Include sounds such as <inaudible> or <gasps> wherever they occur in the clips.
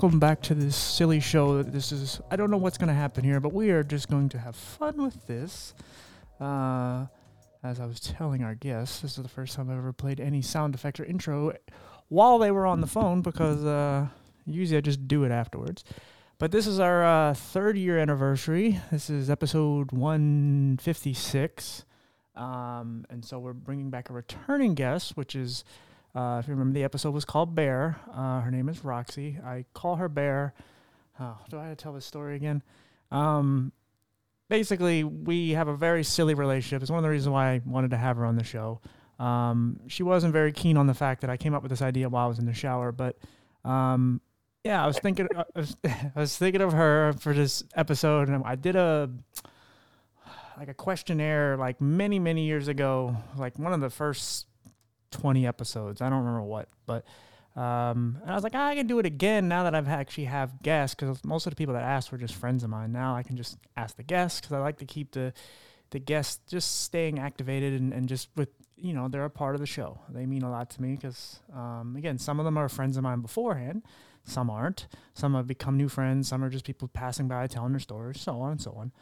Welcome back to this silly show. This is, I don't know what's going to happen here, but we are just going to have fun with this. Uh, as I was telling our guests, this is the first time I've ever played any sound effect or intro while they were on the phone because uh, usually I just do it afterwards. But this is our uh, third year anniversary. This is episode 156. Um, and so we're bringing back a returning guest, which is, uh, if you remember, the episode was called Bear. Uh, her name is Roxie. I call her Bear. Oh, do I have to tell this story again? Um, basically, we have a very silly relationship. It's one of the reasons why I wanted to have her on the show. Um, she wasn't very keen on the fact that I came up with this idea while I was in the shower, but um, yeah, I was thinking, I was, <laughs> I was thinking of her for this episode, and I did a like a questionnaire like many many years ago, like one of the first twenty episodes. I don't remember what, but um, and I was like, I can do it again now that I've actually have guests because most of the people that asked were just friends of mine. Now I can just ask the guests because I like to keep the the guests just staying activated and, and just with you know they're a part of the show. They mean a lot to me because um, again, some of them are friends of mine beforehand. Some aren't. Some have become new friends. Some are just people passing by telling their stories, so on and so on.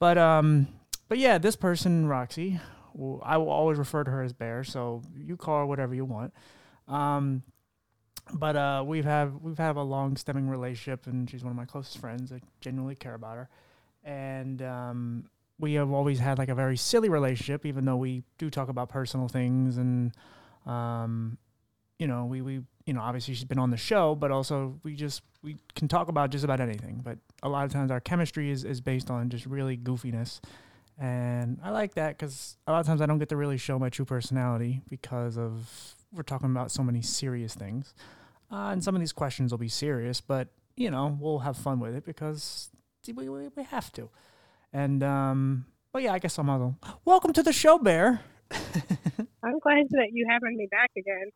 But um, but yeah, this person, Roxie, I will always refer to her as Bear. So you call her whatever you want. Um, but uh, we've have we've had a long stemming relationship, and she's one of my closest friends. I genuinely care about her, and um, we have always had like a very silly relationship, even though we do talk about personal things, and um, you know, we we you know obviously she's been on the show, but also we just we can talk about just about anything. But a lot of times our chemistry is is based on just really goofiness and I like that because a lot of times I don't get to really show my true personality because of we're talking about so many serious things. Uh, and some of these questions will be serious, but you know we'll have fun with it because we we, we have to. And um, but yeah, I guess I'm all welcome to the show, Bear. <laughs> I'm glad that you having me back again.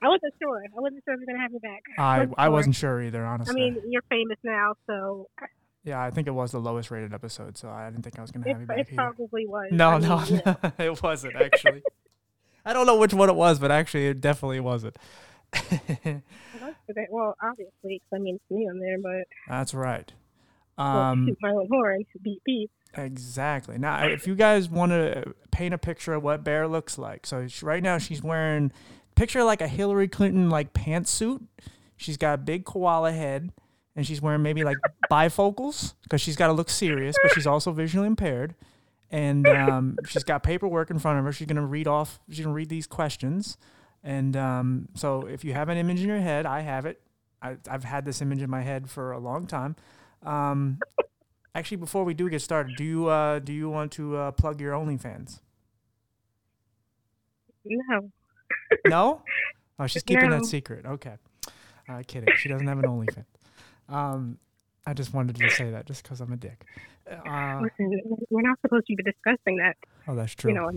I wasn't sure. I wasn't sure if you were gonna have me back. I <laughs> wasn't I sure. wasn't sure either, honestly. I mean, you're famous now, so yeah, I think it was the lowest rated episode, so I didn't think I was gonna it, have you back it probably was. No, I no, mean, yeah. no, <laughs> it wasn't actually. I don't know which one it was, but actually, it definitely wasn't. Well, obviously, 'cause I mean, it's me on there, but That's right. well, Um, shoot my own horn, beep beep. exactly. Now, if you guys want to paint a picture of what Bear looks like, so she, right now she's wearing picture like a Hillary Clinton like pantsuit. She's got a big koala head, and she's wearing maybe like bifocals because she's got to look serious, but she's also visually impaired. And um, she's got paperwork in front of her. She's gonna read off. She's gonna read these questions. And um, so, if you have an image in your head, I have it. I, I've had this image in my head for a long time. Um, actually, before we do get started, do you uh, do you want to uh, plug your OnlyFans? No, No. Oh, she's keeping No. that secret. Okay. Uh, kidding. She doesn't have an OnlyFans. Um, I just wanted to say that just because I'm a dick. Uh, listen, we're not supposed to be discussing that, oh, that's true. you know.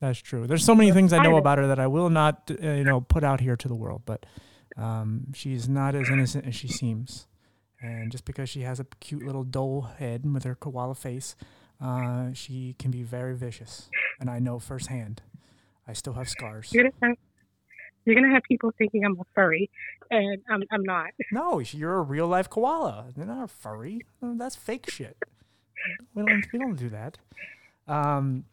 That's true. There's so many things I know about her that I will not, uh, you know, put out here to the world. But um, she's not as innocent as she seems. And just because she has a cute little doll head with her koala face, uh, she can be very vicious. And I know firsthand. I still have scars. You're gonna you're gonna have people thinking I'm a furry, and I'm I'm not. <laughs> No, you're a real life koala. They're not a furry. That's fake shit. We don't we don't do that. Um,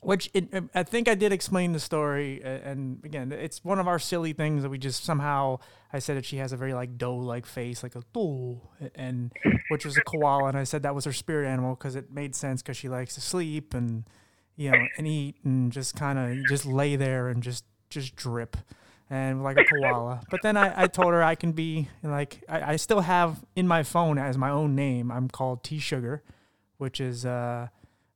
which it, I think I did explain the story, and again, it's one of our silly things that we just somehow. I said that she has a very like doe like face, like a doe, and which was a koala, and I said that was her spirit animal because it made sense because she likes to sleep and you know and eat and just kind of just lay there and just just drip and like a koala. But then I, I told her I can be like I, I still have in my phone as my own name. I'm called T Sugar, which is uh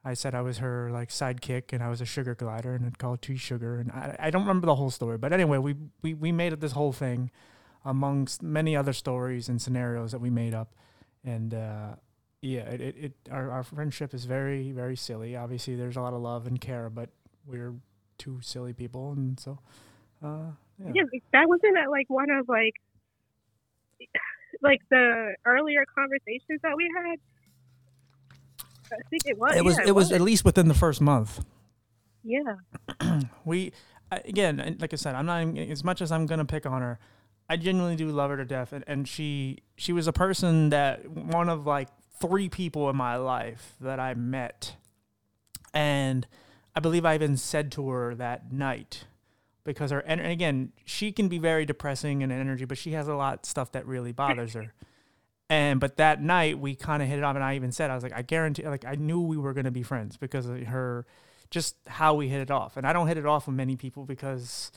I said I was her like sidekick and I was a sugar glider and it called T Sugar and I, I don't remember the whole story. But anyway, we, we we made it this whole thing amongst many other stories and scenarios that we made up. And uh yeah, it, it, it our, our friendship is very, very silly. Obviously there's a lot of love and care, but we're two silly people and so uh yeah. Yeah, that wasn't uh, like one of like <sighs> like the earlier conversations that we had. I think it was. it was yeah, it was at least within the first month. Yeah. <clears throat> we again like i said i'm not as much as i'm gonna pick on her I genuinely do love her to death, and, and she she was a person that one of like three people in my life that I met, and I believe I even said to her that night because her and again she can be very depressing in energy, but she has a lot of stuff that really bothers her. And but that night we kind of hit it off, and I even said I was like I guarantee, like I knew we were gonna be friends because of her, just how we hit it off. And I don't hit it off with many people because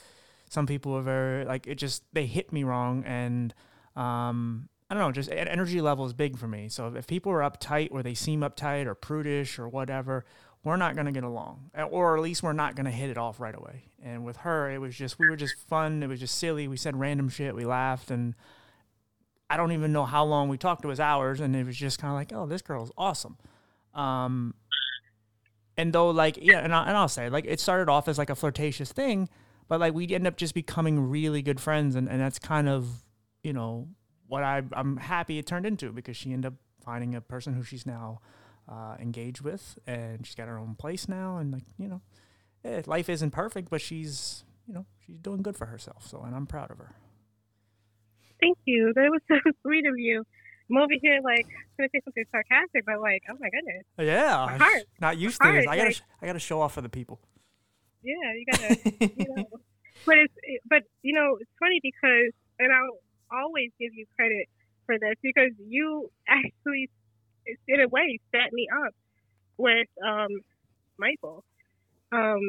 some people are very like it just they hit me wrong and um I don't know, just energy level is big for me. So if people are uptight or they seem uptight or prudish or whatever, we're not going to get along. Or at least we're not going to hit it off right away. And with her, it was just, we were just fun. It was just silly. We said random shit. We laughed. And I don't even know how long we talked. It was hours. And it was just kind of like, oh, this girl's awesome. Um, and though, like, yeah, and, I, and I'll say, like, it started off as like a flirtatious thing but like we end up just becoming really good friends and, and that's kind of you know what I, i'm happy it turned into because she ended up finding a person who she's now uh, engaged with and she's got her own place now and like you know eh, life isn't perfect but she's you know she's doing good for herself so and i'm proud of her thank you that was <laughs> so sweet of you I'm over here like gonna say something sarcastic, but like, oh my goodness. Yeah, not used to this. I gotta, like, I gotta show off for the people yeah, you gotta, you <laughs> know. But it's, but you know, it's funny because, and I'll always give you credit for this because you actually, in a way, set me up with um, Michael, um,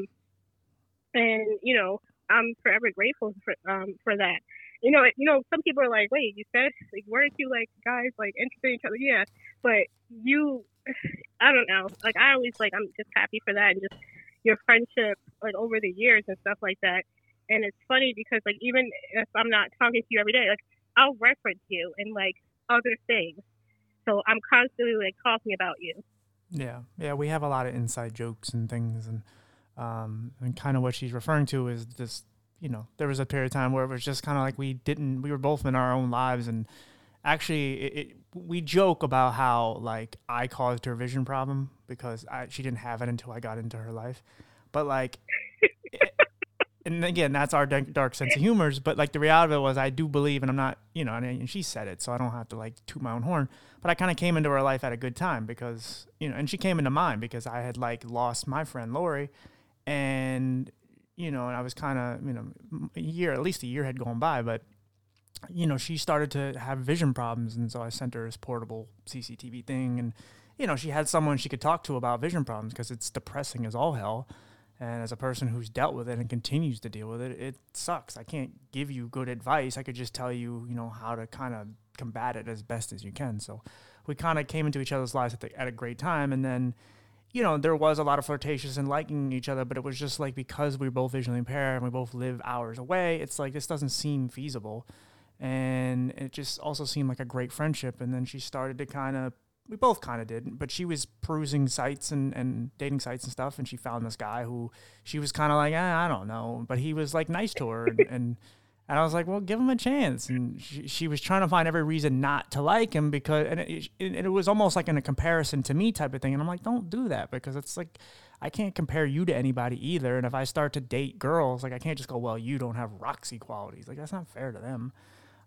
and you know, I'm forever grateful for um for that. You know, you know, some people are like, "Wait, you said like, weren't you like guys like interested in each other?" Yeah, but you, <sighs> I don't know. Like, I always like, I'm just happy for that and just your friendship like over the years and stuff like that. And it's funny because like even if I'm not talking to you every day, like I'll reference you and like other things. So I'm constantly like talking about you. Yeah, yeah, we have a lot of inside jokes and things, and um, and kind of what she's referring to is this. You know, there was a period of time where it was just kind of like we didn't, we were both in our own lives, and actually, it, it, we joke about how like I caused her vision problem because I, she didn't have it until I got into her life, but like. And again, that's our dark sense of humors. But like the reality of it was, I do believe, and I'm not, you know, and she said it, so I don't have to like toot my own horn. But I kind of came into her life at a good time because, you know, and she came into mine because I had like lost my friend Lori, and you know, and I was kind of, you know, a year, at least a year had gone by, but you know, she started to have vision problems, and so I sent her this portable CCTV thing, and you know, she had someone she could talk to about vision problems because it's depressing as all hell. And as a person who's dealt with it and continues to deal with it, it sucks. I can't give you good advice. I could just tell you, you know, how to kind of combat it as best as you can. So we kind of came into each other's lives at, the, at a great time. And then, you know, there was a lot of flirtatious and liking each other, but it was just like because we were both visually impaired and we both live hours away, it's like this doesn't seem feasible. And it just also seemed like a great friendship. And then she started to kind of we both kind of did, but she was perusing sites and, and dating sites and stuff, and she found this guy who she was kind of like, eh, I don't know, but he was like nice to her, and, and and I was like, well, give him a chance, and she, she was trying to find every reason not to like him because, and it, it, it was almost like in a comparison to me type of thing, and I'm like, don't do that because it's like. I can't compare you to anybody either. And if I start to date girls, like I can't just go, well, you don't have Roxie qualities. Like that's not fair to them,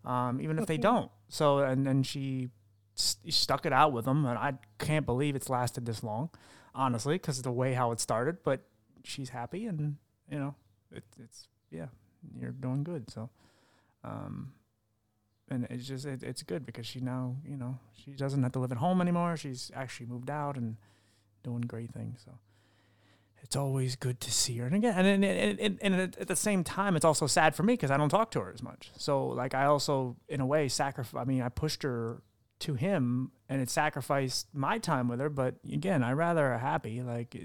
um, even if they don't. So, and then she st- stuck it out with them, and I can't believe it's lasted this long, honestly, because of the way how it started. But she's happy, and you know, it, it's yeah, you're doing good. So, um, and it's just it, it's good because she now you know she doesn't have to live at home anymore. She's actually moved out and doing great things. So it's always good to see her. And again, and and, and, and at the same time, it's also sad for me because I don't talk to her as much. So like I also, in a way, sacrifice. I mean, I pushed her to him and it sacrificed my time with her. But again, I rather are happy. Like,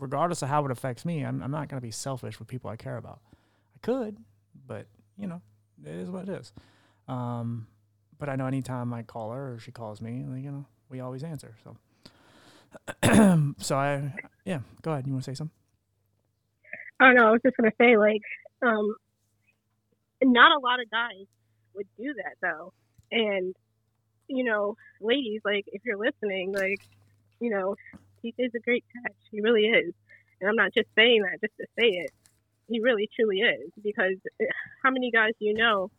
regardless of how it affects me, I'm, I'm not going to be selfish with people I care about. I could, but you know, it is what it is. Um, but I know anytime I call her or she calls me, like, you know, we always answer. So, <clears throat> so I, yeah, go ahead. You want to say something? Oh no, I was just gonna say like, um, not a lot of guys would do that though, and you know, ladies, like if you're listening, like, you know, he is a great catch. He really is. And I'm not just saying that just to say it. He really truly is because eh, how many guys do you know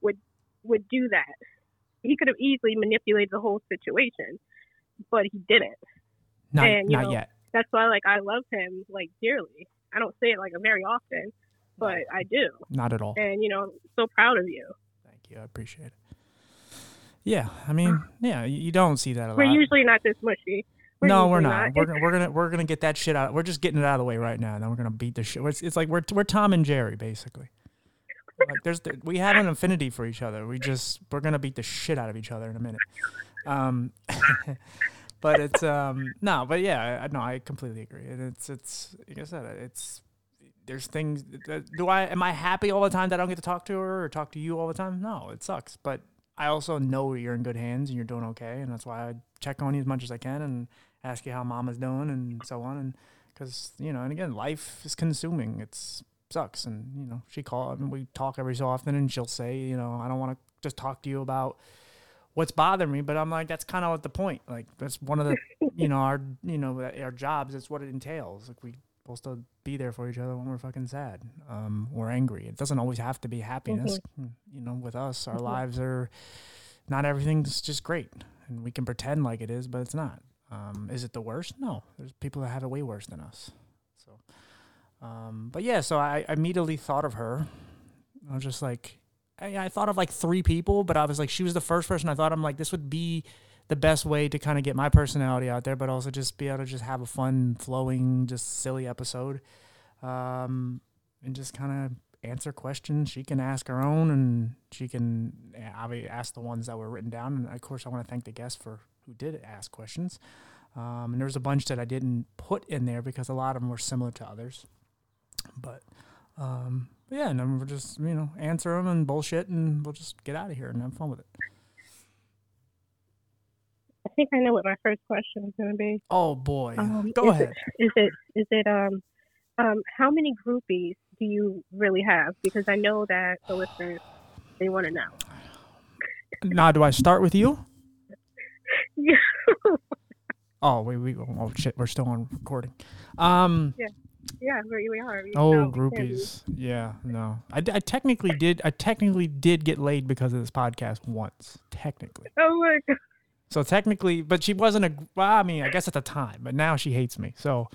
would would do that. He could have easily manipulated the whole situation, but he didn't. Not And, not know, yet. That's why like I love him like dearly. I don't say it like very often, but I do. Not at all. And you know, so proud of you. Thank you. I appreciate it. Yeah, I mean, yeah, you don't see that a lot. We're usually not this mushy. We're no, we're usually not. We're gonna, we're gonna we're gonna get that shit out. We're just getting it out of the way right now. And then we're gonna beat the shit. It's, it's like we're we're Tom and Jerry basically. Like there's the, we have an affinity for each other. We just we're gonna beat the shit out of each other in a minute. Um, <laughs> but it's um no, but yeah, I no, I completely agree. And it's it's like I said, it's there's things. That, do I am I happy all the time that I don't get to talk to her or talk to you all the time? No, it sucks. But I also know you're in good hands and you're doing okay, and that's why I check on you as much as I can and ask you how mama's doing and so on. And because you know, and again, life is consuming. It's sucks, and you know, she call. I mean, we talk every so often, and she'll say, you know, I don't want to just talk to you about what's bothering me, but I'm like, that's kind of the point. Like that's one of the, you know, our you know our jobs. That's what it entails. Like we supposed to be there for each other when we're fucking sad um, or angry. It doesn't always have to be happiness. You know, with us, our Mhm. lives lives are not everything's just great, and we can pretend like it is, but it's not. Um, is it the worst? No. There's people that have it way worse than us. So, um, but yeah, so I, I immediately thought of her. I was just like, I, I thought of like three people, but I was like, she was the first person I thought. I'm like, this would be the best way to kind of get my personality out there, but also just be able to just have a fun, flowing, just silly episode, um, and just kind of answer questions. She can ask her own, and she can uh, obviously ask the ones that were written down. And of course, I want to thank the guests for who did ask questions. Um, and there was a bunch that I didn't put in there because a lot of them were similar to others. But um, yeah, and then we'll just you know answer them and bullshit, and we'll just get out of here and have fun with it. I think I know what my first question is going to be. Oh boy, Um, go is ahead. It, is it is it um um how many groupies do you really have? Because I know that the listeners they want to know. Now, do I start with you? <laughs> Yeah. Oh, we we oh shit, we're still on recording. Um, yeah, we, we are. We, oh we groupies, yeah, no, I, I technically did I technically did get laid because of this podcast once, technically. Oh my god. So technically, but she wasn't a. Well, I mean, I guess at the time, but now she hates me. So,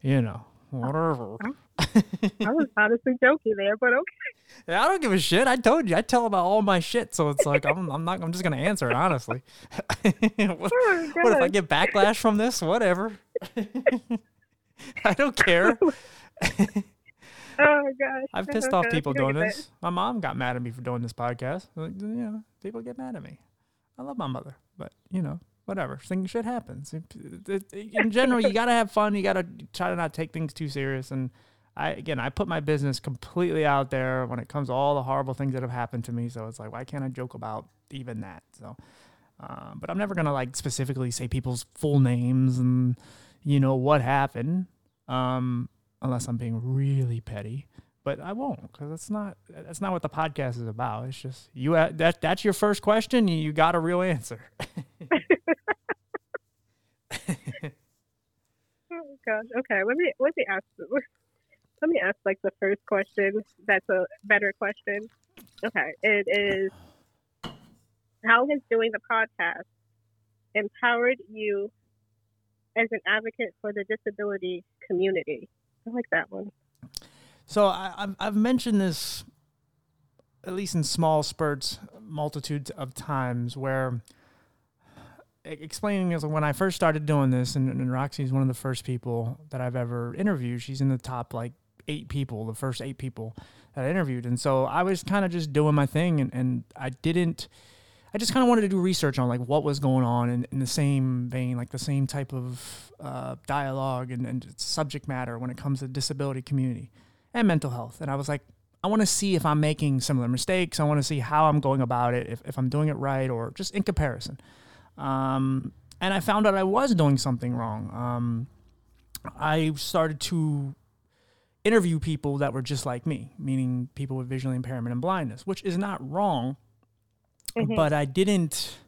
you know, whatever. <laughs> I was honestly joking there, but okay. Yeah, I don't give a shit. I told you, I tell about all my shit. So it's like I'm, I'm not. I'm just gonna answer it honestly. <laughs> what, Oh what if I get backlash from this? Whatever. <laughs> I don't care. Oh my gosh. I've pissed Okay, off people doing that. this. My mom got mad at me for doing this podcast. Like, You know, people get mad at me. I love my mother, but you know, whatever. Thing shit happens. In general, you gotta have fun. You gotta try to not take things too serious. And I, again, I put my business completely out there when it comes to all the horrible things that have happened to me. So it's like, why can't I joke about even that? So, um, but I'm never gonna like specifically say people's full names and you know what happened, um, unless I'm being really petty but I won't because that's not that's not what the podcast is about. It's just you uh, that that's your first question. You, you got a real answer. <laughs> <laughs> Oh gosh. Okay. Let me let me ask. Let me ask like the first question. That's a better question. Okay. It is. How has doing the podcast empowered you as an advocate for the disability community? I like that one. So I, I've I've mentioned this at least in small spurts, multitudes of times where explaining is when I first started doing this, and, and is one of the first people that I've ever interviewed. She's in the top like eight people, the first eight people that I interviewed, and so I was kind of just doing my thing, and, and I didn't. I just kind of wanted to do research on like what was going on in, in the same vein, like the same type of uh, dialogue and, and subject matter when it comes to disability community and mental health. And I was like, I want to see if I'm making similar mistakes. I want to see how I'm going about it, if, if I'm doing it right or just in comparison. Um, and I found out I was doing something wrong. Um, I started to interview people that were just like me, meaning people with visual impairment and blindness, which is not wrong, Mhm. but I didn't.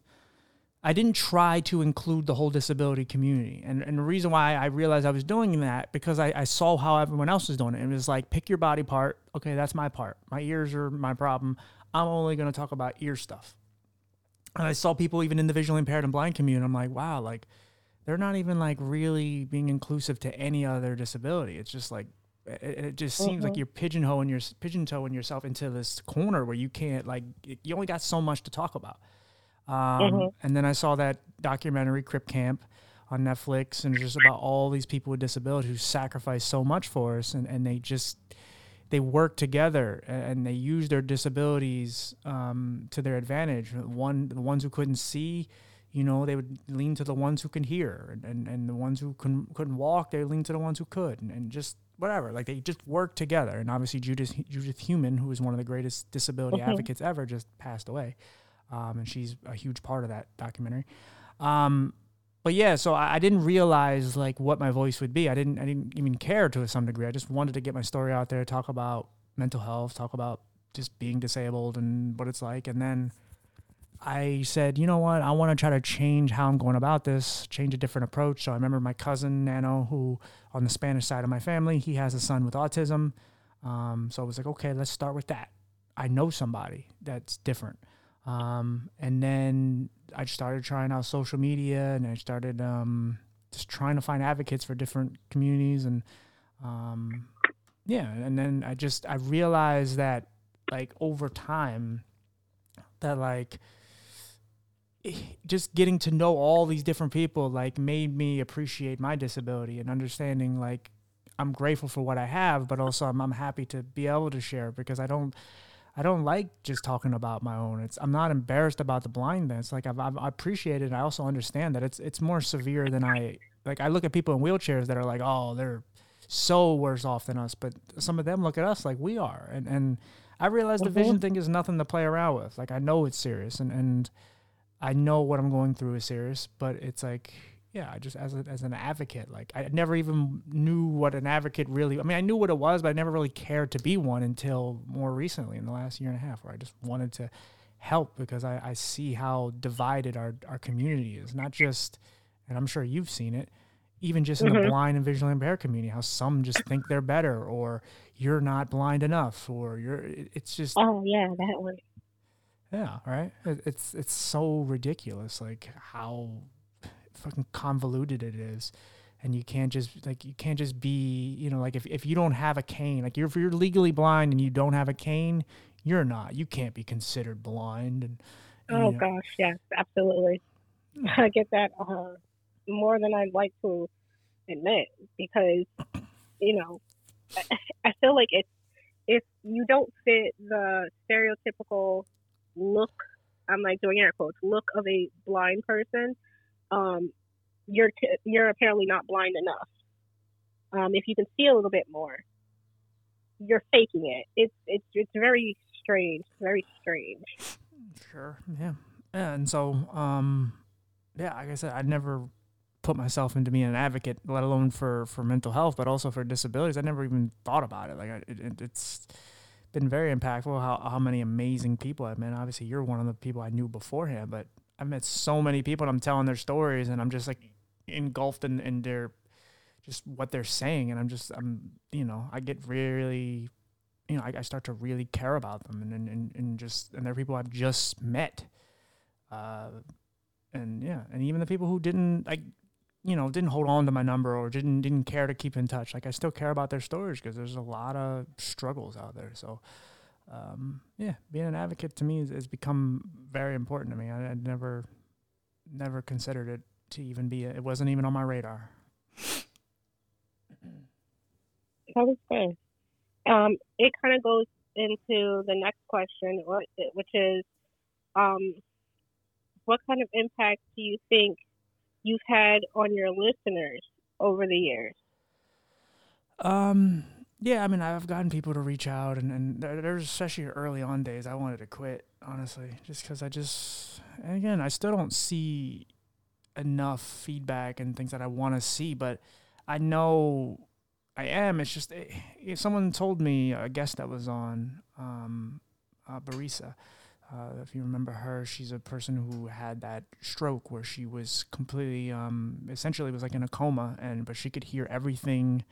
I didn't try to include the whole disability community. And, and the reason why I realized I was doing that because I, I saw how everyone else was doing it. And it was like, pick your body part. Okay, that's my part. My ears are my problem. I'm only going to talk about ear stuff. And I saw people even in the visually impaired and blind community. I'm like, wow, like they're not even like really being inclusive to any other disability. It's just like, it, it just seems mm-hmm. like you're pigeonholing your pigeontoeing yourself into this corner where you can't like you only got so much to talk about. Um, mm-hmm. And then I saw that documentary, Crip Camp, on Netflix, and it's just about all these people with disabilities who sacrifice so much for us, and, and they just they work together and they use their disabilities um, to their advantage. One, the ones who couldn't see, you know, they would lean to the ones who can hear, and, and the ones who couldn't couldn't walk, they lean to the ones who could, and, and just whatever. Like they just work together. And obviously, Judith Judith Heumann, who is one of the greatest disability mm-hmm. advocates ever, just passed away um, and she's a huge part of that documentary. Um, but yeah, so I, I, didn't realize like what my voice would be. I didn't I didn't even care to some degree. I just wanted to get my story out there, talk about mental health, talk about just being disabled and what it's like. And then I said, you know what, I want to try to change how I'm going about this, change a different approach. So I remember my cousin Nano, who on the Spanish side of my family, he has a son with autism. Um, so I was like, okay, let's start with that. I know somebody that's different. Um, and then I started trying out social media and I started um, just trying to find advocates for different communities. And um, yeah, and then I just, I realized that like over time, that like, just getting to know all these different people like made me appreciate my disability and understanding like I'm grateful for what I have, but also I'm, I'm happy to be able to share because I don't I don't like just talking about my own. It's I'm not embarrassed about the blindness. Like I've, I've I appreciate it. I also understand that it's it's more severe than I like. I look at people in wheelchairs that are like, oh, they're so worse off than us, but some of them look at us like we are, and and I realize mm-hmm. the vision thing is nothing to play around with. Like I know it's serious, and and I know what I'm going through is serious, but it's like yeah, I just as a, as an advocate, like I never even knew what an advocate really. I mean, I knew what it was, but I never really cared to be one until more recently, in the last year and a half, where I just wanted to help because I, I see how divided our our community is. Not just, and I'm sure you've seen it, even just mm-hmm. in the blind and visually impaired community, how some just think they're better, or you're not blind enough, or you're. It's just. Oh yeah, that one. Yeah, right. It's it's so ridiculous, like how fucking convoluted it is. And you can't just like you can't just be you know like if, if you don't have a cane like you're, if you're legally blind and you don't have a cane you're not. You can't be considered blind and oh know. gosh yes absolutely. I get that uh, more than i'd like to admit because you know I, <laughs> feel like it's if you don't fit the stereotypical look i'm like doing air quotes look of a blind person um, you're you're apparently not blind enough. Um, if you can see a little bit more, you're faking it. It's it's it's very strange, very strange. Sure, yeah, yeah and so um, yeah, like I said, I never put myself into being an advocate, let alone for for mental health, but also for disabilities. I never even thought about it. Like I, it, it's been very impactful how how many amazing people I've met. Obviously, you're one of the people I knew beforehand, but I've met so many people and I'm telling their stories and I'm just like engulfed in, in their just what they're saying and I'm just I'm you know I get really you know I, I start to really care about them and, and and just and they're people I've just met. Uh and yeah and even the people who didn't like you know didn't hold on to my number or didn't didn't care to keep in touch like I still care about their stories because there's a lot of struggles out there. So um, yeah, being an advocate to me has, has become very important to me. I, would never, never considered it to even be. A, it wasn't even on my radar. That was good. Um, it kind of goes into the next question, which is, um, what kind of impact do you think you've had on your listeners over the years? Um, yeah, I mean, I've gotten people to reach out, and, and there's especially early on days I wanted to quit, honestly, just because I just, and again, I still don't see enough feedback and things that I want to see, but I know I am. It's just, if someone told me, a guest that was on, um, uh, Barisa, Uh, if you remember her, she's a person who had that stroke where she was completely, um, essentially, was like in a coma, and but she could hear everything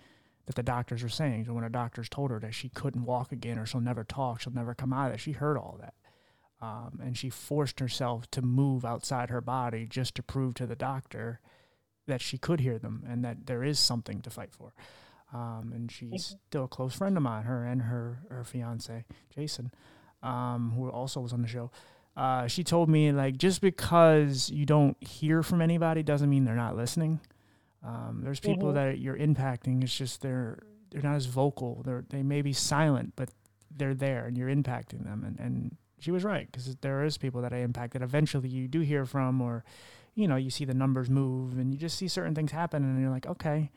that the doctors were saying. So when her doctors told her that she couldn't walk again or she'll never talk, she'll never come out of it, she heard all that. Um, and she forced herself to move outside her body just to prove to the doctor that she could hear them and that there is something to fight for. Um, and she's still a close friend of mine, her and her her fiance Jason, um, who also was on the show. Uh, she told me like just because you don't hear from anybody doesn't mean they're not listening. Um, there's people mm-hmm. that you're impacting. It's just they're they're not as vocal. They're they may be silent, but they're there and you're impacting them. And and she was right because there is people that I impact that eventually you do hear from, or you know you see the numbers move and you just see certain things happen, and you're like, okay.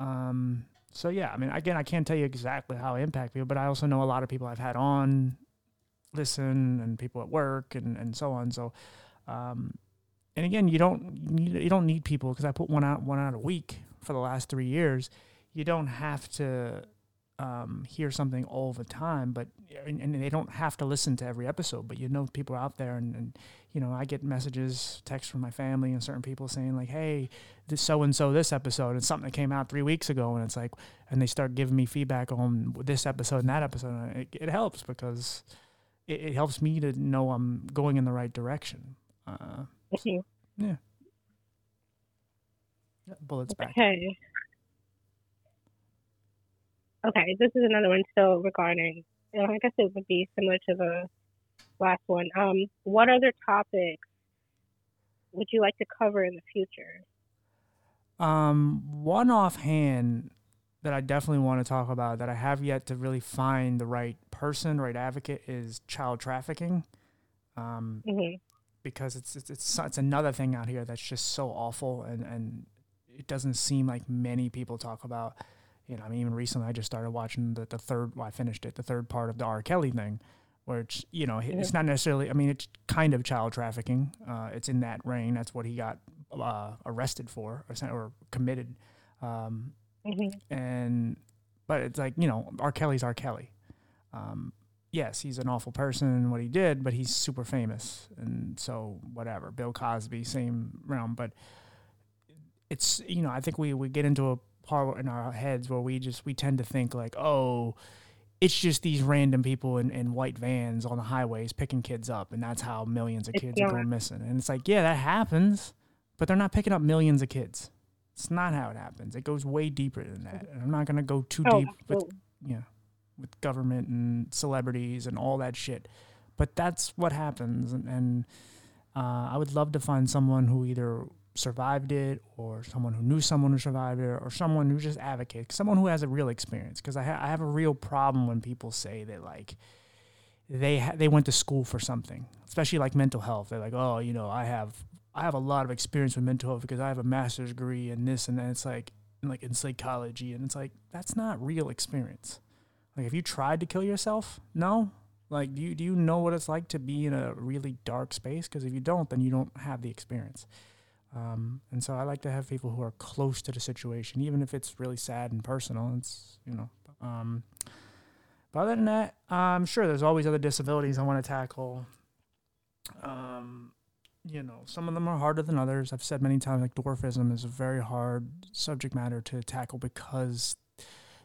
Um, so yeah, I mean, again, I can't tell you exactly how I impact people, but I also know a lot of people I've had on listen and people at work and, and so on. So, um, and again, you don't you don't need people because I put one out one out a week for the last three years. You don't have to um, hear something all the time, but and, and, they don't have to listen to every episode. But you know, people are out there, and, and you know, I get messages, texts from my family and certain people saying like, "Hey, this so and so this episode," and something that came out three weeks ago, and it's like, and they start giving me feedback on this episode and that episode. And it, it helps because it, it, helps me to know I'm going in the right direction. Uh, yeah. yeah. Bullets back. Okay. Okay, this is another one still regarding. You know, I guess it would be similar to the last one. Um, what other topics would you like to cover in the future? Um, one offhand that I definitely want to talk about that I have yet to really find the right person, right advocate is child trafficking. Um, mm-hmm. Because it's, it's it's it's another thing out here that's just so awful and and it doesn't seem like many people talk about you know, I mean, even recently I just started watching the, the third, well, I finished it, the third part of the R. Kelly thing, where it's, you know, it's not necessarily, I mean, it's kind of child trafficking. Uh, it's in that reign. That's what he got uh, arrested for or, or committed. Um, mm-hmm. And, but it's like, you know, R. Kelly's R. Kelly. Um, yes, he's an awful person and what he did, but he's super famous. And so, whatever. Bill Cosby, same realm. But it's, you know, I think we, we get into a part in our heads where we just we tend to think like, oh, it's just these random people in, in white vans on the highways picking kids up, and that's how millions of kids are going missing. And it's like, yeah, that happens, but they're not picking up millions of kids. It's not how it happens. It goes way deeper than that. And I'm not gonna go too oh, deep with yeah, with government and celebrities and all that shit. But that's what happens, and, and uh, I would love to find someone who either survived it or someone who knew someone who survived it or someone who just advocates someone who has a real experience. Because I, ha- I have a real problem when people say that like they ha- they went to school for something especially like mental health. They're like oh you know i have i have a lot of experience with mental health because i have a master's degree in this and then it's like like in psychology and it's like that's not real experience like have you tried to kill yourself no like do you do you know what it's like to be in a really dark space because if you don't then you don't have the experience um, and so I like to have people who are close to the situation, even if it's really sad and personal. It's you know. Um, but other than that, I'm sure there's always other disabilities I want to tackle. Um, you know, some of them are harder than others. I've said many times, like dwarfism is a very hard subject matter to tackle because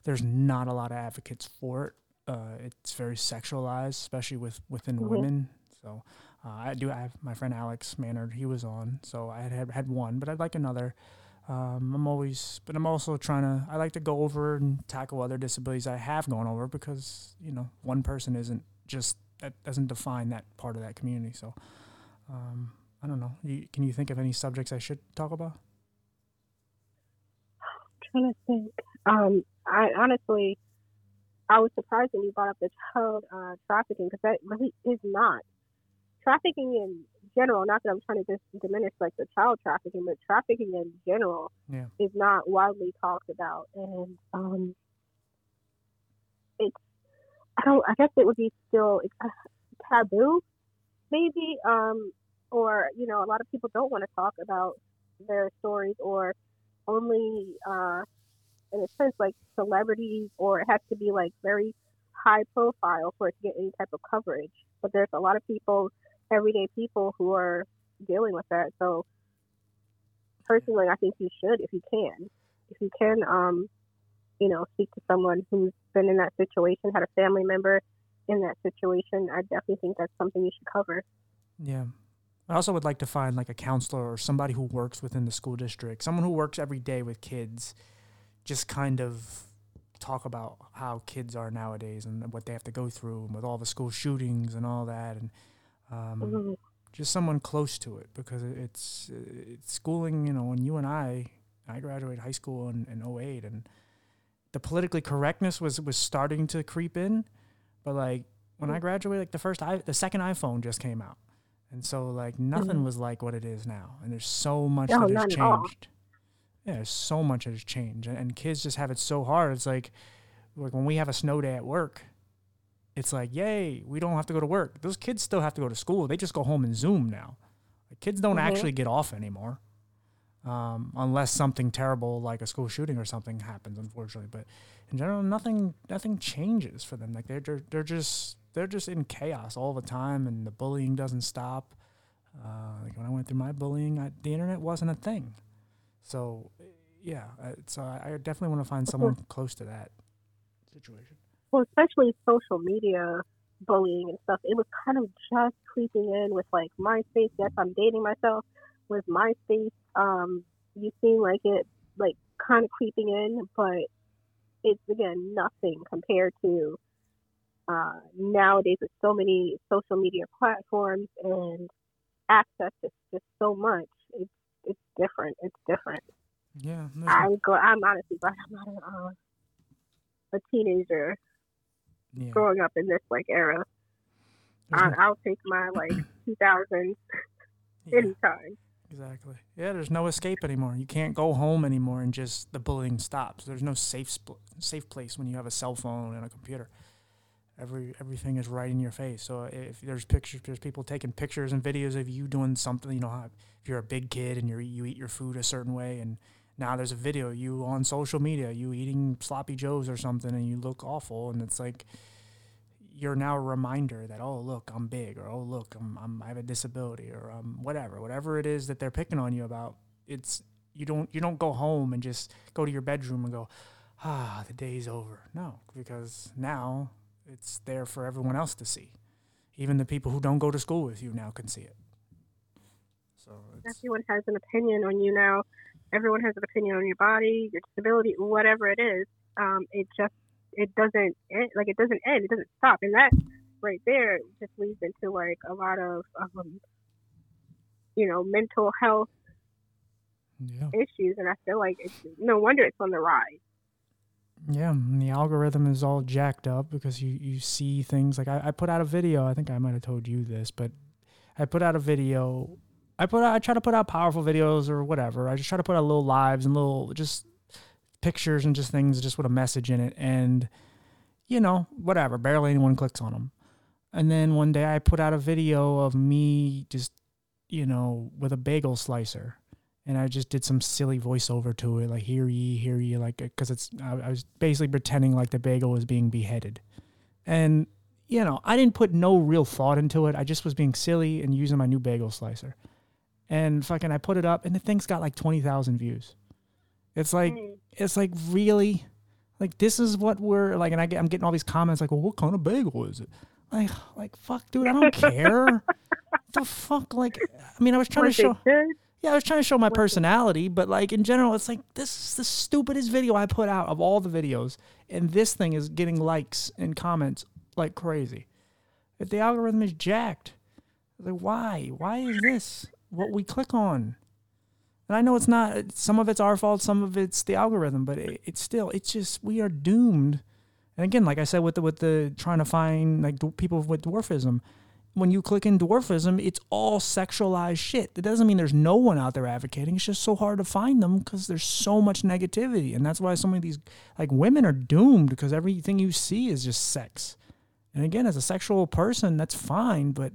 there's not a lot of advocates for it. Uh, it's very sexualized, especially with within mm-hmm. women. So uh, I do have my friend Alex Maynard. He was on, so I had had one, but I'd like another. Um, I'm always, but I'm also trying to. I like to go over and tackle other disabilities I have gone over because you know one person isn't just that doesn't define that part of that community. So um, I don't know. You, can you think of any subjects I should talk about? I'm trying to think. Um, I honestly, I was surprised when you brought up the child uh, trafficking because that really is not trafficking in general, not that I'm trying to dis- diminish like the child trafficking, but trafficking in general yeah. is not widely talked about, and um, it's I don't I guess it would be still uh, taboo, maybe, um, or you know a lot of people don't want to talk about their stories or only uh, in a sense like celebrities or it has to be like very high profile for it to get any type of coverage. But there's a lot of people, everyday people, who are dealing with that. So personally, I think you should, if you can, if you can, um, you know, speak to someone who's been in that situation, had a family member in that situation. I definitely think that's something you should cover. Yeah. I also would like to find like a counselor or somebody who works within the school district, someone who works every day with kids, just kind of talk about how kids are nowadays and what they have to go through and with all the school shootings and all that and um, mm-hmm. just someone close to it because it's, it's schooling you know when you and i i graduated high school in, in 08 and the politically correctness was was starting to creep in but like when i mm. graduated like the first i the second iphone just came out and so like nothing mm-hmm. was like what it is now and there's so much no, that has changed yeah, there's so much that has changed, and, and kids just have it so hard. It's like, like when we have a snow day at work, it's like, yay, we don't have to go to work. Those kids still have to go to school. They just go home and Zoom now. Like, kids don't mm-hmm. actually get off anymore, um, unless something terrible like a school shooting or something happens, unfortunately. But in general, nothing nothing changes for them. Like they're they're, they're just they're just in chaos all the time, and the bullying doesn't stop. Uh, like when I went through my bullying, I, the internet wasn't a thing. So, yeah, so I definitely want to find someone close to that situation. Well, especially social media bullying and stuff. It was kind of just creeping in with like MySpace. Yes, I'm dating myself with MySpace. Um, you seem like it like kind of creeping in, but it's again nothing compared to uh, nowadays with so many social media platforms and access to just so much. It's it's different. It's different. Yeah, I'm glad. I'm honestly glad I'm not a, uh, a teenager yeah. growing up in this like era. I, I'll take my like <clears throat> 2000s yeah. anytime. Exactly. Yeah, there's no escape anymore. You can't go home anymore and just the bullying stops. There's no safe safe place when you have a cell phone and a computer every everything is right in your face. So if there's pictures, there's people taking pictures and videos of you doing something. You know, if you're a big kid and you you eat your food a certain way, and now there's a video you on social media, you eating sloppy joes or something, and you look awful, and it's like you're now a reminder that oh look I'm big or oh look I'm, I'm I have a disability or um, whatever whatever it is that they're picking on you about. It's you don't you don't go home and just go to your bedroom and go ah the day's over. No, because now it's there for everyone else to see. Even the people who don't go to school with you now can see it. So everyone has an opinion on you now. Everyone has an opinion on your body, your disability, whatever it is. Um, it just it doesn't end, like it doesn't end. It doesn't stop, and that right there just leads into like a lot of um, you know mental health yeah. issues, and I feel like it's no wonder it's on the rise. Yeah, the algorithm is all jacked up because you, you see things like I, I put out a video. I think I might have told you this, but I put out a video. I put out, I try to put out powerful videos or whatever. I just try to put out little lives and little just pictures and just things just with a message in it. And you know, whatever. Barely anyone clicks on them. And then one day I put out a video of me just, you know, with a bagel slicer and I just did some silly voiceover to it, like "hear ye, hear ye," like because it's I, I, was basically pretending like the bagel was being beheaded, and you know I didn't put no real thought into it. I just was being silly and using my new bagel slicer, and fucking I put it up, and the thing's got like twenty thousand views. It's like mm. it's like really, like this is what we're like, and I get I'm getting all these comments like, "Well, what kind of bagel is it?" Like, like fuck, dude, I don't <laughs> care. the fuck, like, I mean, I was trying to show. Yeah, I was trying to show my personality, but like in general, it's like this is the stupidest video I put out of all the videos, and this thing is getting likes and comments like crazy. If the algorithm is jacked, like why? Why is this what we click on? And I know it's not. Some of it's our fault. Some of it's the algorithm, but it, it's still. It's just we are doomed. And again, like I said, with the with the trying to find like people with dwarfism, when you click in dwarfism, it's all sexualized shit. That doesn't mean there's no one out there advocating. It's just so hard to find them because there's so much negativity. And that's why so many of these like women are doomed because everything you see is just sex. And again, as a sexual person, that's fine, but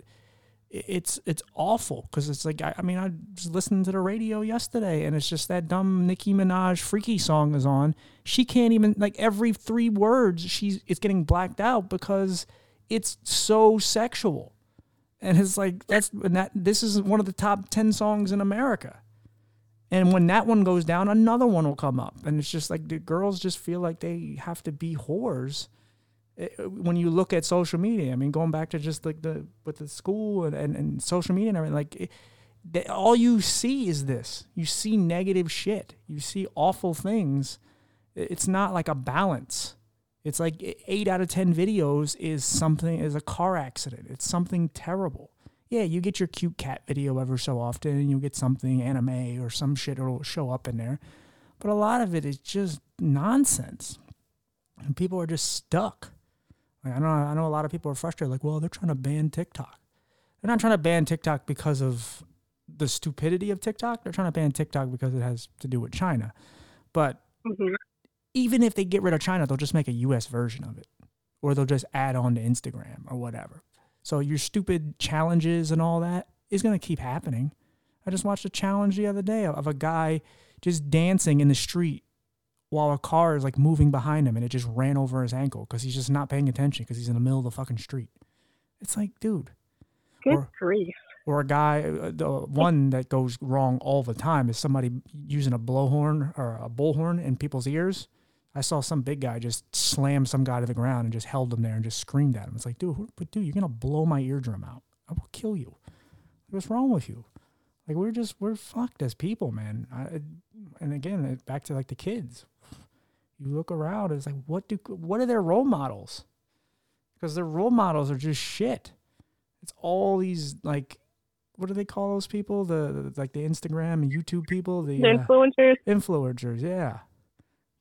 it's it's awful because it's like I, I, mean I was listening to the radio yesterday and it's just that dumb Nicki Minaj freaky song is on. She can't even like every three words she's it's getting blacked out because it's so sexual, and it's like that's that this is one of the top ten songs in America. And when that one goes down, another one will come up, and it's just like the girls just feel like they have to be whores Eh, when you look at social media, I mean, going back to just like the with the school and, and, and social media and everything, like it, they, all you see is this. You see negative shit. You see awful things. It's not like a balance. It's like eight out of ten videos is something is a car accident. It's something terrible. Yeah, you get your cute cat video ever so often, and you'll get something anime or some shit will show up in there. But a lot of it is just nonsense, and people are just stuck. Like I know I know a lot of people are frustrated, like, well, they're trying to ban TikTok. They're not trying to ban TikTok because of the stupidity of TikTok. They're trying to ban TikTok because it has to do with China. But mm-hmm. Even if they get rid of China, they'll just make a US version of it. Or they'll just add on to Instagram or whatever. So your stupid challenges and all that is gonna keep happening. I just watched a challenge the other day of a guy just dancing in the street while a car is like moving behind him and it just ran over his ankle because he's just not paying attention because he's in the middle of the fucking street. It's like, dude. Good or, grief. Or a guy, uh, the one that goes wrong all the time is somebody using a blowhorn or a bullhorn in people's ears. I saw some big guy just slam some guy to the ground and just held him there and just screamed at him. It's like, dude, but dude, you're gonna blow my eardrum out. I will kill you. What's wrong with you? Like we're just we're fucked as people, man. I, and again, back to like the kids you look around, it's like, what do what are their role models? Because their role models are just shit. It's all these like, what do they call those people? The, the like the Instagram and YouTube people, the, the influencers. Uh, influencers, yeah.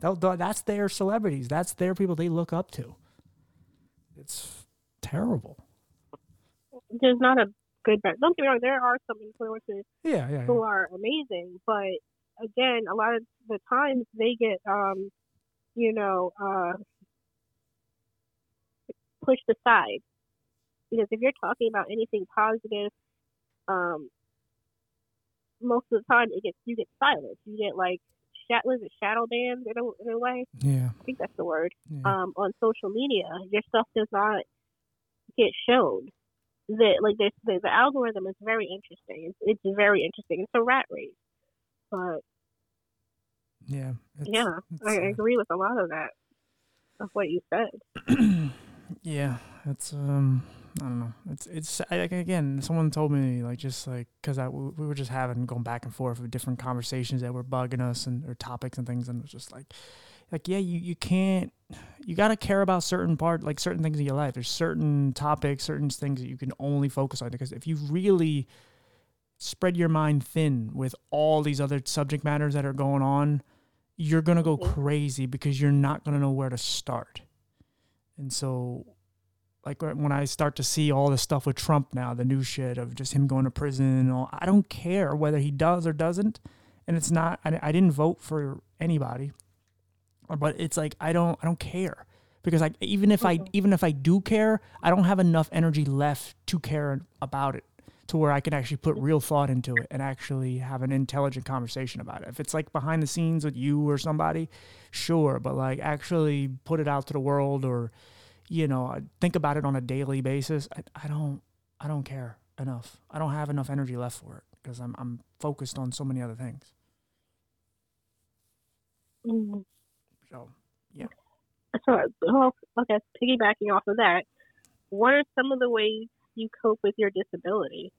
That, that's their celebrities. That's their people they look up to. It's terrible. There's not a good. Don't get me wrong. There are some influencers yeah, yeah, who yeah. are amazing, but again, a lot of the times they get um, you know, uh, pushed aside. Because if you're talking about anything positive, um, most of the time it gets you get silence. You get like was it shadow banned in a, in a way. Yeah, I think that's the word. Yeah. Um, on social media, your stuff does not get shown. That like the, the algorithm is very interesting. It's, it's very interesting. It's a rat race, but yeah. Yeah, I uh, agree with a lot of that of what you said. <clears throat> yeah, it's um, I don't know. It's it's like again, someone told me like just like because I we were just having going back and forth with different conversations that were bugging us and or topics and things, and it was just like, like yeah, you you can't you got to care about certain part like certain things in your life. There's certain topics, certain things that you can only focus on because if you really spread your mind thin with all these other subject matters that are going on you're going to go crazy because you're not going to know where to start. And so, like when I start to see all the stuff with Trump now, the new shit of just him going to prison and all, I don't care whether he does or doesn't. And it's not, I, I didn't vote for anybody, but it's like, I don't, I don't care because like, even if I, mm-hmm. even if I do care, I don't have enough energy left to care about it to where I can actually put real thought into it and actually have an intelligent conversation about it. If it's like behind the scenes with you or somebody, sure, but like actually put it out to the world or you know, I think about it on a daily basis. I, I don't I don't care enough. I don't have enough energy left for it because I'm I'm focused on so many other things. Mm-hmm. So, yeah. So, well, okay, piggybacking off of that, what are some of the ways you cope with your disability?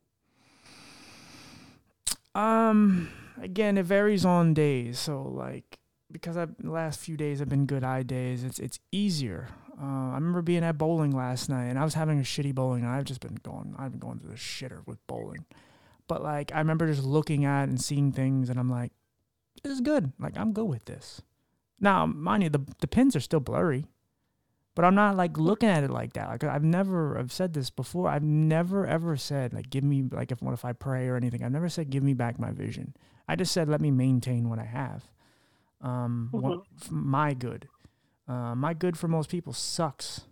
Um, again, it varies on days. So like because I've, the last few days have been good eye days, it's it's easier. Uh, I remember being at bowling last night, and I was having a shitty bowling. I've just been going, I've been going through the shitter with bowling. But like, I remember just looking at and seeing things, and I'm like, this is good. Like, I'm good with this. Now, mind you, the the pins are still blurry. But I'm not like looking at it like that. Like I've never, I've said this before. I've never ever said like give me like if what if I pray or anything. I've never said give me back my vision. I just said let me maintain what I have. Um, mm-hmm. what, my good, uh, my good for most people sucks,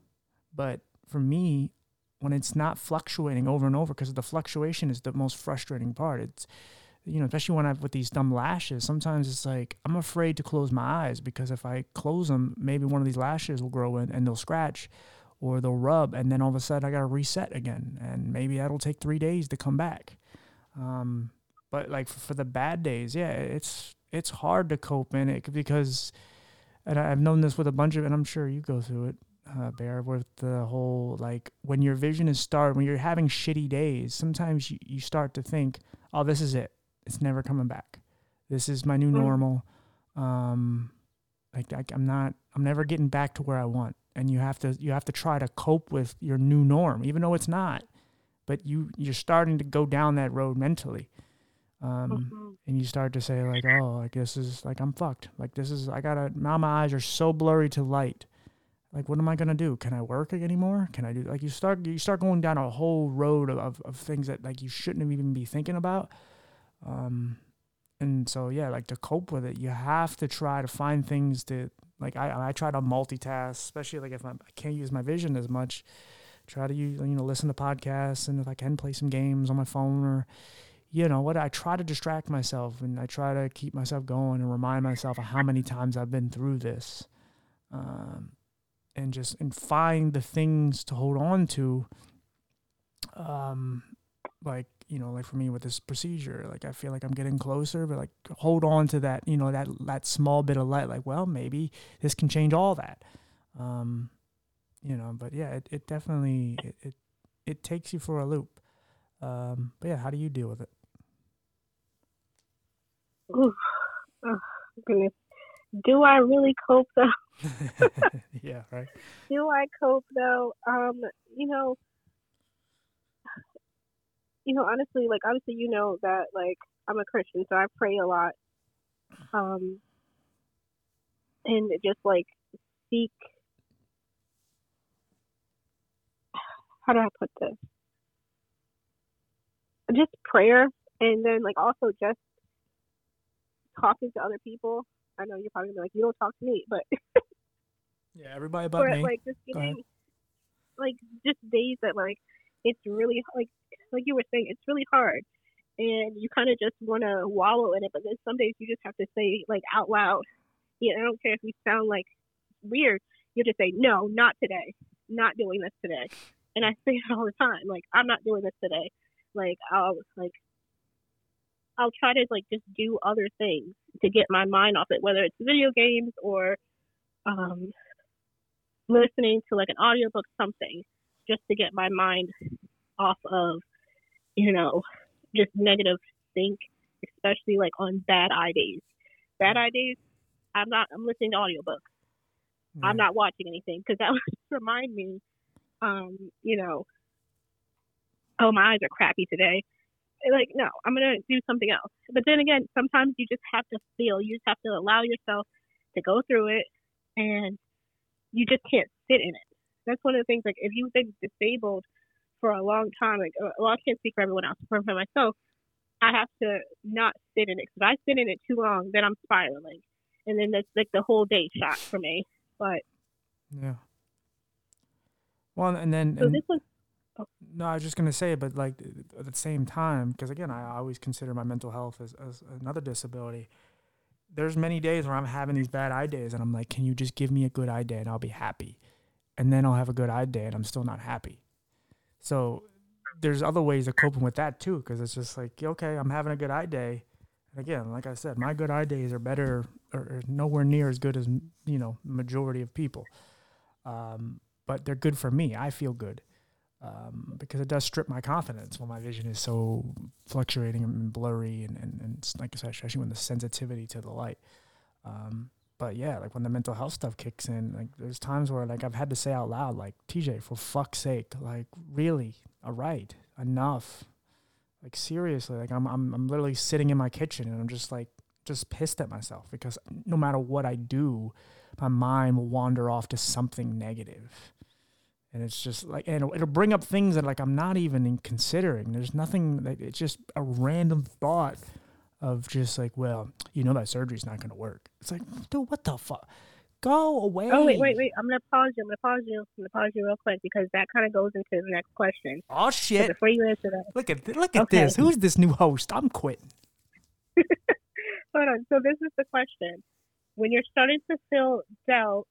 but for me, when it's not fluctuating over and over because the fluctuation is the most frustrating part. It's you know, especially when I've with these dumb lashes, sometimes it's like I'm afraid to close my eyes because if I close them, maybe one of these lashes will grow in and they'll scratch or they'll rub, and then all of a sudden I got to reset again, and maybe that'll take three days to come back. Um, but like for the bad days, yeah, it's it's hard to cope in it because, and I've known this with a bunch of, and I'm sure you go through it, uh, Bear, with the whole like when your vision is started, when you're having shitty days, sometimes you, you start to think, oh, this is it it's never coming back. This is my new mm. normal. Um, like I, I'm not, I'm never getting back to where I want. And you have to, you have to try to cope with your new norm, even though it's not. But you, you're starting to go down that road mentally. Um, mm-hmm. and you start to say like, oh, like this is like I'm fucked. Like this is I gotta now my eyes are so blurry to light. Like what am I gonna do? Can I work anymore? Can I do like you start you start going down a whole road of, of, of things that like you shouldn't even be thinking about um, and so yeah, like to cope with it, you have to try to find things to like. I I try to multitask, especially like if I'm, I can not use my vision as much. Try to use, you know listen to podcasts, and if I can play some games on my phone or you know what I try to distract myself and I try to keep myself going and remind myself of how many times I've been through this, um, and just and find the things to hold on to. Um, like you know, like for me with this procedure, like I feel like I'm getting closer, but like hold on to that, you know, that that small bit of light. Like, well, maybe this can change all that. Um, you know, but yeah, it, it definitely it, it it takes you for a loop. Um, but yeah, how do you deal with it? Ooh, oh, goodness. Do I really cope though? <laughs> <laughs> yeah, right. Do I cope though? Um, you know, you know, honestly, like obviously, you know that like I'm a Christian, so I pray a lot, um, and just like seek. How do I put this? Just prayer, and then like also just talking to other people. I know you're probably gonna be like, you don't talk to me, but <laughs> yeah, everybody but me. Like just getting, like just days that like it's really like like you were saying, it's really hard. And you kind of just want to wallow in it, but then some days you just have to say like out loud. You know, I don't care if you sound like weird. You just say, no, not today. Not doing this today. And I say it all the time. Like, I'm not doing this today. Like, I'll like, I'll try to like just do other things to get my mind off it, whether it's video games or um, listening to like an audiobook, something, just to get my mind off of you know, just negative think, especially like on bad eye days. Bad eye days, I'm not. I'm listening to audiobooks. Yeah. I'm not watching anything because that <laughs> would remind me, um, you know, oh my eyes are crappy today. Like no, I'm gonna do something else. But then again, sometimes you just have to feel. You just have to allow yourself to go through it, and you just can't sit in it. That's one of the things. Like if you've been disabled for a long time. Like, uh, well, I can't speak for everyone else, but for myself, I have to not sit in it. Because if I sit in it too long, then I'm spiraling, and then that's like the whole day shot for me. But yeah. Well, and then so and, this was. No, I was just gonna say, but like at the same time, because again, I always consider my mental health as, as another disability. There's many days where I'm having these bad eye days, and I'm like, "Can you just give me a good eye day, and I'll be happy?" And then I'll have a good eye day, and I'm still not happy. So there's other ways of coping with that too, because it's just like, okay, I'm having a good eye day. And again, like I said, my good eye days are better or, nowhere near as good as you know majority of people. Um, but they're good for me. I feel good um, because it does strip my confidence when my vision is so fluctuating and blurry, and, and, and like I said, especially when the sensitivity to the light. Um, but yeah, like when the mental health stuff kicks in, like there's times where like I've had to say out loud, like TJ, for fuck's sake, like really, all right, enough. Like seriously, like I'm I'm I'm literally sitting in my kitchen and I'm just like just pissed at myself because no matter what I do, my mind will wander off to something negative. And it's just like, and it'll, it'll bring up things that like I'm not even considering. There's nothing that it's just a random thought of just like, well, you know that surgery's not going to work. It's like, dude, what the fuck? Go away. Oh wait, wait, wait! I'm gonna pause you. I'm gonna pause you. I'm gonna pause you real quick because that kind of goes into the next question. Oh So shit! before you answer that, Look at th- look at Okay. this. Who's this new host? I'm quitting. <laughs> hold on. So this is the question: When you're starting to feel doubt,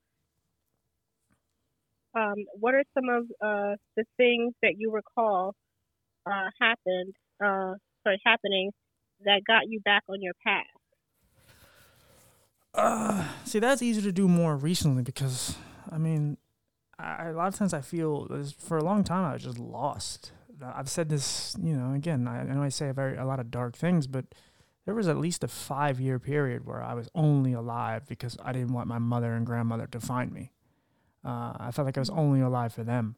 um, what are some of uh, the things that you recall uh, happened, uh, sorry, happening that got you back on your path? Uh, see, that's easier to do more recently because, I mean, I, a lot of times I feel for a long time I was just lost. I've said this, you know, again, I, I know I say a very a lot of dark things, but there was at least a five year period where I was only alive because I didn't want my mother and grandmother to find me. Uh, I felt like I was only alive for them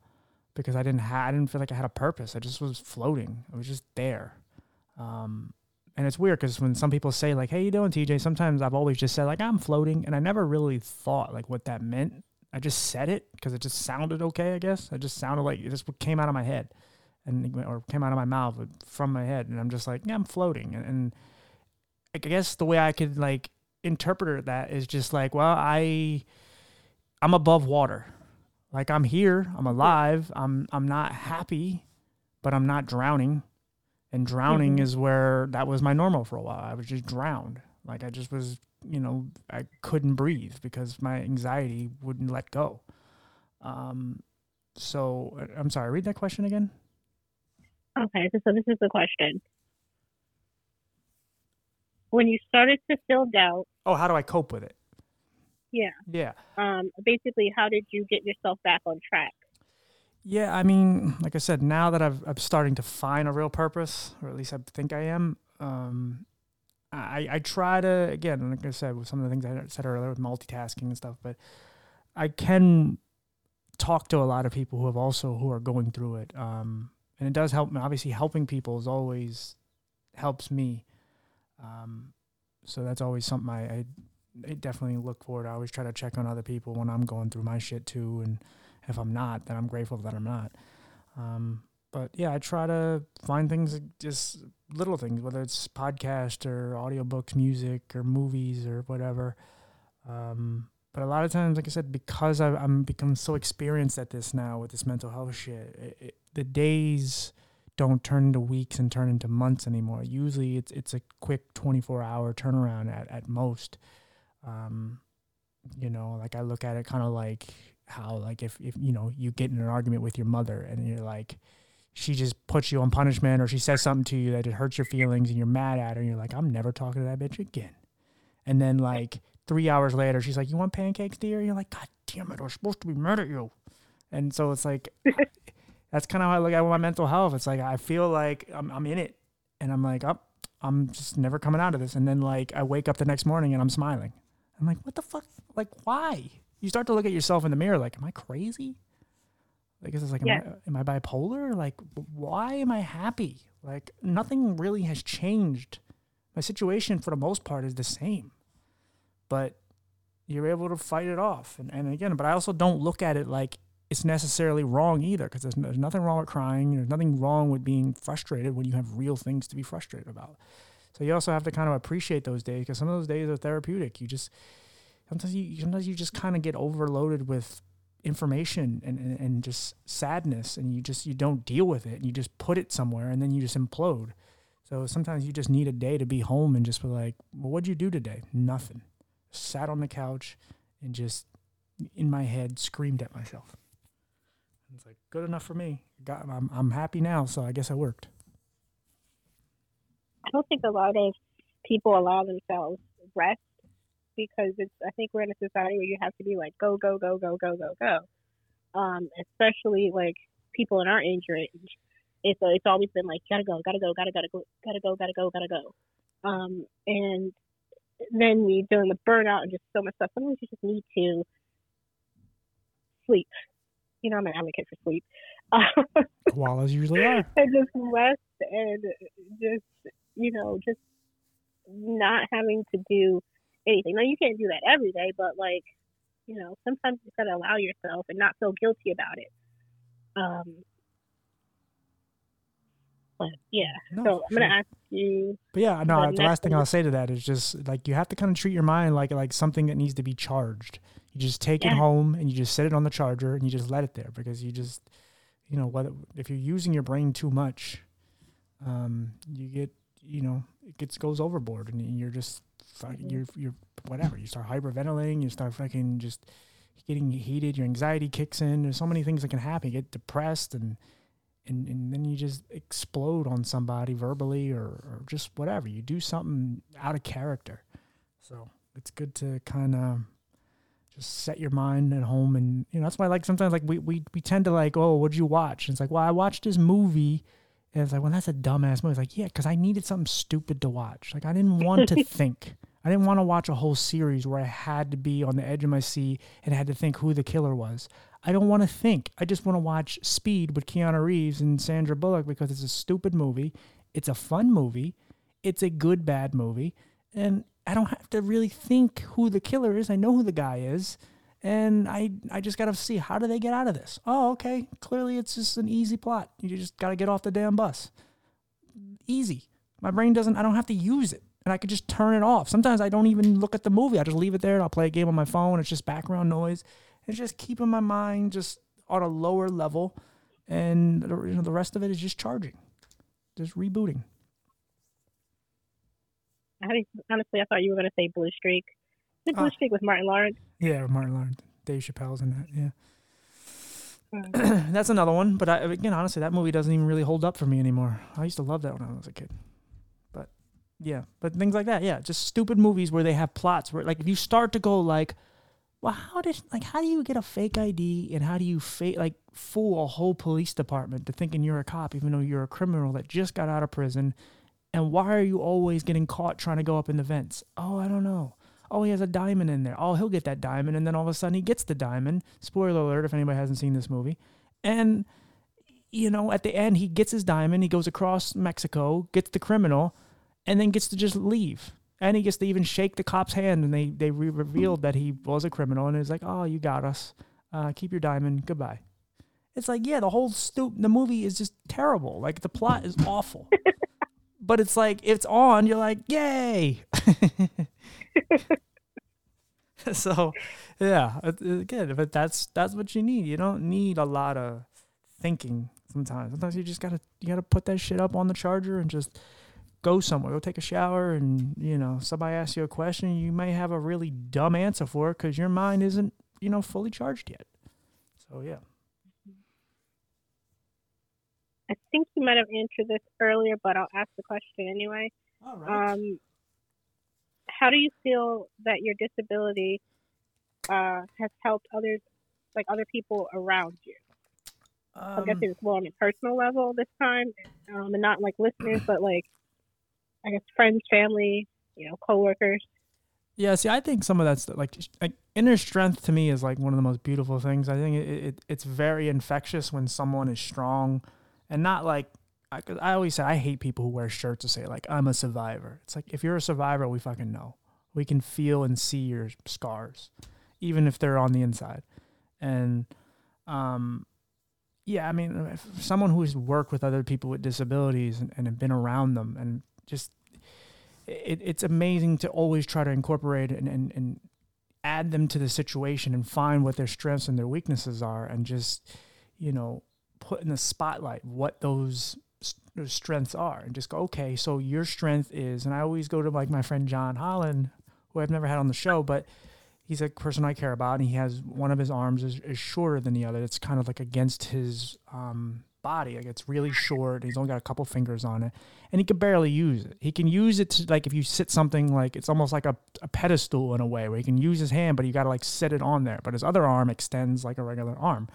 because I didn't ha- I didn't feel like I had a purpose. I just was floating. I was just there. Um, and it's weird because when some people say like, "Hey, you doing, TJ?" Sometimes I've always just said like, "I'm floating," and I never really thought like what that meant. I just said it because it just sounded okay. I guess it just sounded like it just came out of my head, and or came out of my mouth from my head, and I'm just like, "Yeah, I'm floating." And, and I guess the way I could like interpret that is just like, well, I I'm above water. Like I'm here, I'm alive. I'm I'm not happy, but I'm not drowning. And drowning Mhm. is where that was my normal for a while. I was just drowned. Like I just was, you know, I couldn't breathe because my anxiety wouldn't let go. Um so uh, I'm sorry, read that question again. Okay, so this is the question. When you started to feel doubt, Oh, how do I cope with it? Yeah, Yeah. um, basically, how did you get yourself back on track? Yeah, I mean, like I said, now that I've, I'm starting to find a real purpose, or at least I think I am, um, I, I try to, again, like I said, with some of the things I said earlier with multitasking and stuff, but I can talk to a lot of people who have also, who are going through it. Um, and it does help me. Obviously, helping people is always helps me. Um, so that's always something I, I, I definitely look forward. I always try to check on other people when I'm going through my shit too. And, if I'm not, then I'm grateful that I'm not. Um, but yeah, I try to find things, just little things, whether it's podcast or audiobooks, music or movies or whatever. Um, but a lot of times, like I said, because I, I'm become so experienced at this now with this mental health shit, it, it, the days don't turn into weeks and turn into months anymore. Usually, it's it's a quick 24 hour turnaround at at most. Um, you know, like I look at it kind of like how like if, if you know you get in an argument with your mother and you're like she just puts you on punishment or she says something to you that it hurts your feelings and you're mad at her and you're like i'm never talking to that bitch again. And then like three hours later she's like you want pancakes dear? You're like god damn it i was supposed to be mad at you. And so it's like <laughs> that's kind of how i look at my mental health. It's like i feel like i'm, I'm in it and i'm like up oh, i'm just never coming out of this. And then like i wake up the next morning and i'm smiling i'm like what the fuck like why you start to look at yourself in the mirror like, am I crazy? Like, is this like, am, I, am I bipolar? Like, why am I happy? Like, nothing really has changed. My situation, for the most part, is the same. But you're able to fight it off. And, and again, but I also don't look at it like it's necessarily wrong either, because there's, there's nothing wrong with crying. There's nothing wrong with being frustrated when you have real things to be frustrated about. So you also have to kind of appreciate those days, because some of those days are therapeutic. You just, sometimes you sometimes you just kind of get overloaded with information and, and, and just sadness and you just you don't deal with it and you just put it somewhere and then you just implode. So sometimes you just need a day to be home and just be like well what'd you do today? Nothing. Sat on the couch and just in my head screamed at myself. It's like good enough for me. Got, I'm, I'm happy now so i guess i worked I don't think a lot of people allow themselves rest because it's I think we're in a society where you have to be like go go go go go go go. Um, especially like people in our age range. It's it's always been like gotta go, gotta go, gotta gotta go, gotta go, gotta go, gotta go. Um, and then we dealing with burnout and just so much stuff. Sometimes you just need to sleep. You know, I'm an advocate for sleep. <laughs> koalas usually are and just rest and just you know just not having to do anything. Now you can't do that every day, but like you know sometimes you gotta allow yourself and not feel guilty about it. Um, plan. Yeah. No, so I'm gonna ask you. But yeah, no. The, the last thing I'll say to that is just like you have to kind of treat your mind like like something that needs to be charged. You just take yeah. it home and you just set it on the charger and you just let it there because you just, you know, whether if you're using your brain too much, um, you get, you know, it gets goes overboard and you're just mm-hmm. you're you're whatever. You start hyperventilating. You start fucking just getting heated. Your anxiety kicks in. There's so many things that can happen. You get depressed and and, and then you just explode on somebody verbally or, or just whatever. You do something out of character. So it's good to kind of just set your mind at home and you know that's why like sometimes like we we, we tend to like oh what'd you watch and it's like well i watched this movie and it's like well that's a dumbass movie it's like yeah because i needed something stupid to watch like i didn't want to <laughs> think i didn't want to watch a whole series where i had to be on the edge of my seat and had to think who the killer was I don't want to think. I just want to watch Speed with Keanu Reeves and Sandra Bullock because it's a stupid movie. It's a fun movie. It's a good bad movie, and I don't have to really think who the killer is. I know who the guy is, and I I just got to see how do they get out of this. Oh, okay. Clearly, it's just an easy plot. You just got to get off the damn bus. Easy. My brain doesn't. I don't have to use it and I could just turn it off. Sometimes I don't even look at the movie. I just leave it there and I'll play a game on my phone. It's just background noise it's just keeping my mind just on a lower level, and you know, the rest of it is just charging, just rebooting. I honestly, I thought you were going to say Blue Streak. The Blue uh, Streak with Martin Lawrence. Yeah, Martin Lawrence. Dave Chappelle's in that. Yeah. Hmm. <clears throat> That's another one, but I, again, honestly, that movie doesn't even really hold up for me anymore. I used to love that when I was a kid. But yeah, but things like that, yeah, just stupid movies where they have plots where, like, if you start to go like, well, how did like how do you get a fake ID and how do you fake like fool a whole police department to thinking you're a cop even though you're a criminal that just got out of prison? And why are you always getting caught trying to go up in the vents? Oh, I don't know. Oh, he has a diamond in there. Oh, he'll get that diamond, and then all of a sudden he gets the diamond. Spoiler alert if anybody hasn't seen this movie. And you know, at the end he gets his diamond, he goes across Mexico, gets the criminal, and then gets to just leave and he gets to even shake the cop's hand, and they they re- revealed that he was a criminal, and it's like, oh, you got us. Uh, keep your diamond. Goodbye. It's like, yeah, the whole stu- the movie is just terrible. Like the plot is awful. <laughs> but it's like it's on, you're like, yay. <laughs> <laughs> so, yeah, again, but that's that's what you need. You don't need a lot of thinking sometimes. Sometimes you just gotta you gotta put that shit up on the charger and just go somewhere, go take a shower, and you know somebody asks you a question, you may have a really dumb answer for it because your mind isn't you know fully charged yet. So yeah. I think you might have answered this earlier, but I'll ask the question anyway. All right. Um, how do you feel that your disability uh, has helped others, like other people around you? Um, I guess um, it's more on a personal level this time, um, and not like listeners, but like I guess friends, family, you know, coworkers. Yeah, see, I think some of that's like, like inner strength to me is like one of the most beautiful things. I think it, it it's very infectious when someone is strong, and not like I, I always say I hate people who wear shirts to say like I'm a survivor. It's like if you're a survivor, we fucking know. We can feel and see your scars, even if they're on the inside. And um, yeah, I mean, someone who's worked with other people with disabilities and, and been around them and just it, it's amazing to always try to incorporate and, and, and add them to the situation and find what their strengths and their weaknesses are and just you know put in the spotlight what those strengths are and just go okay so your strength is and i always go to like my friend john holland who i've never had on the show but he's a person i care about and he has one of his arms is, is shorter than the other it's kind of like against his um, body. Like it's really short. He's only got a couple fingers on it, and he can barely use it. He can use it to like if you sit something like it's almost like a, a pedestal in a way where he can use his hand, but you got to like set it on there. But his other arm extends like a regular arm.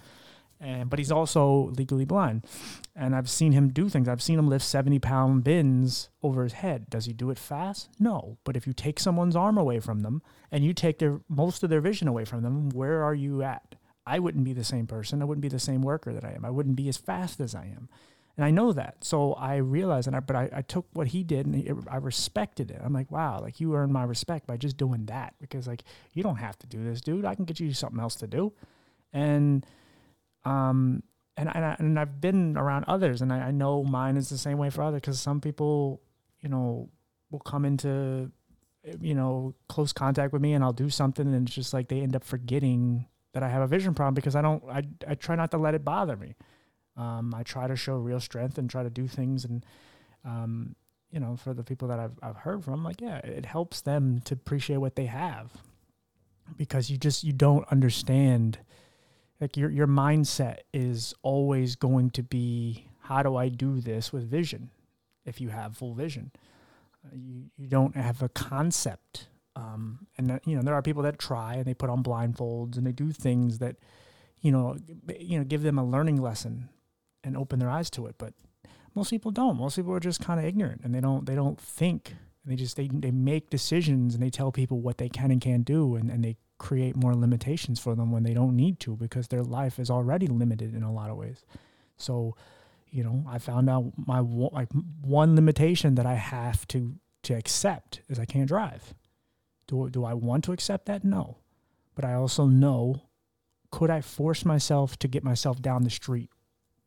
And but he's also legally blind, and I've seen him do things. I've seen him lift seventy pound bins over his head. Does he do it fast? No. But if you take someone's arm away from them and you take their most of their vision away from them, where are you at? I wouldn't be the same person. I wouldn't be the same worker that I am. I wouldn't be as fast as I am. And I know that. So I realized, and I, but I, I took what he did and it, I respected it. I'm like, wow, like you earned my respect by just doing that because like you don't have to do this, dude. I can get you something else to do. And, um, and and, I, and I've been around others, and I, I know mine is the same way for others because some people, you know, will come into, you know, close contact with me, and I'll do something, and it's just like they end up forgetting that I have a vision problem because I don't. I I try not to let it bother me. Um, I try to show real strength and try to do things, and um, you know, for the people that I've I've heard from, like yeah, it helps them to appreciate what they have because you just you don't understand like your your mindset is always going to be how do I do this with vision if you have full vision? Uh, you you don't have a concept um, and that, you know there are people that try and they put on blindfolds and they do things that you know you know give them a learning lesson and open their eyes to it but most people don't. Most people are just kind of ignorant and they don't they don't think. And they just they, they make decisions and they tell people what they can and can't do and, and they create more limitations for them when they don't need to because their life is already limited in a lot of ways. So, you know, I found out my like one limitation that I have to to accept is I can't drive. Do do I want to accept that? No. But I also know could I force myself to get myself down the street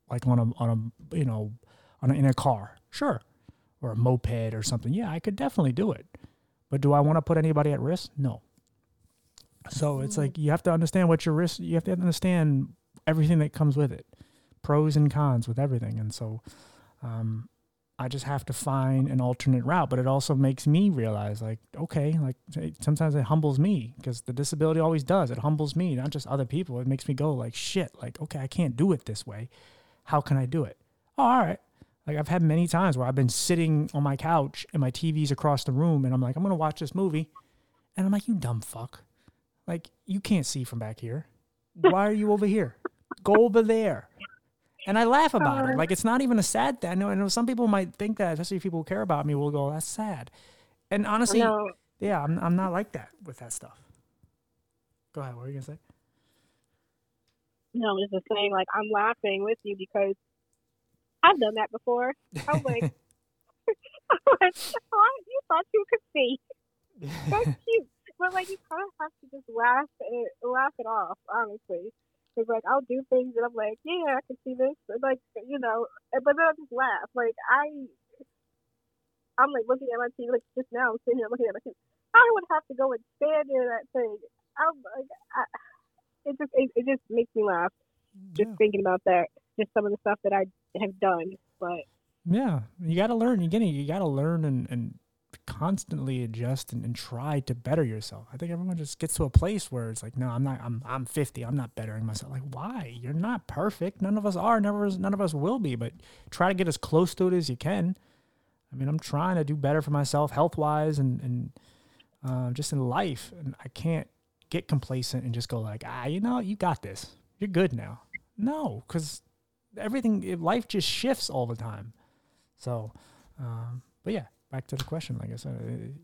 like on a on a you know on a, in a car? Sure. Or a moped or something. Yeah, I could definitely do it. But do I want to put anybody at risk? No. So it's like you have to understand what your risk. You have to understand everything that comes with it, pros and cons with everything. And so, um, I just have to find an alternate route. But it also makes me realize, like, okay, like sometimes it humbles me because the disability always does. It humbles me, not just other people. It makes me go like, shit, like, okay, I can't do it this way. How can I do it? Oh, all right. Like I've had many times where I've been sitting on my couch and my TV's across the room, and I'm like, I'm gonna watch this movie, and I'm like, you dumb fuck. Like, you can't see from back here. Why are you over here? Go over there. And I laugh about it. Uh. Like, it's not even a sad thing. I know, I know some people might think that, especially people who care about me, will go, that's sad. And honestly, no. yeah, I'm, I'm not like that with that stuff. Go ahead. What were you going to say? No, it's the same. Like, I'm laughing with you because I've done that before. I'm like, <laughs> I'm like oh, you thought you could see. <laughs> That's cute but like you kind of have to just laugh it, laugh it off, honestly. Because like I'll do things and I'm like, yeah, I can see this, and, like you know, but then I just laugh. Like I, I'm like looking at my TV, like just now I'm sitting here looking at my TV. I would have to go and stand near that thing. I'm like, I, it just it, it just makes me laugh just yeah. thinking about that. Just some of the stuff that I have done, but yeah, you got to learn. You get you got to learn and and constantly adjust and, and, try to better yourself. I think everyone just gets to a place where it's like, no, I'm not. I'm I'm 50. I'm not bettering myself. Like, why? You're not perfect. None of us are. Never. None of us will be. But try to get as close to it as you can. I mean, I'm trying to do better for myself, health wise, and and uh, just in life. And I can't get complacent and just go like, ah, you know, you got this. You're good now. No, because everything, life just shifts all the time. So, um, but yeah, back to the question, like I said,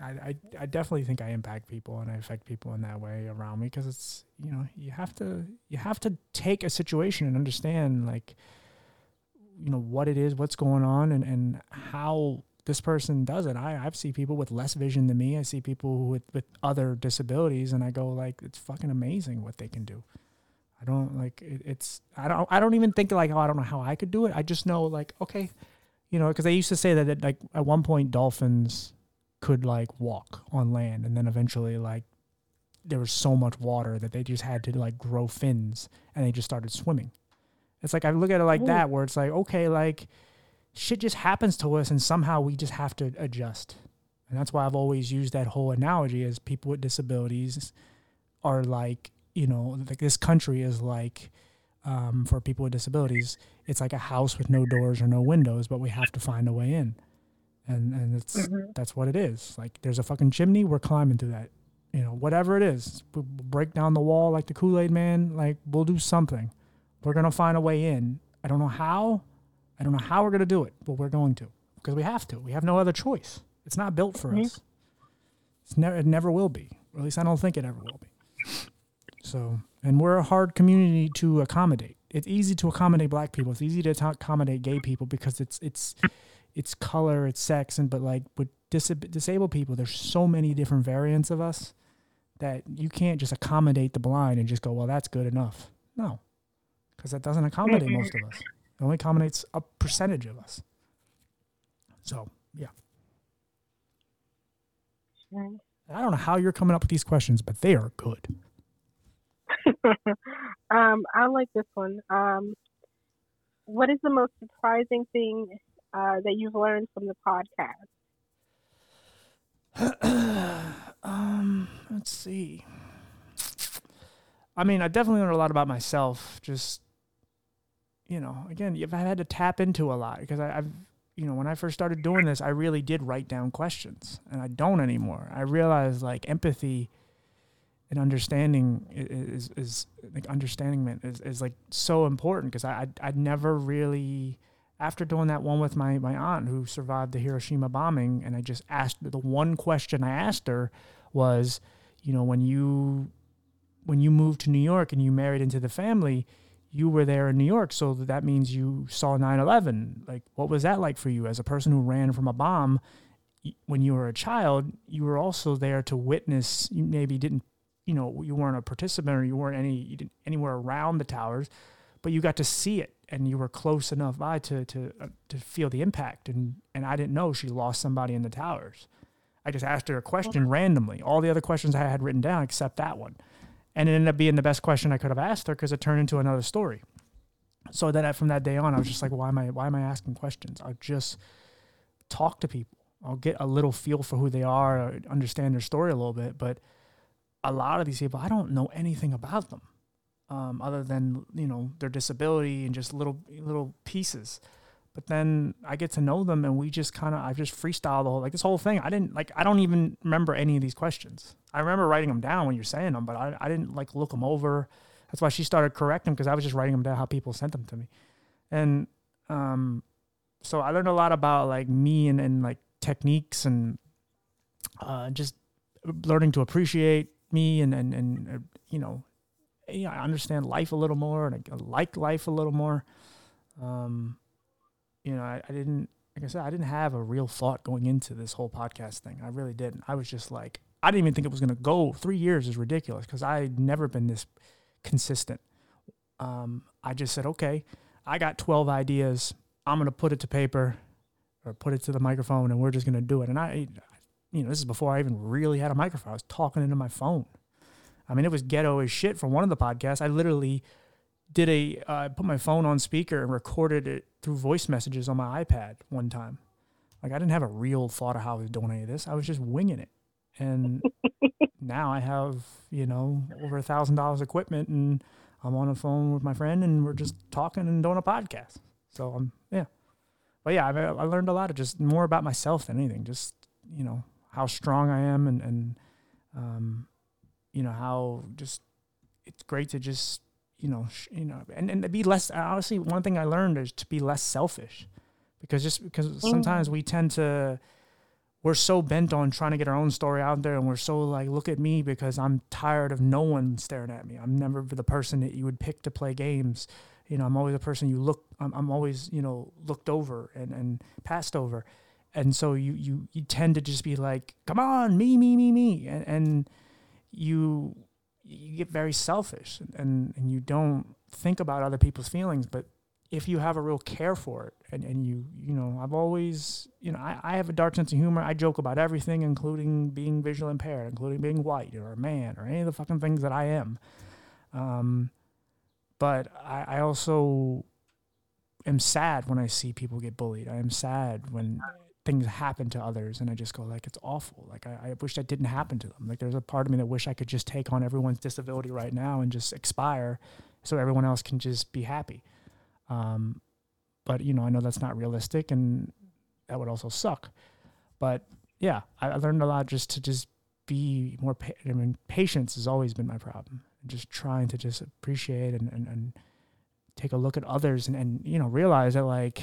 uh, I, I, I definitely think I impact people and I affect people in that way around me because it's you know you have to you have to take a situation and understand like you know what it is, what's going on, and and how this person does it. I I've seen people with less vision than me. I see people with with other disabilities, and I go like it's fucking amazing what they can do. I don't like it, it's I don't I don't even think like oh I don't know how I could do it. I just know like okay you know, because they used to say that, like at one point dolphins could like walk on land, and then eventually like there was so much water that they just had to like grow fins, and they just started swimming. It's like I look at it like Ooh. that, where it's like okay, like shit just happens to us, and somehow we just have to adjust. And that's why I've always used that whole analogy as people with disabilities are like, you know, like this country is like um, for people with disabilities, it's like a house with no doors or no windows, but we have to find a way in. And and it's mm-hmm. that's what it is. Like there's a fucking chimney, we're climbing through that. You know, whatever it is, we'll break down the wall like the Kool Aid Man. Like we'll do something. We're gonna find a way in. I don't know how. I don't know how we're gonna do it, but we're going to because we have to. We have no other choice. It's not built for mm-hmm. us. It's never. It never will be. Or at least I don't think it ever will be. So and we're a hard community to accommodate. It's easy to accommodate black people. It's easy to accommodate gay people because it's it's it's color, it's sex, and but like with dis- disabled people, there's so many different variants of us that you can't just accommodate the blind and just go, well, that's good enough. No, because that doesn't accommodate most of us. It only accommodates a percentage of us. So, yeah. I don't know how you're coming up with these questions, but they are good. <laughs> um, I like this one. Um, what is the most surprising thing uh, that you've learned from the podcast? <clears throat> um, let's see. I mean, I definitely learned a lot about myself. Just, you know, again, I've had to tap into a lot because I, I've, you know, when I first started doing this, I really did write down questions, and I don't anymore. I realized like empathy and understanding is is, like understanding is, is like so important because I I'd never really after doing that one with my, my aunt who survived the Hiroshima bombing, and I just asked the one question I asked her was, you know, when you when you moved to New York and you married into the family, you were there in New York, so that means you saw 9/11. Like, what was that like for you as a person who ran from a bomb? When you were a child, you were also there to witness. You maybe didn't, you know, you weren't a participant or you weren't any you didn't anywhere around the towers, but you got to see it and you were close enough by to to uh, to feel the impact and and I didn't know she lost somebody in the towers. I just asked her a question randomly. All the other questions I had written down except that one. And it ended up being the best question I could have asked her because it turned into another story. So then from that day on I was just like why am I why am I asking questions? I'll just talk to people. I'll get a little feel for who they are, understand their story a little bit, but a lot of these people I don't know anything about them um, other than you know their disability and just little little pieces. But then I get to know them, and we just kind of I just freestyle the whole like this whole thing. I didn't like I don't even remember any of these questions. I remember writing them down when you're saying them, but I I didn't like look them over. That's why she started correcting because I was just writing them down how people sent them to me, and um, so I learned a lot about like me and and like techniques and uh, just learning to appreciate me and and and uh, you know know, I understand life a little more and I like life a little more. Um, you know, I, I, didn't, like I said, I didn't have a real thought going into this whole podcast thing. I really didn't. I was just like, I didn't even think it was going to go. Three years is ridiculous because I'd never been this consistent. Um, I just said, okay, I got 12 ideas. I'm going to put it to paper or put it to the microphone and we're just going to do it. And I, you know, this is before I even really had a microphone. I was talking into my phone. I mean, it was ghetto as shit from one of the podcasts. I literally did a, uh, put my phone on speaker and recorded it through voice messages on my iPad one time. Like I didn't have a real thought of how I was doing any of this. I was just winging it. And <laughs> now I have, you know, over a thousand dollars equipment and I'm on a phone with my friend and we're just talking and doing a podcast. So I'm, um, yeah. But yeah, I, I learned a lot of just more about myself than anything. Just, you know, how strong I am and, and, um, you know how just it's great to just you know sh- you know and and to be less honestly one thing i learned is to be less selfish because just because mm. sometimes we tend to we're so bent on trying to get our own story out there and we're so like look at me because i'm tired of no one staring at me. I'm never the person that you would pick to play games. You know i'm always the person you look i'm, I'm always you know looked over and and passed over and so you you you tend to just be like come on me me me me and, and you you get very selfish and, and you don't think about other people's feelings. But if you have a real care for it and, and you, you know, I've always, you know, I, I have a dark sense of humor. I joke about everything, including being visually impaired, including being white or a man or any of the fucking things that I am. Um, but I, I also am sad when I see people get bullied. I am sad when things happen to others and I just go like it's awful. Like I, I, wish that didn't happen to them. Like there's a part of me that wish I could just take on everyone's disability right now and just expire so everyone else can just be happy. Um, but you know, I know that's not realistic and that would also suck. But yeah, I, I learned a lot just to just be more, pa- I mean, patience has always been my problem. Just trying to just appreciate and, and, and take a look at others and, and, you know, realize that like,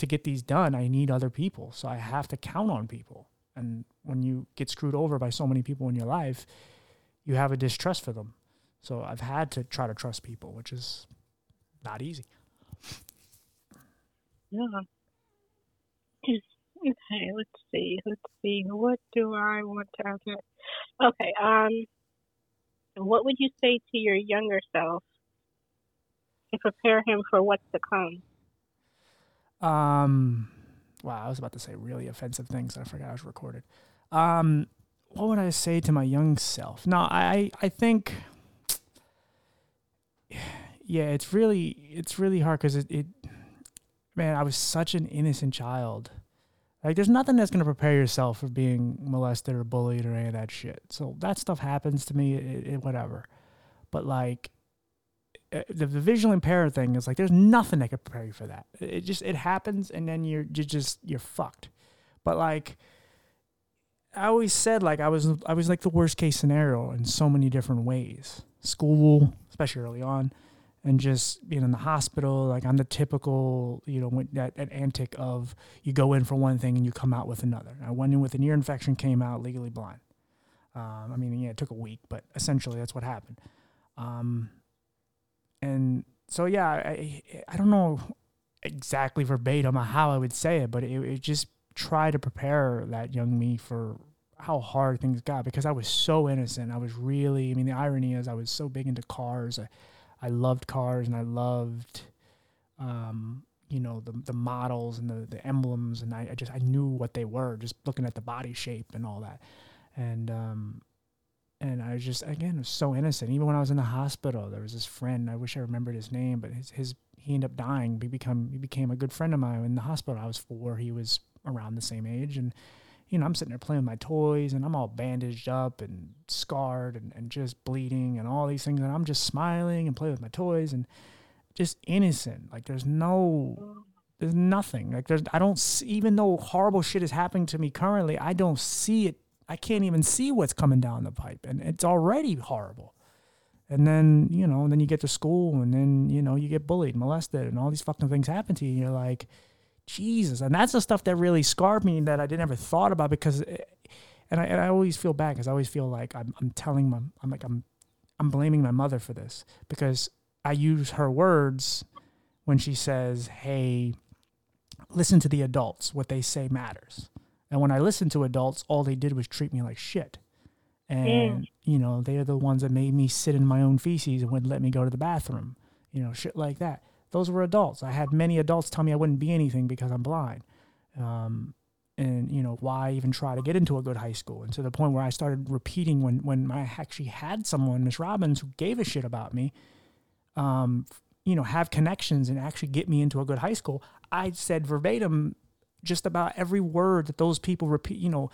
to get these done, I need other people. So I have to count on people. And when you get screwed over by so many people in your life, you have a distrust for them. So I've had to try to trust people, which is not easy. Yeah. <laughs> Okay, let's see. Let's see. What do I want to ask? Okay. Um, what would you say to your younger self to prepare him for what's to come? Um, wow, I was about to say really offensive things. I forgot I was recorded. Um, what would I say to my young self? No, I I think <sighs> yeah, it's really it's really hard because it, it man, I was such an innocent child. Like, there's nothing that's gonna prepare yourself for being molested or bullied or any of that shit. So that stuff happens to me, it, it, whatever. But like, eh, the, the visual impaired thing is like, there's nothing that could prepare you for that. It just it happens, and then you're you just you're fucked. But like, I always said like I was I was like the worst case scenario in so many different ways. School, especially early on, and just being in the hospital. Like I'm the typical, you know, that, that antic of you go in for one thing and you come out with another. I went in with an ear infection, came out legally blind. Um, I mean, yeah, it took a week, but essentially that's what happened. Um, and so yeah, I I don't know exactly verbatim how I would say it, but it, it just try to prepare that young me for how hard things got because I was so innocent. I was really, I mean, the irony is I was so big into cars. I, I loved cars and I loved, um, you know, the, the models and the, the emblems. And I, I just, I knew what they were just looking at the body shape and all that. And, um, and I was just, again, was so innocent. Even when I was in the hospital, there was this friend, I wish I remembered his name, but his, his, he ended up dying. He become, he became a good friend of mine in the hospital. I was four. He was around the same age. And, you know, I'm sitting there playing with my toys and I'm all bandaged up and scarred and, and just bleeding and all these things. And I'm just smiling and playing with my toys and just innocent. Like there's no, there's nothing. Like there's, I don't see, even though horrible shit is happening to me currently, I don't see it. I can't even see what's coming down the pipe and it's already horrible. And then, you know, and then you get to school and then, you know, you get bullied, molested and all these fucking things happen to you. And you're like, Jesus. And that's the stuff that really scarred me that I didn't ever thought about because, it, and I, and I always feel bad because I always feel like I'm, I'm telling my, I'm like, I'm, I'm blaming my mother for this because I use her words when she says, Hey, listen to the adults. What they say matters. And when I listened to adults, all they did was treat me like shit. And, mm. you know, they are the ones that made me sit in my own feces and wouldn't let me go to the bathroom, you know, shit like that those were adults. I had many adults tell me I wouldn't be anything because I'm blind. Um, and you know why even try to get into a good high school and to the point where i started repeating when when i actually had someone miss robbins who gave a shit about me um, you know have connections and actually get me into a good high school i said verbatim just about every word that those people repeat you know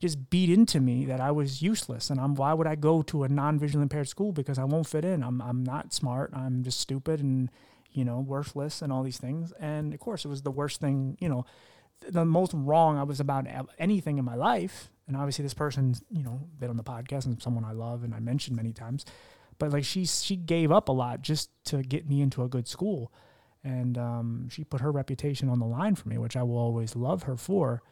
just beat into me that i was useless and i'm why would i go to a non-visually impaired school because i won't fit in i'm, I'm not smart i'm just stupid and you know, worthless and all these things. And of course, it was the worst thing, you know, the most wrong I was about anything in my life. And obviously, this person, you know, been on the podcast and someone I love and I mentioned many times. But like she she gave up a lot just to get me into a good school, and um, she put her reputation on the line for me, which I will always love her for.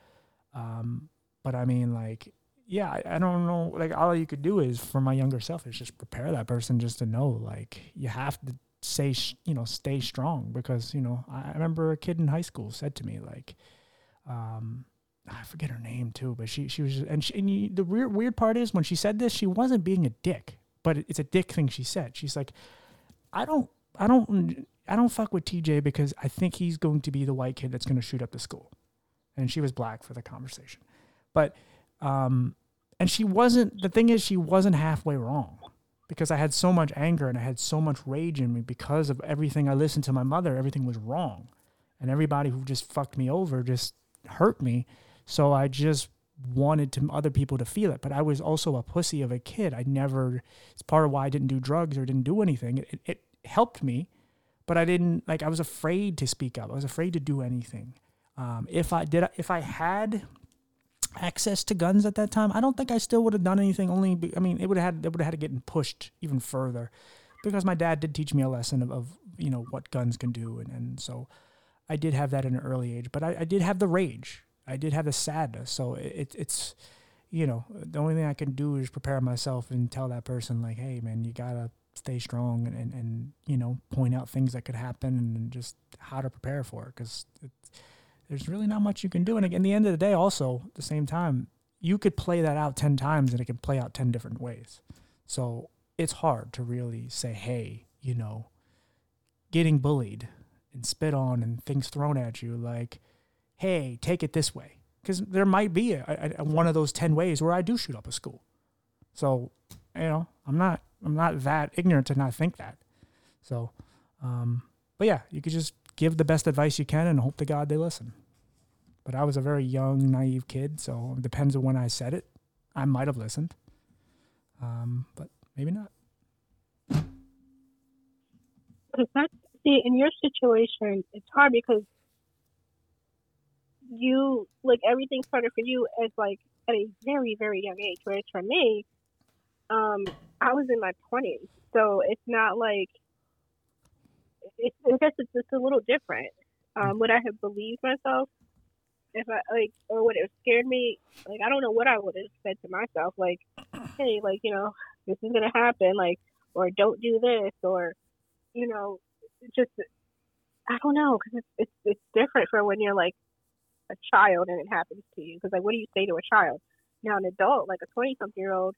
Um, but I mean, like, yeah, I, I don't know. Like, all you could do is for my younger self is just prepare that person just to know, like, you have to say you know stay strong because you know I remember a kid in high school said to me like um I forget her name too but she she was and, she, and you, the weird weird part is when she said this she wasn't being a dick but it's a dick thing she said she's like I don't I don't I don't fuck with TJ because I think he's going to be the white kid that's going to shoot up the school and she was black for the conversation but um and she wasn't the thing is she wasn't halfway wrong because I had so much anger and I had so much rage in me because of everything I listened to my mother. Everything was wrong. And everybody who just fucked me over just hurt me. So I just wanted to other people to feel it. But I was also a pussy of a kid. I never, it's part of why I didn't do drugs or didn't do anything. It, it helped me, but I didn't, like, I was afraid to speak up. I was afraid to do anything. Um, if I did, if I had access to guns at that time, I don't think I still would have done anything. Only, be, I mean, it would have had it would have had to get pushed even further, because my dad did teach me a lesson of, of you know what guns can do, and, and so I did have that at an early age. But I, I did have the rage, I did have the sadness. So it, it's you know the only thing I can do is prepare myself and tell that person like, hey man, you gotta stay strong and and, and you know point out things that could happen and just how to prepare for it because there's really not much you can do. And in the end of the day, also at the same time, you could play that out 10 times and it can play out 10 different ways. So it's hard to really say, hey, you know, getting bullied and spit on and things thrown at you, like, hey, take it this way. Because there might be a, a, one of those 10 ways where I do shoot up a school. So, you know, I'm not I'm not that ignorant to not think that. So, um, but yeah, you could just give the best advice you can and hope to God they listen. But I was a very young, naive kid, so it depends on when I said it. I might have listened, um, but maybe not. See in your situation, it's hard because you like everything started for you as like at a very very young age. Whereas for me, um, I was in my twenties, so it's not like it's, I guess it's just a little different. Um, would I have believed myself if I like, or would it have scared me? Like, I don't know what I would have said to myself. Like, hey, like you know, this is gonna happen. Like, or don't do this, or you know, just I don't know because it's, it's it's different for when you're like a child and it happens to you. Because like, what do you say to a child? Now, an adult, like a twenty something year old,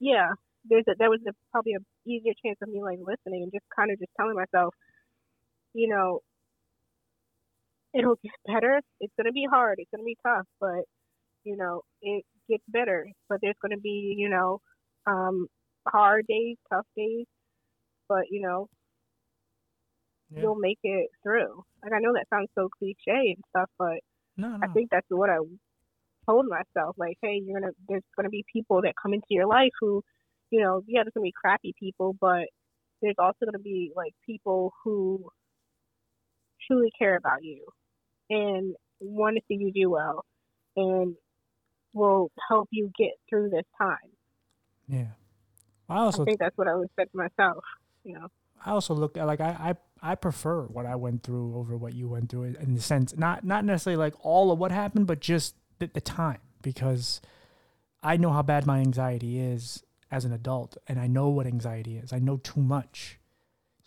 yeah, there's a, there was a, probably a easier chance of me like listening and just kind of just telling myself, you know, it'll get better. It's gonna be hard. It's gonna be tough, but you know, it gets better. But there's gonna be, you know, um, hard days, tough days, but you know, yeah. you'll make it through. Like I know that sounds so cliche and stuff, but no, no. I think that's what I told myself. Like, hey, you're gonna there's gonna be people that come into your life who, you know, yeah, there's gonna be crappy people, but there's also gonna be like people who truly care about you and want to see you do well and will help you get through this time. Yeah. I also I think that's what I would say to myself, you know. I also look at like I, I I prefer what I went through over what you went through in the sense not not necessarily like all of what happened, but just the, the time because I know how bad my anxiety is as an adult, and I know what anxiety is. I know too much.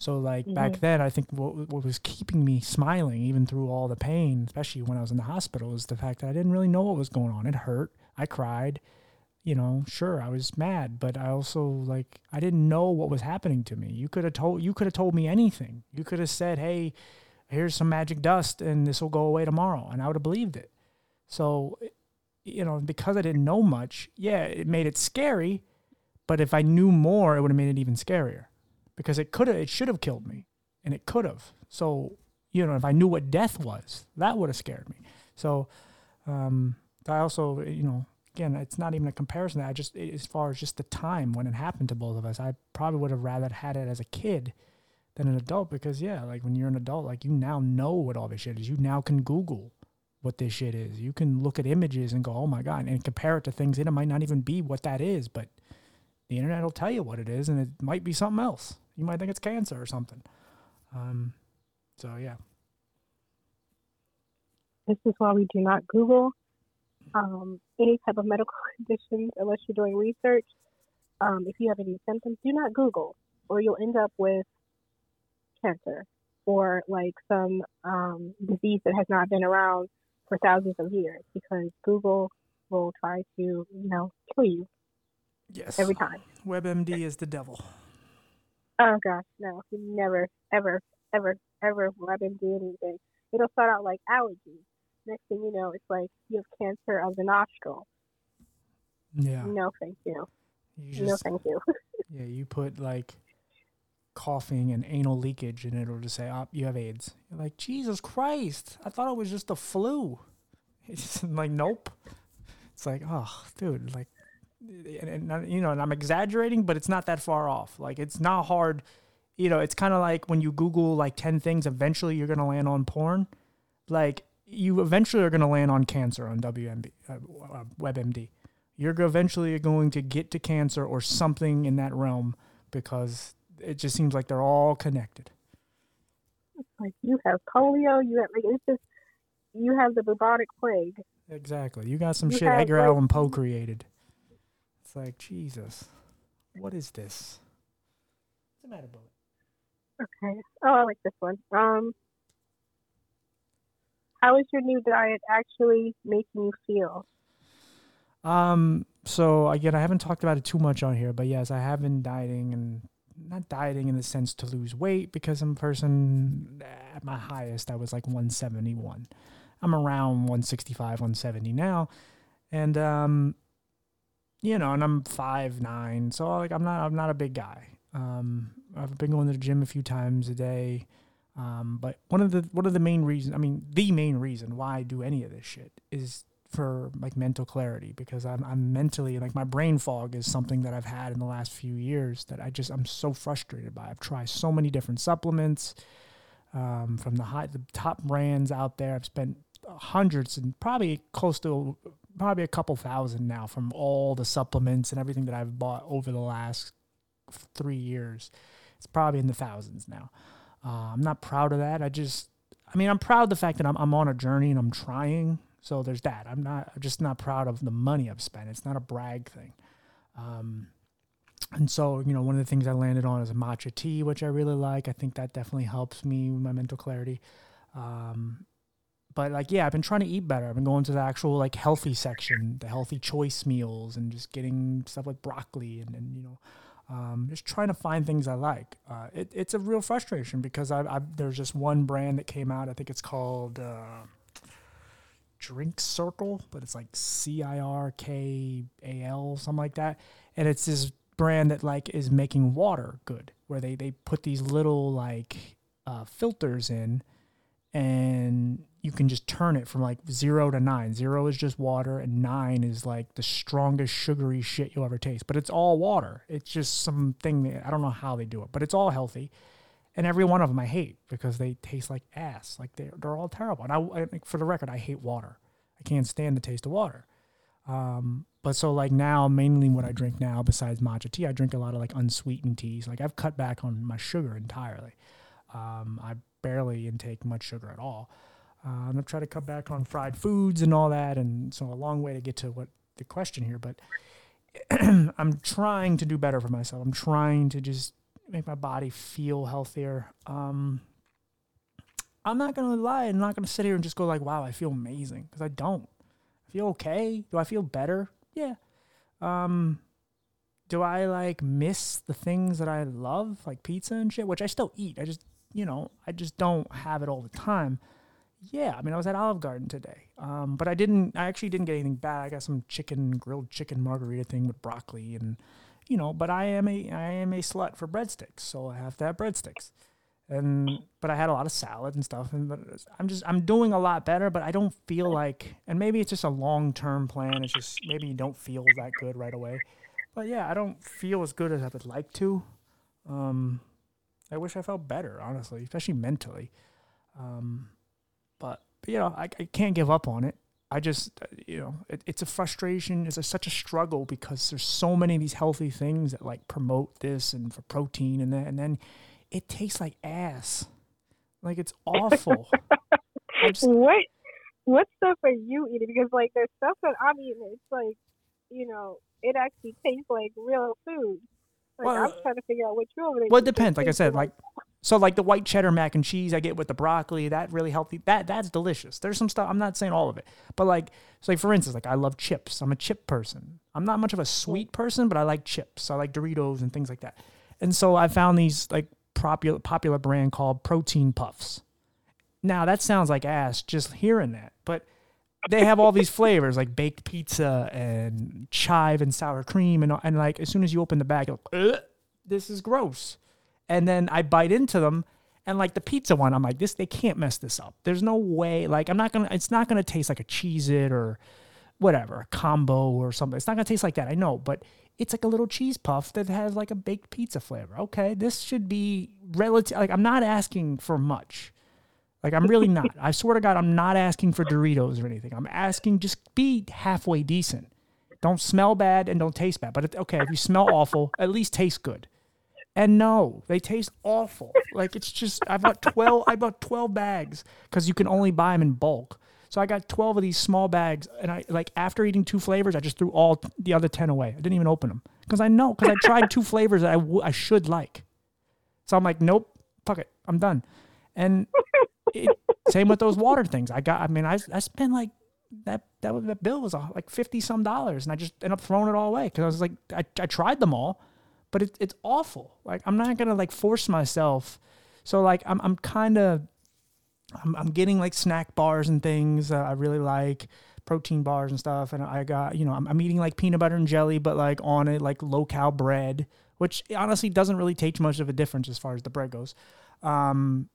So like mm-hmm. back then, I think what, what was keeping me smiling even through all the pain, especially when I was in the hospital, was the fact that I didn't really know what was going on. It hurt. I cried. You know, sure, I was mad, but I also like I didn't know what was happening to me. You could have told you could have told me anything. You could have said, "Hey, here's some magic dust, and this will go away tomorrow," and I would have believed it. So, you know, because I didn't know much, yeah, it made it scary. But if I knew more, it would have made it even scarier because it could have, it should have killed me and it could have. So, you know, if I knew what death was, that would have scared me. So, um, I also, you know, again, it's not even a comparison. I just, as far as just the time when it happened to both of us, I probably would have rather had it as a kid than an adult because, yeah, like when you're an adult, like you now know what all this shit is. You now can Google what this shit is. You can look at images and go, oh my God, and compare it to things, and it might not even be what that is, but the internet will tell you what it is, and it might be something else. You might think it's cancer or something. Um, so, yeah. This is why we do not Google um, any type of medical <laughs> conditions unless you're doing research. Um, if you have any symptoms, do not Google, or you'll end up with cancer or like some um, disease that has not been around for thousands of years because Google will try to, you know, kill you. Yes. Every time. WebMD is the devil. Oh gosh, no, never, ever, ever, ever WebMD anything. It'll start out like allergies. Next thing you know, it's like you have cancer of the nostril. Yeah. No, thank you. you just, no, thank you. <laughs> yeah, you put like coughing and anal leakage, and it'll just say, "Oh, you have AIDS." You're like, Jesus Christ! I thought it was just the flu. <laughs> It's like, nope. It's like, oh, dude, like, and, and you know, and I'm exaggerating, but it's not that far off. Like, it's not hard. You know, it's kind of like when you Google like ten things, eventually you're gonna land on porn. Like, you eventually are gonna land on cancer on WMB, uh, uh WebMD. You're eventually going to get to cancer or something in that realm because it just seems like they're all connected. like you have polio, you have like it's just you have the bubonic plague. Exactly. You got some you shit Edgar like, Allan Poe created. It's like Jesus. What is this? What's the matter, Bullet? Okay. Oh, I like this one. Um, how is your new diet actually making you feel? Um. So again, I haven't talked about it too much on here, but yes, I have been dieting and not dieting in the sense to lose weight because I'm a person at my highest I was like 171. I'm around 165, 170 now, and um, you know, and I'm five nine, so like I'm not I'm not a big guy. Um, I've been going to the gym a few times a day. Um, but one of the one of the main reasons, I mean, the main reason why I do any of this shit is for like mental clarity because I'm I'm mentally like my brain fog is something that I've had in the last few years that I just I'm so frustrated by. I've tried so many different supplements um, from the high the top brands out there. I've spent hundreds and probably close to probably a couple thousand now from all the supplements and everything that I've bought over the last three years. It's probably in the thousands now. Uh, I'm not proud of that. I just, I mean, I'm proud of the fact that I'm, I'm on a journey and I'm trying. So there's that. I'm not, I'm just not proud of the money I've spent. It's not a brag thing. Um, and so, you know, one of the things I landed on is matcha tea, which I really like. I think that definitely helps me with my mental clarity. Um, but like, yeah, I've been trying to eat better. I've been going to the actual like healthy section, the healthy choice meals, and just getting stuff like broccoli and, and you know, um, just trying to find things I like. Uh, it, it's a real frustration because I, I, there's just one brand that came out. I think it's called uh, Drink Cirkul, but it's like C I R K A L, something like that. And it's this brand that like is making water good, where they they put these little like uh, filters in, and you can just turn it from like zero to nine. Zero is just water, and nine is like the strongest sugary shit you'll ever taste. But it's all water. It's just something that I don't know how they do it, but it's all healthy. And every one of them I hate because they taste like ass. Like they're, they're all terrible. And I, I for the record, I hate water. I can't stand the taste of water. Um, but so like now, mainly what I drink now, besides matcha tea, I drink a lot of like unsweetened teas. Like I've cut back on my sugar entirely. Um, I barely intake much sugar at all. Uh, I'm trying to cut back on fried foods and all that, and so a long way to get to what the question here. But <clears throat> I'm trying to do better for myself. I'm trying to just make my body feel healthier. Um, I'm not gonna lie. I'm not gonna sit here and just go like, "Wow, I feel amazing," because I don't. I feel okay. Do I feel better? Yeah. Um, do I like miss the things that I love, like pizza and shit, which I still eat. I just, you know, I just don't have it all the time yeah, I mean, I was at Olive Garden today, um, but I didn't. I actually didn't get anything bad. I got some chicken, grilled chicken margarita thing with broccoli, and you know. But I am a I am a slut for breadsticks, so I have to have breadsticks. And but I had a lot of salad and stuff, and but I'm just I'm doing a lot better. But I don't feel like, and maybe it's just a long term plan. It's just maybe you don't feel that good right away. But yeah, I don't feel as good as I would like to. Um, I wish I felt better, honestly, especially mentally. Um, but, but you know, I, I can't give up on it. I just, uh, you know, it, it's a frustration. It's a, such a struggle because there's so many of these healthy things that like promote this and for protein and that, and then it tastes like ass. Like it's awful. <laughs> just, what what stuff are you eating? Because like there's stuff that I'm eating. It's like, you know, it actually tastes like real food. Like well, I'm trying to figure out which one. Well, it depends. Like I said, like so like the white cheddar mac and cheese I get with the broccoli, that really healthy. That that's delicious. There's some stuff I'm not saying all of it, but like so like for instance, like I love chips. I'm a chip person. I'm not much of a sweet person, but I like chips. I like Doritos and things like that. And so I found these like popular popular brand called Protein Puffs. Now that sounds like ass just hearing that, but they have all these flavors like baked pizza and chive and sour cream and and like as soon as you open the bag, like, this is gross and then I bite into them. And like the pizza one, I'm like, this they can't mess this up. There's no way. Like I'm not gonna. It's not gonna taste like a Cheez-It or whatever, a combo or something. It's not gonna taste like that. I know, but it's like a little cheese puff that has like a baked pizza flavor. Okay, this should be relative. Like I'm not asking for much. Like I'm really not. I swear to God, I'm not asking for Doritos or anything. I'm asking just be halfway decent. Don't smell bad and don't taste bad. But okay, if you smell awful, at least taste good. And no, they taste awful. Like it's just I bought twelve. I bought twelve bags because you can only buy them in bulk. So I got twelve of these small bags, and I like after eating two flavors, I just threw all the other ten away. I didn't even open them because I know because I tried two flavors that I, w- I should like. So I'm like, nope, fuck it, I'm done. And it, same with those water things. I got. I mean, I I spent like that that that bill was uh, like fifty some dollars, and I just ended up throwing it all away because I was like, I I tried them all but it, it's awful. Like I'm not gonna like force myself. So like I'm I'm kind of I'm, I'm getting like snack bars and things I really like protein bars and stuff. And I got, you know, I'm, I'm, eating like peanut butter and jelly, but like on it, like low cal bread, which honestly doesn't really take much of a difference as far as the bread goes. Um,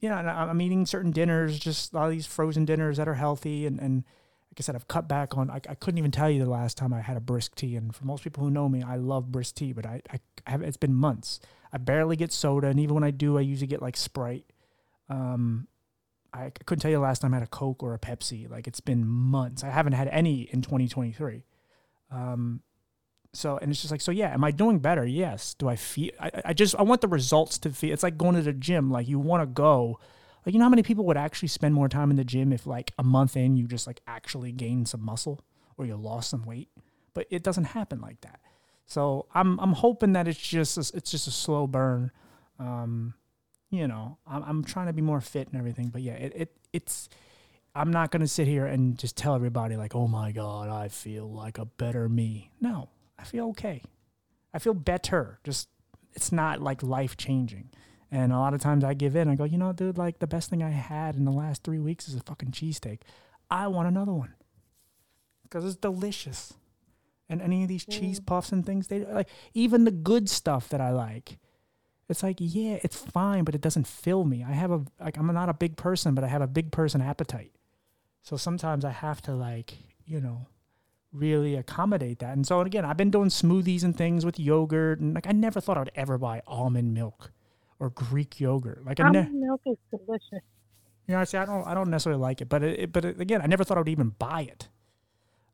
yeah, I'm eating certain dinners, just all these frozen dinners that are healthy. And, and like I said, I've cut back on, I, I couldn't even tell you the last time I had a brisk tea. And for most people who know me, I love brisk tea, but I, I, I have, it's been months. I barely get soda. And even when I do, I usually get like Sprite. Um, I couldn't tell you the last time I had a Coke or a Pepsi. Like it's been months. I haven't had any in 2023. Um, so and it's just like so yeah am i doing better yes do i feel I, I just i want the results to feel it's like going to the gym like you want to go like you know how many people would actually spend more time in the gym if like a month in you just like actually gained some muscle or you lost some weight but it doesn't happen like that so i'm i'm hoping that it's just a, it's just a slow burn um you know, I'm, I'm trying to be more fit and everything. But yeah, it, it it's I'm not gonna sit here and just tell everybody like, oh my god, I feel like a better me. No, I feel okay. I feel better. Just it's not like life changing. And a lot of times I give in. I go, you know, dude, like the best thing I had in the last three weeks is a fucking cheesesteak. I want another one because it's delicious. And any of these mm. cheese puffs and things, they like even the good stuff that I like it's like, yeah, it's fine, but it doesn't fill me. I have a like I'm not a big person, but I have a big person appetite. So sometimes I have to like, you know, really accommodate that. And so again, I've been doing smoothies and things with yogurt and like I never thought I would ever buy almond milk or Greek yogurt. Like almond ne- milk is delicious. You know, I say I don't I don't necessarily like it, but it, but it, again, I never thought I would even buy it.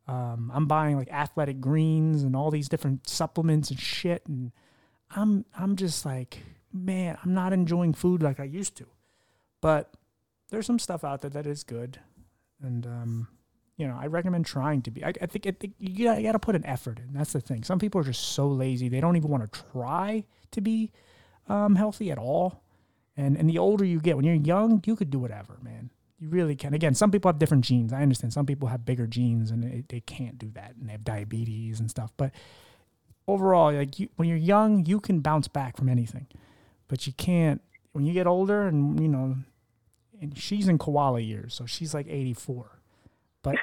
Um, I'm buying like athletic greens and all these different supplements and shit and I'm I'm just like, man, I'm not enjoying food like I used to. But there's some stuff out there that is good, and um, you know, I recommend trying to be. I, I think, I think you got, you got to put an effort in. That's the thing. Some people are just so lazy; they don't even want to try to be um, healthy at all. And and the older you get, when you're young, you could do whatever, man. You really can. Again, some people have different genes. I understand. Some people have bigger genes and they, they can't do that, and they have diabetes and stuff. But overall, like you, when you're young, you can bounce back from anything, but you can't when you get older. And you know, and she's in koala years, so she's like 84. But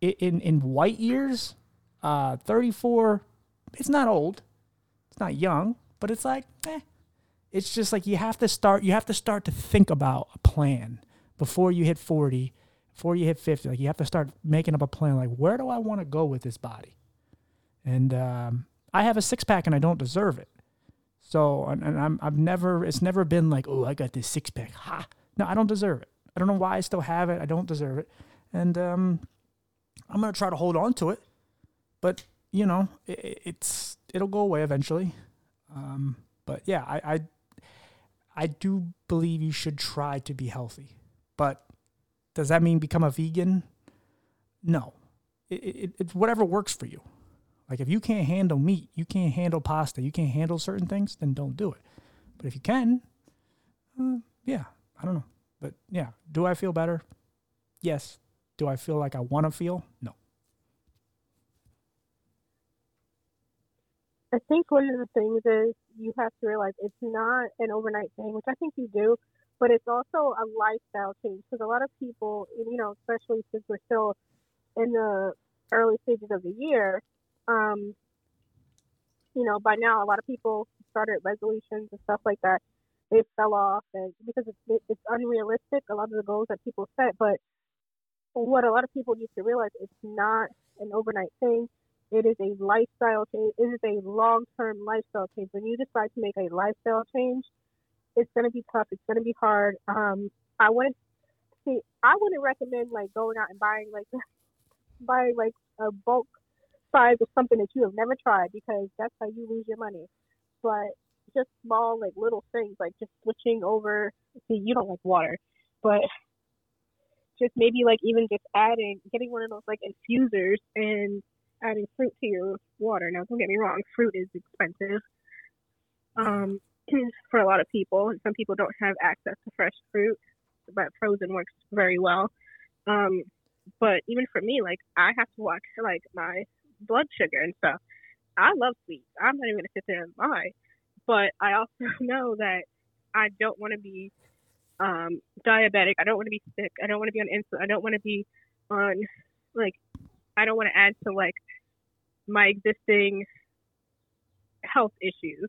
it, <laughs> in in white years, uh, 34, it's not old, it's not young, but it's like, eh. It's just like you have to start. You have to start to think about a plan before you hit 40 before you hit 50 like you have to start making up a plan like where do i want to go with this body and um, I have a six pack and I don't deserve it. So and, and I'm I've never it's never been like oh I got this six pack ha no I don't deserve it. I don't know why I still have it. I don't deserve it, and um, I'm gonna try to hold on to it. But you know it, it's it'll go away eventually. Um, but yeah, I, I I do believe you should try to be healthy. But does that mean become a vegan? No. It, it, it's whatever works for you. Like if you can't handle meat, you can't handle pasta, you can't handle certain things, then don't do it. But if you can, uh, yeah, I don't know. But yeah, do I feel better? Yes. Do I feel like I want to feel? No. I think one of the things is you have to realize it's not an overnight thing, which I think you do, but it's also a lifestyle change because a lot of people, you know, especially since we're still in the early stages of the year, um, you know, by now a lot of people started resolutions and stuff like that. They fell off, and because it's, it's unrealistic, a lot of the goals that people set. But what a lot of people need to realize, it's not an overnight thing. It is a lifestyle change. It is a long-term lifestyle change. When you decide to make a lifestyle change, it's going to be tough. It's going to be hard. Um, I wouldn't see. I wouldn't recommend like going out and buying like <laughs> buying like a bulk size of something that you have never tried because that's how you lose your money. But just small, like little things, like just switching over. See, you don't like water, but just maybe like even just adding, getting one of those like infusers and adding fruit to your water. Now, don't get me wrong, fruit is expensive um, <clears throat> for a lot of people, some people don't have access to fresh fruit, but frozen works very well. Um, but even for me, like I have to watch like my blood sugar and stuff. I love sweets. I'm not even gonna sit there and lie, but I also <laughs> know that I don't want to be um, diabetic. I don't want to be sick. I don't want to be on insulin. I don't want to be on like I don't want to add to like my existing health issues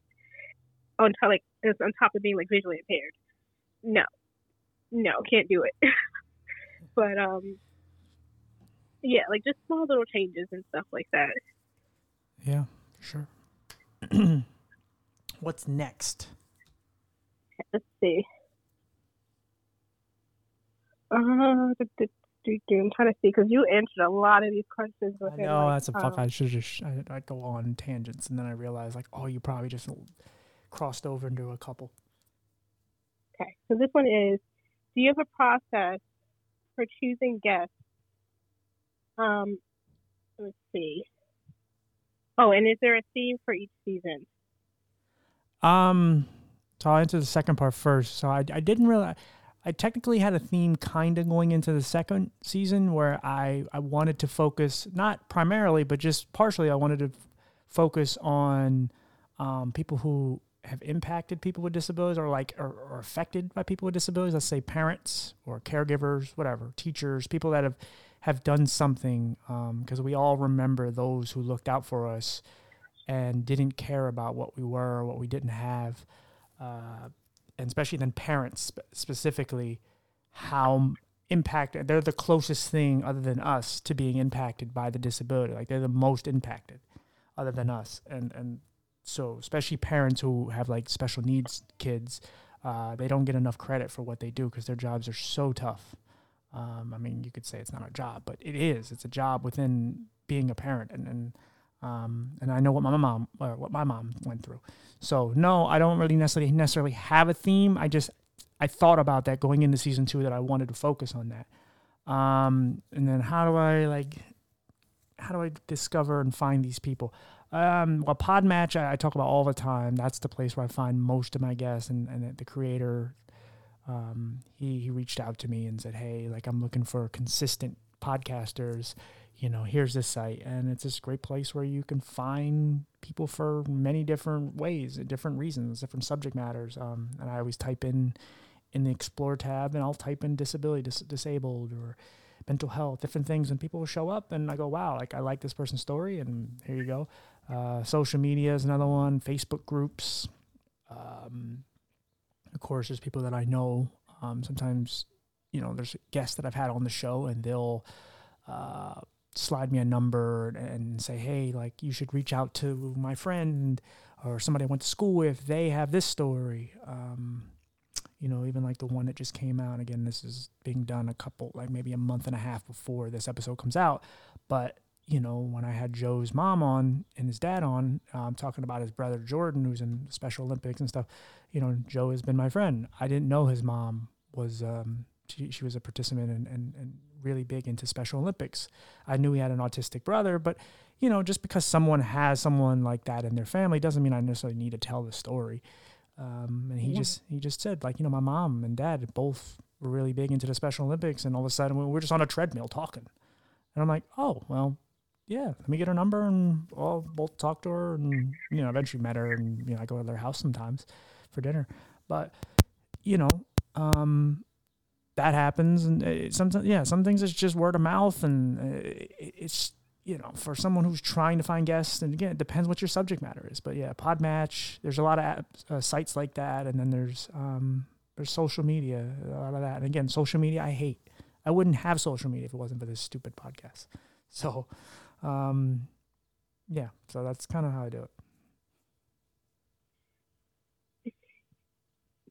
on top like on top of being like visually impaired. No, no, can't do it. <laughs> but um, yeah, like just small little changes and stuff like that. Yeah, sure. <clears throat> What's next? Let's see. Uh, I'm trying to see because you answered a lot of these questions. I know like, that's a fuck. Um, I should just I, I go on tangents and then I realize like, oh, you probably just crossed over into a couple. Okay, so this one is: Do you have a process for choosing guests? Um, let's see. Oh, and is there a theme for each season? Um, so I'll answer the second part first. So I, I didn't really. I technically had a theme kind of going into the second season where I, I wanted to focus, not primarily, but just partially, I wanted to f- focus on um, people who have impacted people with disabilities or like or, or affected by people with disabilities. Let's say parents or caregivers, whatever, teachers, people that have have done something because um, we all remember those who looked out for us and didn't care about what we were or what we didn't have. Uh, and especially then parents specifically, how impacted they're the closest thing other than us to being impacted by the disability. Like they're the most impacted other than us. And and so especially parents who have like special needs kids, uh, they don't get enough credit for what they do because their jobs are so tough. Um, I mean, you could say it's not a job, but it is. It's a job within being a parent, and and um, and I know what my mom or what my mom went through. So no, I don't really necessarily necessarily have a theme. I just I thought about that going into season two that I wanted to focus on that. Um, and then how do I like how do I discover and find these people? Um, well, Podmatch I, I, talk about all the time. That's the place where I find most of my guests, and, and the creator, um, he he reached out to me and said, "Hey, like I'm looking for consistent podcasters you know, here's this site. And it's this great place where you can find people for many different ways, different reasons, different subject matters. Um, and I always type in in the explore tab and I'll type in disability, dis- disabled or mental health, different things. And people will show up and I go, wow, like I like this person's story. And here you go. Uh, social media is another one, Facebook groups. Um, of course, there's people that I know. Um, sometimes, you know, there's guests that I've had on the show and they'll, uh, slide me a number and say, hey, like you should reach out to my friend or somebody I went to school with. They have this story. Um, you know, even like the one that just came out. Again, this is being done a couple, like maybe a month and a half before this episode comes out. But you know, when I had Joe's mom on and his dad on, um, talking about his brother Jordan, who's in Special Olympics and stuff, you know, Joe has been my friend. I didn't know his mom was, um, she, she was a participant and, and, and really big into Special Olympics. I knew he had an autistic brother, but you know, just because someone has someone like that in their family doesn't mean I necessarily need to tell the story. Um, and he yeah. just he just said like you know my mom and dad both were really big into the Special Olympics, and all of a sudden we were just on a treadmill talking, and I'm like, oh well, yeah, let me get her number, and I'll both talk to her, and you know eventually met her, and you know I go to their house sometimes for dinner, but you know um, that happens, and uh, sometimes yeah, some things it's just word of mouth, and uh, it's you know for someone who's trying to find guests, and again, it depends what your subject matter is. But yeah, Podmatch, there's a lot of apps, uh, sites like that, and then there's um, there's social media, a lot of that. And again, social media I hate. I wouldn't have social media if it wasn't for this stupid podcast. So, um, yeah, so that's kind of how I do it.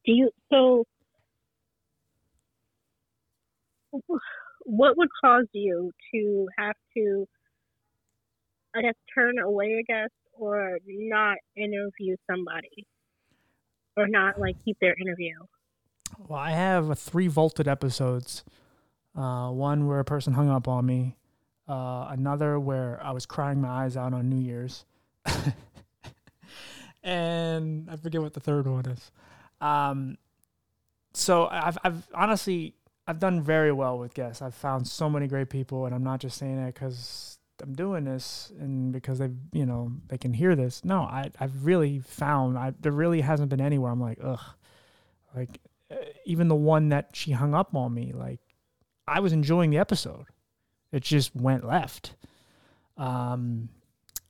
Do you so? What would cause you to have to, I guess, turn away a guest or not interview somebody or not like keep their interview? Well, I have three vaulted episodes. Uh, one where a person hung up on me. Uh, another where I was crying my eyes out on New Year's. <laughs> and I forget what the third one is. Um, so I've, I've honestly I've done very well with guests. I've found so many great people, and I'm not just saying it because I'm doing this and because they you know they can hear this. No, I I've really found I there really hasn't been anywhere I'm like ugh, like uh, even the one that she hung up on me like I was enjoying the episode, it just went left. Um,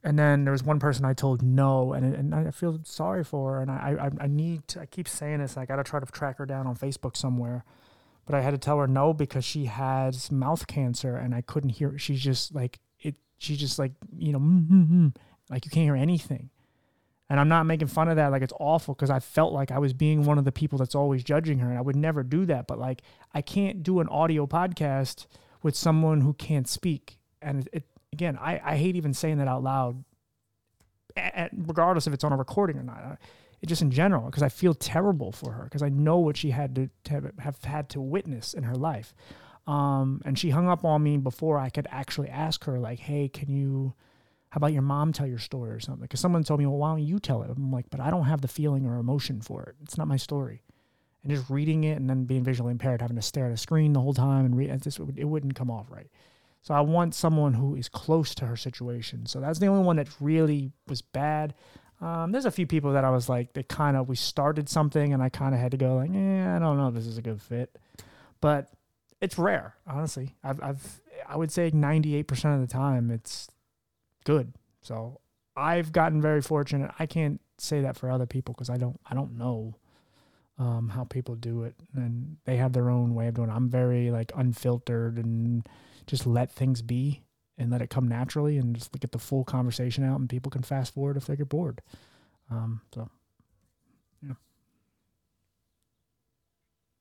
and then there was one person I told no, and and I feel sorry for her, and I I, I need to, I keep saying this. I got to try to track her down on Facebook somewhere but I had to tell her no because she has mouth cancer and I couldn't hear. She's just like it. She's just like you know, mm-hmm, like you can't hear anything. And I'm not making fun of that. Like it's awful because I felt like I was being one of the people that's always judging her, and I would never do that. But like I can't do an audio podcast with someone who can't speak. And it, it again, I I hate even saying that out loud, regardless if it's on a recording or not just in general because I feel terrible for her because I know what she had to, to, have had to witness in her life. Um, and she hung up on me before I could actually ask her like, "Hey, can you? How about your mom tell your story or something?" Because someone told me, "Well, why don't you tell it?" I'm like, "But I don't have the feeling or emotion for it. It's not my story." And just reading it and then being visually impaired, having to stare at a screen the whole time and read, it, it wouldn't come off right. So I want someone who is close to her situation. So that's the only one that really was bad. Um, there's a few people that I was like, they kind of, we started something and I kind of had to go like, yeah, I don't know if this is a good fit, but it's rare, honestly. I've, I've, I would say 98% of the time it's good. So I've gotten very fortunate. I can't say that for other people because I don't, I don't know, um, how people do it and they have their own way of doing it. I'm very like unfiltered and just let things be and let it come naturally and just get the full conversation out and people can fast forward if they get bored. Um, so, yeah.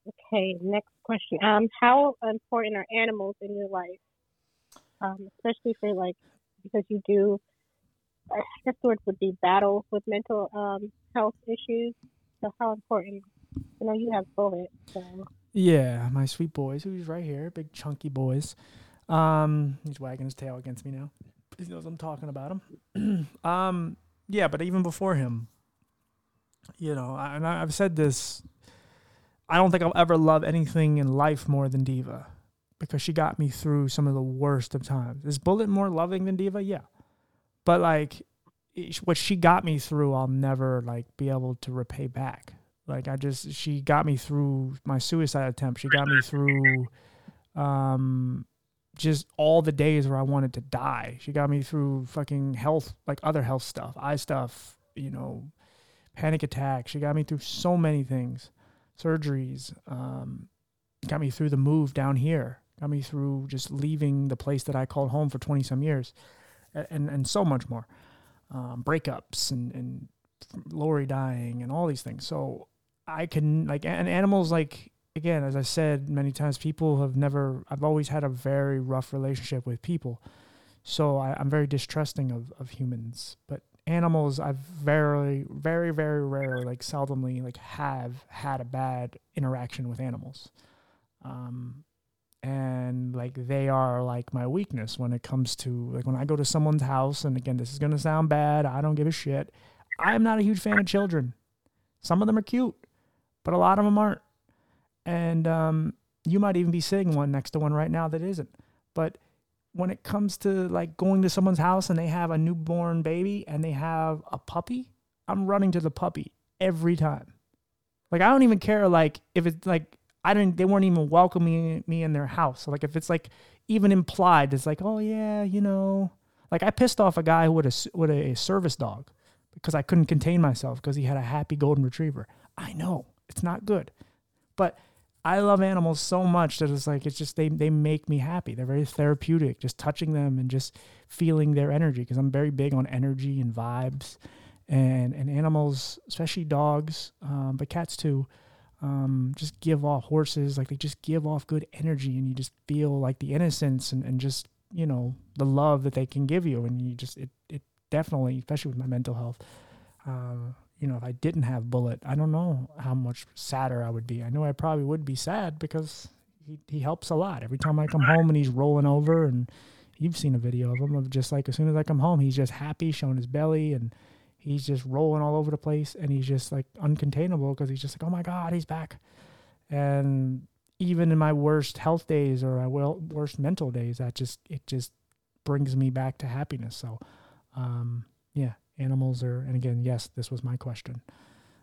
Okay, next question. Um, how important are animals in your life? Um, especially for like, because you do, I guess the word would be battle with mental um, health issues. So how important? You know, you have Bullet. So. Yeah, my sweet boys, who's right here, big chunky boys. Um, he's wagging his tail against me now. He knows I'm talking about him. <clears throat> um, yeah, but even before him, you know, I, and I've said this. I don't think I'll ever love anything in life more than Diva, because she got me through some of the worst of times. Is Bullet more loving than Diva? Yeah, but like, what she got me through, I'll never like be able to repay back. Like I just, she got me through my suicide attempt. She got me through, um, just all the days where I wanted to die. She got me through fucking health, like other health stuff, eye stuff, you know, panic attacks. She got me through so many things, surgeries. Um, got me through the move down here. Got me through just leaving the place that I called home for twenty some years, and and so much more. Um, breakups and and Lori dying and all these things. So I can like and animals like again, as I said many times, people have never, I've always had a very rough relationship with people. So I, am very distrusting of, of humans. But animals, I've very, very, very rarely, like seldomly, like have had a bad interaction with animals. Um, and like they are like my weakness when it comes to like when I go to someone's house. And again, this is going to sound bad. I don't give a shit. I'm not a huge fan of children. Some of them are cute, but a lot of them aren't and um, you might even be sitting one next to one right now that isn't. But when it comes to like going to someone's house and they have a newborn baby and they have a puppy, I'm running to the puppy every time. Like I don't even care like if it's like I didn't they weren't even welcoming me in their house. So like if it's like even implied, it's like, oh yeah, you know, like I pissed off a guy with a with a service dog because I couldn't contain myself because he had a happy golden retriever. I know it's not good, but I love animals so much that it's like it's just they they make me happy. They're very therapeutic. Just touching them and just feeling their energy because I'm very big on energy and vibes, and and animals, especially dogs, um, but cats too, um, just give off horses like they just give off good energy, and you just feel like the innocence and and just you know the love that they can give you, and you just it it definitely, especially with my mental health. Uh, you know, if I didn't have Bullet, I don't know how much sadder I would be. I know I probably would be sad because he, he helps a lot. Every time I come home and he's rolling over, and you've seen a video of him of just like as soon as I come home, he's just happy, showing his belly, and he's just rolling all over the place, and he's just like uncontainable because he's just like, oh my God, he's back. And even in my worst health days or my worst mental days, that just, it just brings me back to happiness. So, um, yeah, animals are, and again, yes, this was my question,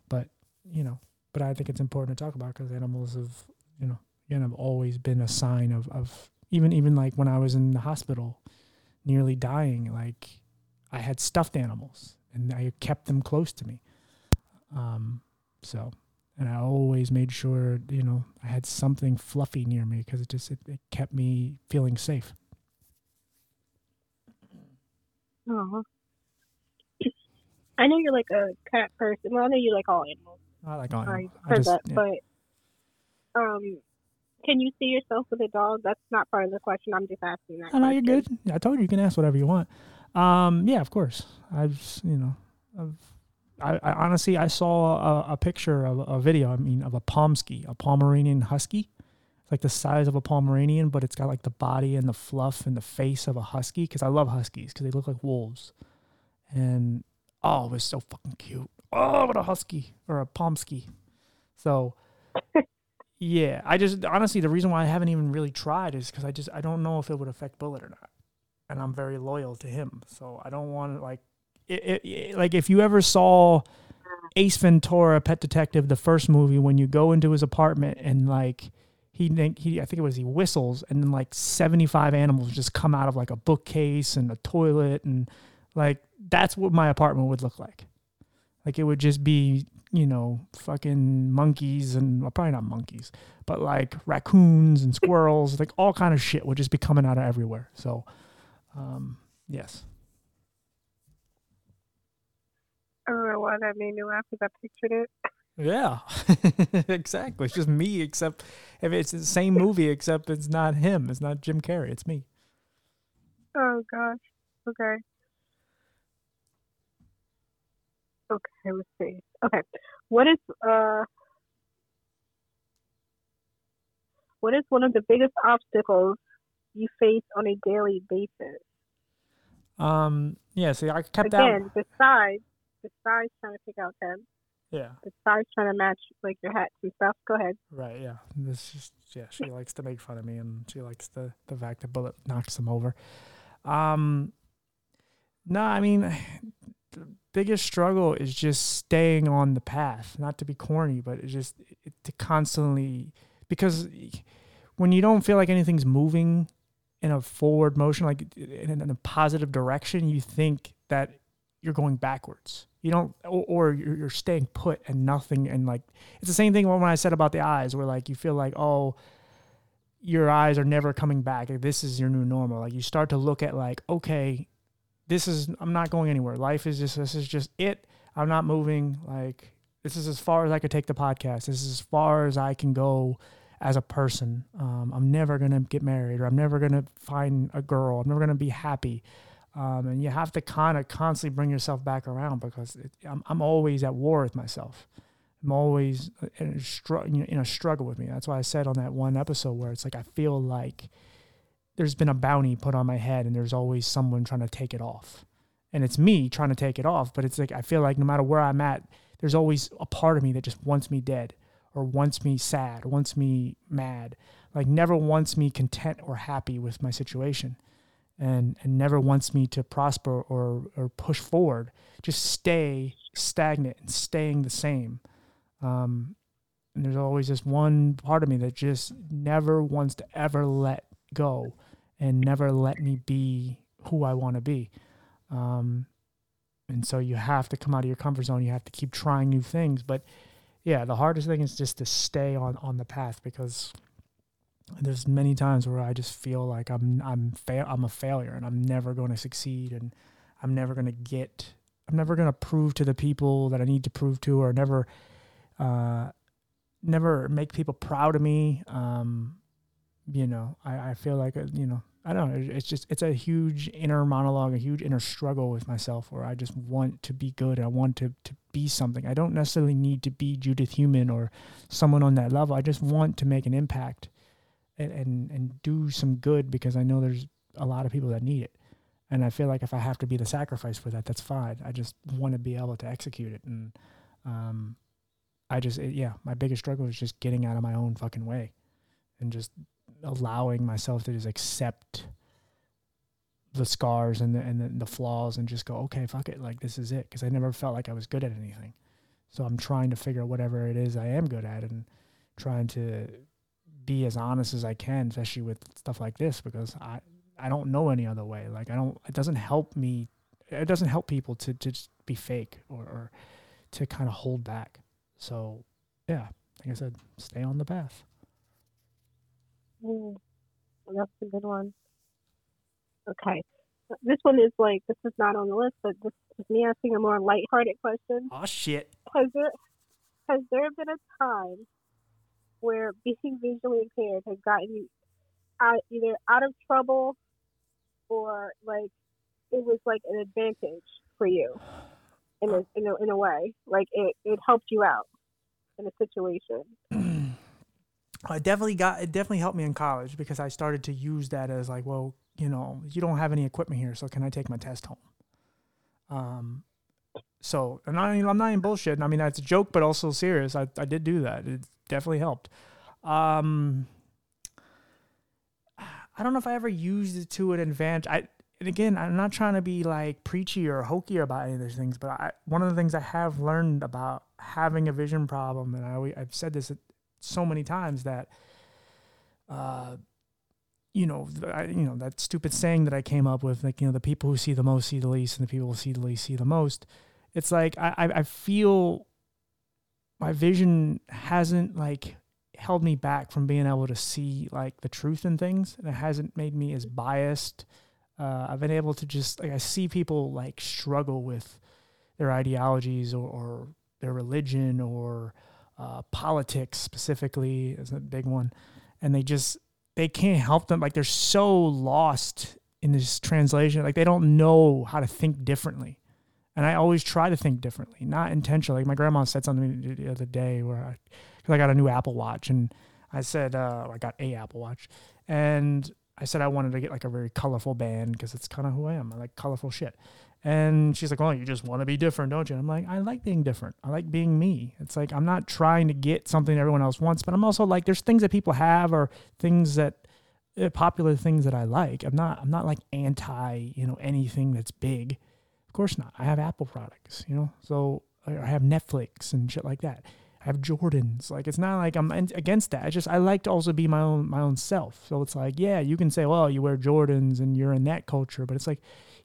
but you know, but I think it's important to talk about because animals have, you know, again, have always been a sign of, of even, even like when I was in the hospital, nearly dying, like I had stuffed animals and I kept them close to me. Um, so, and I always made sure, you know, I had something fluffy near me because it just, it, it kept me feeling safe. Oh. I know you're like a cat person. Well, I know you like all animals. I like all I animals. I heard just, that, yeah. but um, can you see yourself with a dog? That's not part of the question. I'm just asking that. Oh, no, you're good. I told you you can ask whatever you want. Um, yeah, of course. I've you know, I've, I, I honestly I saw a, a picture of a video. I mean, of a Pomsky, a Pomeranian Husky, It's like the size of a Pomeranian, but it's got like the body and the fluff and the face of a husky. Because I love huskies because they look like wolves, and oh, it was so fucking cute. Oh, what a husky or a Pomsky. So. <laughs> Yeah, I just honestly the reason why I haven't even really tried is because I just I don't know if it would affect Bullet or not, and I'm very loyal to him, so I don't want to like it, it, it- like if you ever saw Ace Ventura: Pet Detective, the first movie, when you go into his apartment and like he think he I think it was he whistles and then like 75 animals just come out of like a bookcase and a toilet and like that's what my apartment would look like. Like it would just be, you know, fucking monkeys and well, probably not monkeys, but like raccoons and squirrels, like all kind of shit would just be coming out of everywhere. So, um, yes. I don't know why that made me laugh because I pictured it. Yeah, <laughs> exactly. It's just me, except if it's the same movie, except it's not him. It's not Jim Carrey. It's me. Oh gosh. Okay. Okay, let's see. Okay. What is uh what is one of the biggest obstacles you face on a daily basis? Um, yeah. See, I kept Again, that. besides besides trying to pick out them, Yeah. besides trying to match like your hats and stuff, go ahead. Right, yeah. This just yeah, she likes to make fun of me and she likes the the fact that Bullet knocks him over. Um no, I mean the biggest struggle is just staying on the path. Not to be corny, but it's just it, to constantly because when you don't feel like anything's moving in a forward motion, like in, in a positive direction, you think that you're going backwards. You don't, or, or you're, you're staying put and nothing. And like, it's the same thing when I said about the eyes, where like you feel like, oh, your eyes are never coming back. This is your new normal. Like you start to look at like, okay, this is I'm not going anywhere. Life is just this is just it. I'm not moving. Like this is as far as I could take the podcast. This is as far as I can go as a person. Um, I'm never gonna get married, or I'm never gonna find a girl. I'm never gonna be happy. Um, and you have to kind of constantly bring yourself back around because it, I'm I'm always at war with myself. I'm always in a, str- in a struggle with me. That's why I said on that one episode where it's like I feel like there's been a bounty put on my head and there's always someone trying to take it off. And it's me trying to take it off, but it's like I feel like no matter where I'm at, there's always a part of me that just wants me dead or wants me sad or wants me mad. Like never wants me content or happy with my situation. And and never wants me to prosper or or push forward. Just stay stagnant and staying the same. Um and there's always this one part of me that just never wants to ever let go and never let me be who I want to be. Um, and so you have to come out of your comfort zone. You have to keep trying new things. But yeah, the hardest thing is just to stay on, on the path because there's many times where I just feel like I'm I'm fa- I'm a failure and I'm never going to succeed and I'm never going to get I'm never going to prove to the people that I need to prove to or never uh, never make people proud of me. Um, you know, I, I feel like, uh, you know, I don't know. It's just, it's a huge inner monologue, a huge inner struggle with myself where I just want to be good. I want to, to be something. I don't necessarily need to be Judith Heumann or someone on that level. I just want to make an impact and, and, and do some good because I know there's a lot of people that need it. And I feel like if I have to be the sacrifice for that, that's fine. I just want to be able to execute it. And, um, I just, it, yeah, my biggest struggle is just getting out of my own fucking way and just allowing myself to just accept the scars and the and the, the flaws and just go, okay, fuck it, like this is it, because I never felt like I was good at anything. So I'm trying to figure out whatever it is I am good at and trying to be as honest as I can, especially with stuff like this, because I I don't know any other way. Like I don't. It doesn't help me. It doesn't help people to to just be fake or, or to kind of hold back. So yeah, like I said, stay on the path. Mm, that's a good one. Okay. This one is like this is not on the list, but this is me asking a more lighthearted question. Oh shit. Has there has there been a time where being visually impaired has gotten you out either out of trouble or like it was like an advantage for you in a in a, in a way like it it helped you out in a situation I definitely got it definitely helped me in college because I started to use that as like well you know you don't have any equipment here so can I take my test home? Um so I'm not, I'm not even bullshitting I mean that's a joke but also serious. I, I did do that. It definitely helped. Um I don't know if I ever used it to an advantage. I and again, I'm not trying to be like preachy or hokey about any of these things, but I, one of the things I have learned about having a vision problem, and I, I've said this so many times that, uh, you know, I, you know that stupid saying that I came up with, like you know, the people who see the most see the least, and the people who see the least see the most. It's like I, I feel my vision hasn't like held me back from being able to see like the truth in things and it hasn't made me as biased uh, i've been able to just like i see people like struggle with their ideologies or, or their religion or uh, politics specifically is a big one. And they just they can't help them. Like they're so lost in this translation. Like they don't know how to think differently. And i always try to think differently not intentionally. Like my grandma said something the other day where i because I got a new Apple Watch and I said uh, I got a Apple Watch. And I said I wanted to get like a very colorful band because it's kind of who I am. I like colorful shit. And she's like, "Well, you just want to be different, don't you?" And I'm like, "I like being different. I like being me. It's like I'm not trying to get something everyone else wants, but I'm also like there's things that people have or things that uh, popular things that I like. I'm not I'm not like anti, you know, anything that's big. Of course not. I have Apple products, you know. So I have Netflix and shit like that. I have Jordans. Like it's not like I'm against that. I just I like to also be my own my own self. So it's like, yeah, you can say, well, you wear Jordans and you're in that culture, but it's like,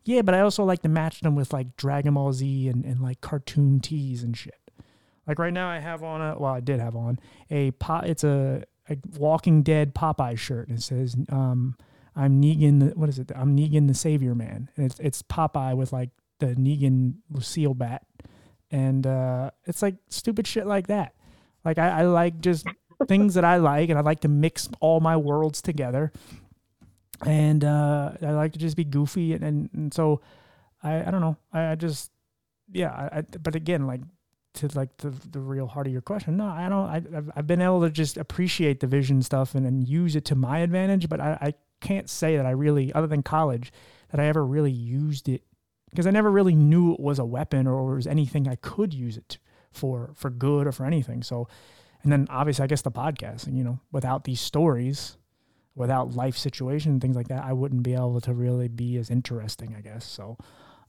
yeah, but I also like to match them with like Dragon Ball Z and, and like cartoon tees and shit. Like right now, I have on a well, I did have on a pot. It's a, a Walking Dead Popeye shirt, and it says, um, "I'm Negan. The, what is it? I'm Negan the Savior Man." And it's it's Popeye with like the Negan Lucille bat and uh, it's like stupid shit like that. Like I, I like just things that I like, and I like to mix all my worlds together. And uh, I like to just be goofy, and, and, and so I, I don't know. I, I just yeah. I, I, but again, like to like the the real heart of your question, no, I don't. I, I've, I've been able to just appreciate the vision stuff and, and use it to my advantage, but I, I can't say that I really, other than college, that I ever really used it because I never really knew it was a weapon or was anything I could use it for for good or for anything. So, and then obviously, I guess the podcast, and you know, without these stories, without life situation and things like that, I wouldn't be able to really be as interesting, I guess. So,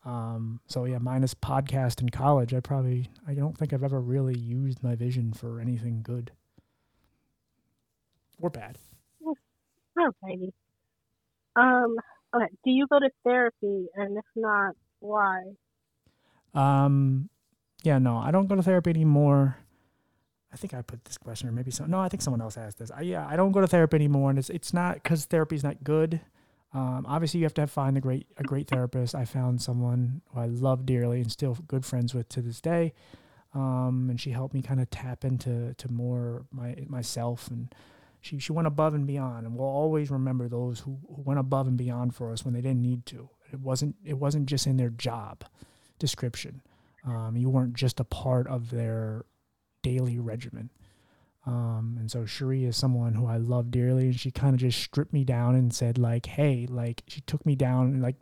um, so yeah, minus podcast in college, I probably I don't think I've ever really used my vision for anything good or bad. Okay. Um. Okay. Do you go to therapy, and if not, why? Um, yeah, no, I don't go to therapy anymore. I think I put this question, or maybe some. No, I think someone else asked this. I, yeah, I don't go to therapy anymore, and it's it's not because therapy is not good. Um, obviously, you have to find a great a great therapist. I found someone who I love dearly and still good friends with to this day, um, and she helped me kind of tap into to more my myself, and she she went above and beyond. And we'll always remember those who, who went above and beyond for us when they didn't need to. It wasn't it wasn't just in their job description. Um, you weren't just a part of their daily regimen. Um, and so Cherie is someone who I love dearly, and she kind of just stripped me down and said like, "Hey," like she took me down like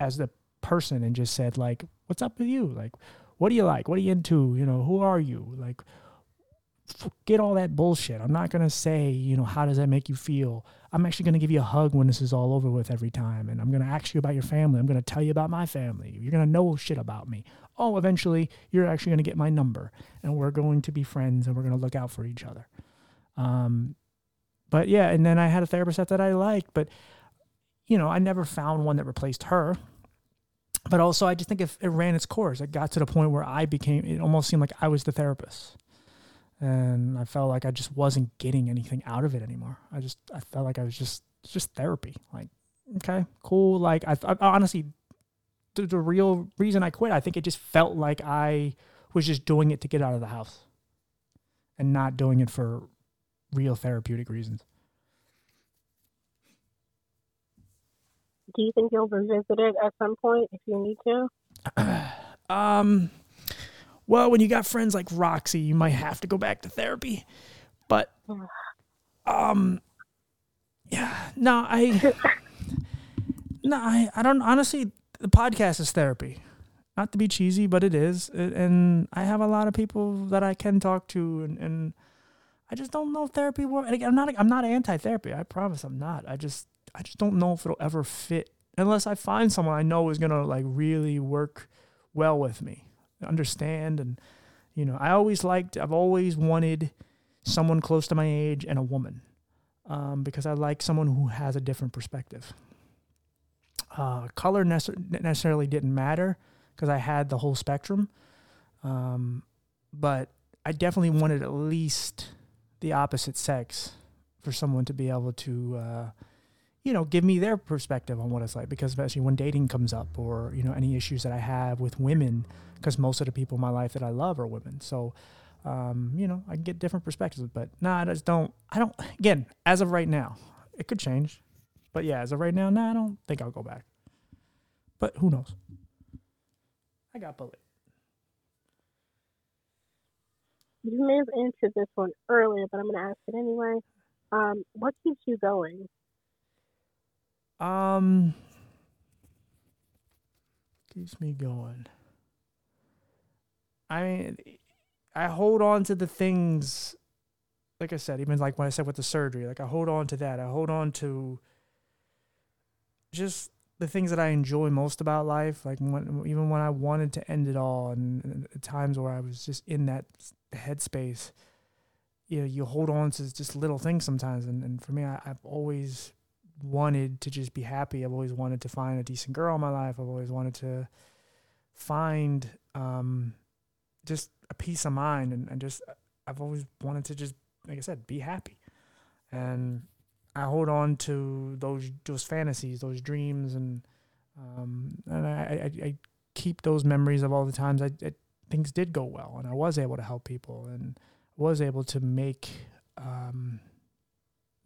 as the person and just said like, "What's up with you? Like, what do you like? What are you into? You know, who are you? Like, forget all that bullshit. I'm not gonna say, you know, how does that make you feel? I'm actually gonna give you a hug when this is all over with every time, and I'm gonna ask you about your family. I'm gonna tell you about my family. You're gonna know shit about me. Oh, eventually, you're actually gonna get my number, and we're going to be friends, and we're gonna look out for each other. Um, but yeah, and then I had a therapist that, that I liked, but you know, I never found one that replaced her. But also, I just think if it ran its course, it got to the point where I became. It almost seemed like I was the therapist and I felt like I just wasn't getting anything out of it anymore. I just I felt like I was just just therapy. Like, okay, cool. Like I, I honestly, the, the real reason I quit, I think it just felt like I was just doing it to get out of the house, and not doing it for real therapeutic reasons. Do you think you'll revisit it at some point if you need to? <clears throat> um well, when you got friends like Roxie, you might have to go back to therapy. But <sighs> um yeah, no, I <laughs> no, I, I don't honestly the podcast is therapy. Not to be cheesy, but it is. And I have a lot of people that I can talk to and, and I just don't know if therapy works. I'm not I'm not anti-therapy. I promise I'm not. I just I just don't know if it'll ever fit unless I find someone I know is to like really work well with me understand and you know i always liked i've always wanted someone close to my age and a woman um, because i like someone who has a different perspective uh, color nece- necessarily didn't matter because i had the whole spectrum um, but i definitely wanted at least the opposite sex for someone to be able to uh, you know, give me their perspective on what it's like because especially when dating comes up or, you know, any issues that I have with women, because most of the people in my life that I love are women. So, um, you know, I get different perspectives, but nah, I just don't, I don't, again, as of right now, it could change. But yeah, as of right now, nah, I don't think I'll go back. But who knows? I got bullet. You may have answered this one earlier, but I'm going to ask it anyway. Um, what keeps you going? Um, keeps me going. I mean, I hold on to the things like I said, even like when I said with the surgery, like I hold on to that. I hold on to just the things that I enjoy most about life. Like when, even when I wanted to end it all, and, and times where I was just in that headspace, you know, you hold on to just little things sometimes. And, and for me, I, I've always wanted to just be happy. I've always wanted to find a decent girl in my life. I've always wanted to find um, just a peace of mind and, and just I've always wanted to just like I said, be happy. And I hold on to those those fantasies, those dreams, and um, and I, I, I keep those memories of all the times I, I, things did go well, and I was able to help people, and was able to make um,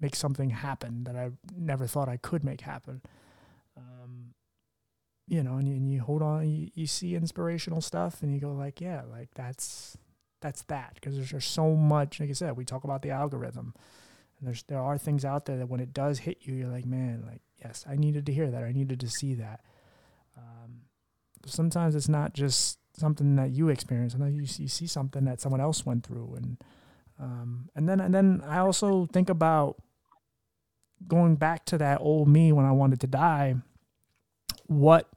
make something happen that I never thought I could make happen. Um, you know, and you, and you hold on, you, you see inspirational stuff, and you go like, yeah, like that's that's that because there's just so much. Like I said, we talk about the algorithm, and there's there are things out there that when it does hit you, you're like, man, like yes, I needed to hear that, I needed to see that. Um, sometimes it's not just something that you experience, sometimes you, you see something that someone else went through, and um, and then and then I also think about going back to that old me when I wanted to die, what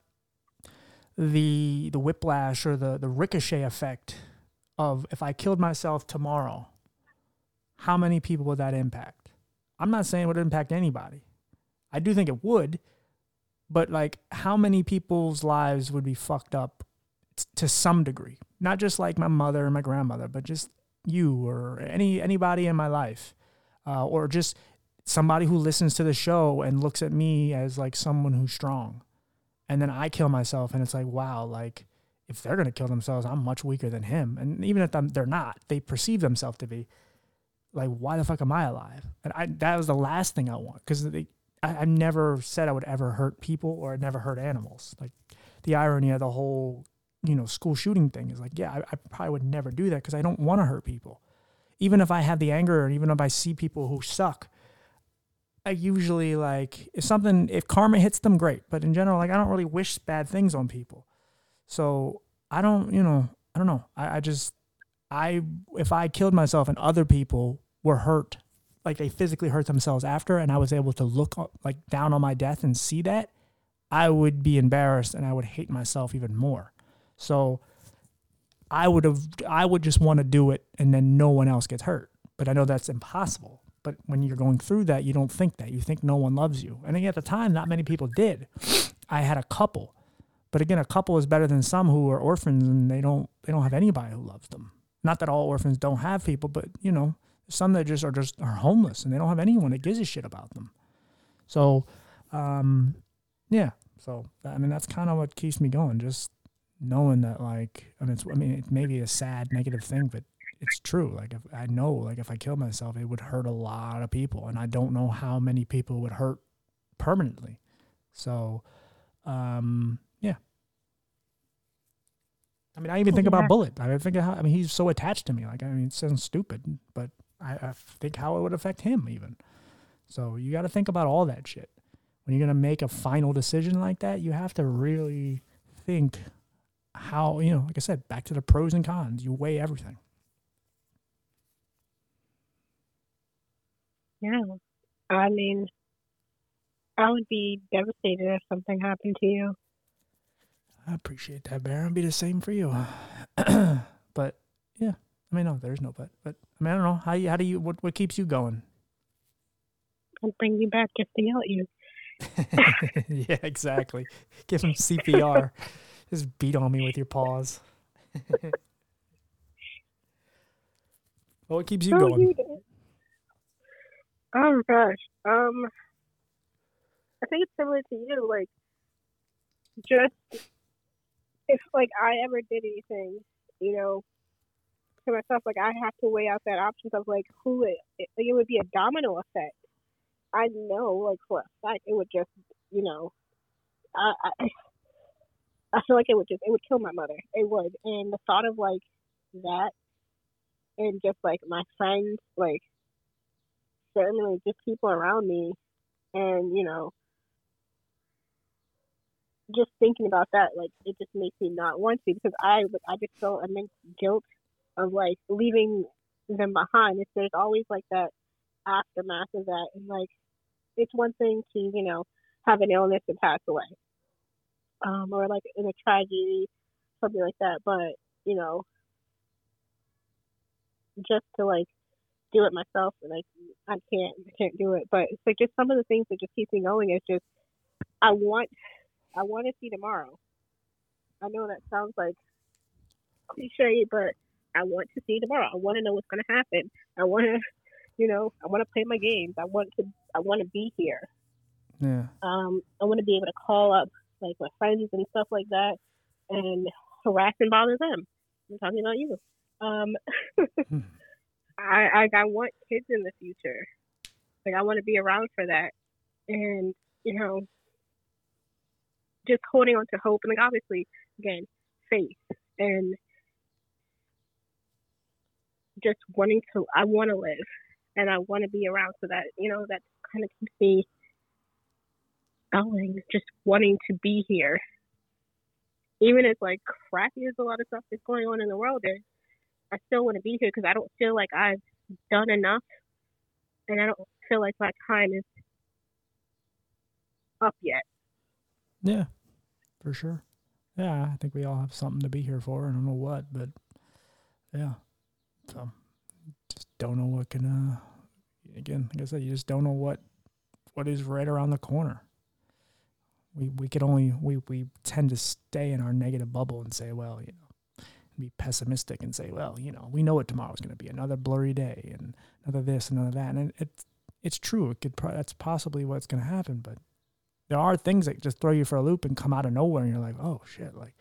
the the whiplash or the the ricochet effect of if I killed myself tomorrow, how many people would that impact? I'm not saying it would impact anybody. I do think it would, but like how many people's lives would be fucked up t- to some degree? Not just like my mother and my grandmother, but just you or any anybody in my life, uh, or just somebody who listens to the show and looks at me as like someone who's strong. And then I kill myself and it's like, wow, like if they're to kill themselves, I'm much weaker than him. And even if they're not, they perceive themselves to be like, why the fuck am I alive? And I, that was the last thing I want. Cause I, I never said I would ever hurt people or I'd never hurt animals. Like the irony of the whole, you know, school shooting thing is like, yeah, I, I probably would never do that because I don't want to hurt people. Even if I have the anger, or even if I see people who suck, I usually like if something if karma hits them, great. But in general, like I don't really wish bad things on people. So I don't, you know, I don't know. I, I just I if I killed myself and other people were hurt, like they physically hurt themselves after, and I was able to look uh, like down on my death and see that, I would be embarrassed and I would hate myself even more. So I would have I would just want to do it and then no one else gets hurt. But I know that's impossible. But when you're going through that, you don't think that. You think no one loves you. And at the time, not many people did. I had a couple. But again, a couple is better than some who are orphans and they don't they don't have anybody who loves them. Not that all orphans don't have people, but you know, some that just are just are homeless and they don't have anyone that gives a shit about them. So, um, yeah. So I mean, that's kind of what keeps me going. Just knowing that, like, I mean, it's, I mean, it may be a sad, negative thing, but it's true. Like, if I know, like, if I kill myself, it would hurt a lot of people, and I don't know how many people would hurt permanently. So, um, yeah. I mean, I even think about Bullet. I think how. I mean, he's so attached to me. Like, I mean, it sounds stupid, but I, I think how it would affect him even. So you got to think about all that shit when you're gonna make a final decision like that. You have to really think how you know, like I said, back to the pros and cons. You weigh everything. Yeah, I mean, I would be devastated if something happened to you. I appreciate that, Baron. Be the same for you. <clears throat> but I mean, no, there's no but. But I mean, I don't know how you how do you what what keeps you going? I'll bring you back if to yell at you. yeah, exactly. Give him CPR. <laughs> Just beat on me with your paws. <laughs> well, what keeps you oh, going? You oh gosh. Um, I think it's similar to you. Like, just if like I ever did anything, you know, to myself, like I have to weigh out that options of like who it, it like it would be a domino effect. I know, like for a fact, it would just, you know, I, I <laughs> I feel like it would just it would kill my mother. It would, and the thought of like that, and just like my friends, like certainly just people around me, and you know, just thinking about that, like it just makes me not want to because I I just feel immense guilt of like leaving them behind. If there's always like that aftermath of that, and like it's one thing to you know have an illness and pass away, um, or like in a tragedy, something like that. But you know, just to like do it myself, and like I can't, I can't do it. But it's like just some of the things that just keep me going is just I want, I want to see tomorrow. I know that sounds like cliche, but I want to see tomorrow. I want to know what's going to happen. I want to, <laughs> you know, I want to play my games. I want to, I want to be here. Yeah. Um, I want to be able to call up like my friends and stuff like that, and harass and bother them. I'm talking about you. Um, hmm. <laughs> I, I I want kids in the future. Like I want to be around for that, and you know, just holding on to hope, and like obviously, again, faith and just wanting to. I want to live, and I want to be around so that you know that kind of keeps me going, just wanting to be here. Even as like crappy as a lot of stuff is going on in the world is, I still want to be here because I don't feel like I've done enough, and I don't feel like my time is up yet. Yeah, for sure. Yeah, I think we all have something to be here for. I don't know what, but yeah. So just don't know what can. Uh, again, like I said, you just don't know what what is right around the corner we we could only we we tend to stay in our negative bubble and say, well, you know, be pessimistic and say, well, you know, we know what tomorrow's going to be another blurry day and another this, and another that, and it's it's true. It could pro- that's possibly what's going to happen, but there are things that just throw you for a loop and come out of nowhere, and you're like, oh shit, like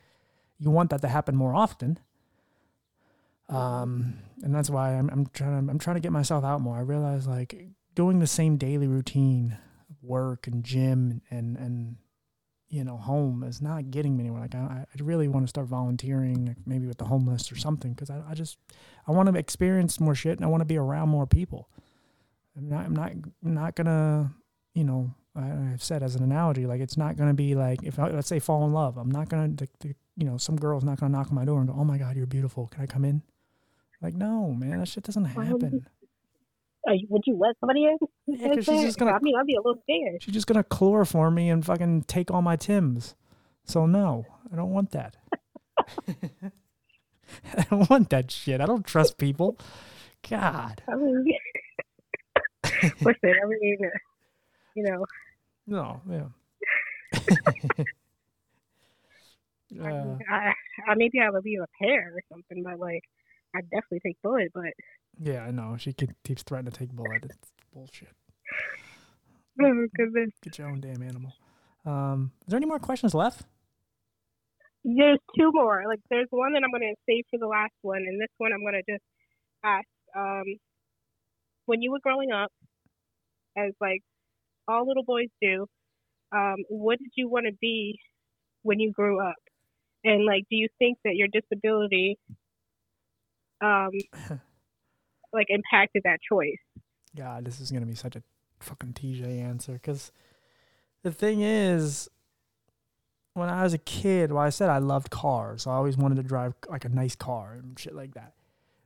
you want that to happen more often. Um, and that's why I'm I'm trying to I'm trying to get myself out more. I realize like doing the same daily routine, work and gym and and you know, home is not getting me anywhere. Like I, I really want to start volunteering, maybe with the homeless or something, because I, I just I want to experience more shit and I want to be around more people. I'm not I'm not not gonna you know I, have said as an analogy like it's not gonna be like if I, let's say fall in love. I'm not gonna the, the, you know some girl's not gonna knock on my door and go oh my god you're beautiful can I come in? Like, no, man, that shit doesn't happen. Are you, would you let somebody in? Yeah, she's just gonna- I mean, I'd be a little scared. She's just gonna chloroform me and fucking take all my Tims. So no, I don't want that. <laughs> I don't want that shit. I don't trust people. God, I mean, listen, I mean, you know, no, yeah. <laughs> I, uh, mean, I, I maybe I would be a pair or something, but like, I'd definitely take bullet. But yeah, I know. She keeps threatening to take bullet. It's bullshit. <laughs> Get your own damn animal. Um, is there any more questions left? there's two more. Like, there's one that I'm gonna save for the last one, and this one I'm gonna just ask. Um, when you were growing up, as like all little boys do, um, what did you want to be when you grew up? And like, do you think that your disability, um, <laughs> like impacted that choice? God, this is gonna be such a fucking TJ answer. Because the thing is, when I was a kid, well, I said I loved cars. I always wanted to drive like a nice car and shit like that.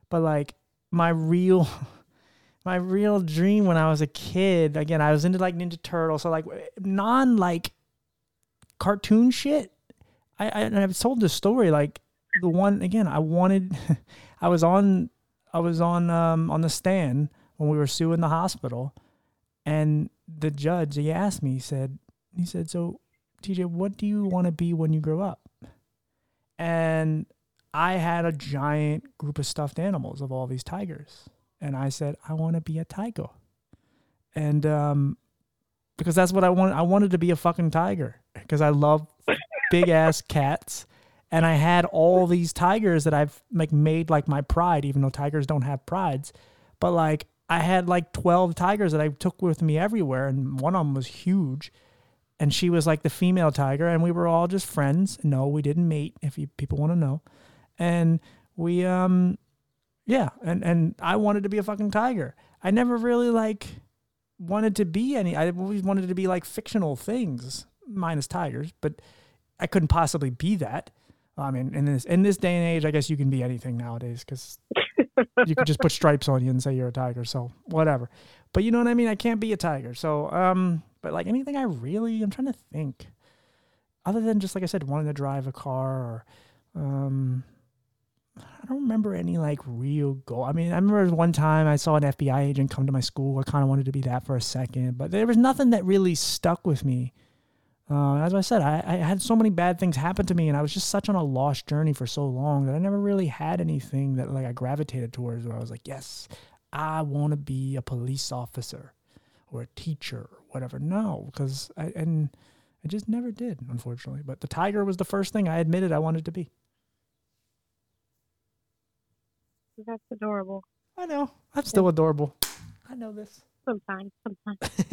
But like my real, <laughs> my real dream when I was a kid, again, I was into like Ninja Turtle, so like non like cartoon shit. I, I and I've told this story like the one again. I wanted, <laughs> I was on, I was on um on the stand when we were suing the hospital, and the judge he asked me, he said, he said, so TJ, what do you want to be when you grow up? And I had a giant group of stuffed animals of all these tigers, and I said, I want to be a tiger, and um, because that's what I wanted. I wanted to be a fucking tiger because I love big ass cats. And I had all these tigers that I've like made like my pride, even though tigers don't have prides. But like I had like 12 tigers that I took with me everywhere, and one of them was huge. And she was like the female tiger, and we were all just friends. No, we didn't mate, if you people want to know. And we, um, yeah, and and I wanted to be a fucking tiger. I never really like wanted to be any. I always wanted to be like fictional things, minus tigers, but I couldn't possibly be that. I mean, in this in this day and age, I guess you can be anything nowadays because <laughs> you could just put stripes on you and say you're a tiger. So whatever. But you know what I mean? I can't be a tiger. So um, but like anything I really, I'm trying to think. Other than just like I said, wanting to drive a car or um, I don't remember any like real goal. I mean, I remember one time I saw an FBI agent come to my school. I kind of wanted to be that for a second, but there was nothing that really stuck with me. Uh, as I said, I, I had so many bad things happen to me, and I was just such on a lost journey for so long that I never really had anything that like I gravitated towards. Where I was like, yes, I want to be a police officer or a teacher or whatever. No, because I and I just never did, unfortunately. But the tiger was the first thing I admitted I wanted to be. That's adorable. I know. I'm still adorable. I know this. Sometimes, sometimes.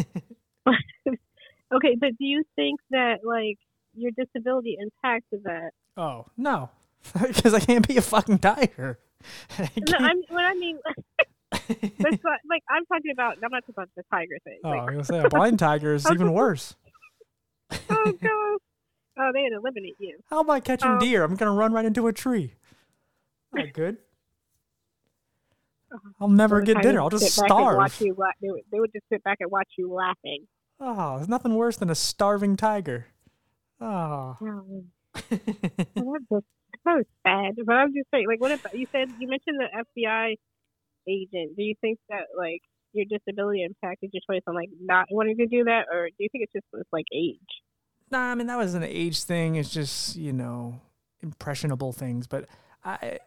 <laughs> okay, but do you think that like your disability impacted that? Oh no, <laughs> because I can't be a fucking tiger. <laughs> I No, I'm what I mean. <laughs> That's what, like I'm talking about. I'm not talking about the tiger thing. oh, Like, I was gonna say a blind tiger is even worse. oh god. Oh, they'd eliminate you. How am I catching Oh. deer? I'm gonna run right into a tree. Not good. I'll never get dinner. I'll just sit back and starve. Watch you, la- they, would, they would just sit back and watch you laughing. Oh, there's nothing worse than a starving tiger. Oh. Um, well, that was <laughs> that was sad. But I'm just saying, like, what about you said? You mentioned the FBI agent. Do you think that like your disability impacted your choice on like not wanting to do that, or do you think it's just it's like age? Nah, I mean that was an age thing. It's just you know impressionable things. But I,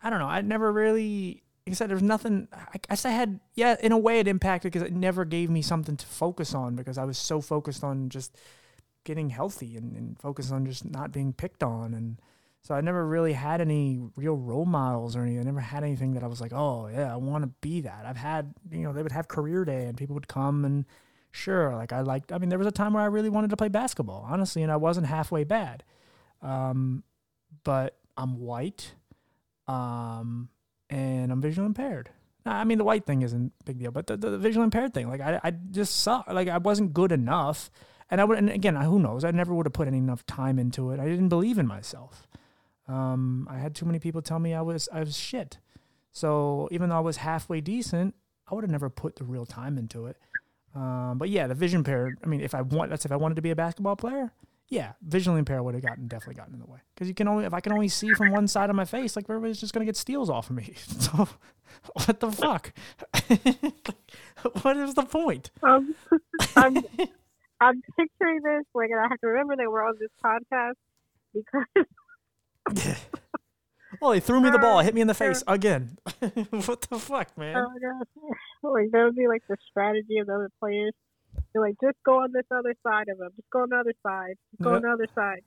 I don't know. I never really. Like I said, there's nothing. I guess I had. Yeah, in a way, it impacted because it never gave me something to focus on because I was so focused on just getting healthy and, and focused on just not being picked on and. So I never really had any real role models or anything. I never had anything that I was like, oh yeah, I want to be that. I've had, you know, they would have career day and people would come and sure, like I liked. I mean, there was a time where I really wanted to play basketball, honestly, and I wasn't halfway bad. Um, but I'm white, um, and I'm visually impaired. I mean, the white thing isn't a big deal, but the, the, the visually impaired thing, like I, I just suck. Like I wasn't good enough, and I would. And again, who knows? I never would have put enough time into it. I didn't believe in myself. Um, I had too many people tell me I was I was shit. So even though I was halfway decent, I would have never put the real time into it. Um, but yeah, the vision impaired. I mean, if I want, that's if I wanted to be a basketball player. Yeah, visually impaired would have gotten definitely gotten in the way because you can only if I can only see from one side of my face, like everybody's just gonna get steals off of me. <laughs> So what the fuck? <laughs> what is the point? Um, <laughs> I'm, I'm picturing this like, and I have to remember that we're on this podcast because. well, they threw me the ball, hit me in the face again. what the fuck, man? Oh my gosh! Like that would be like the strategy of the other players. They're like, just go on this other side of him. Just go on the other side. Just go Yep. on the other side.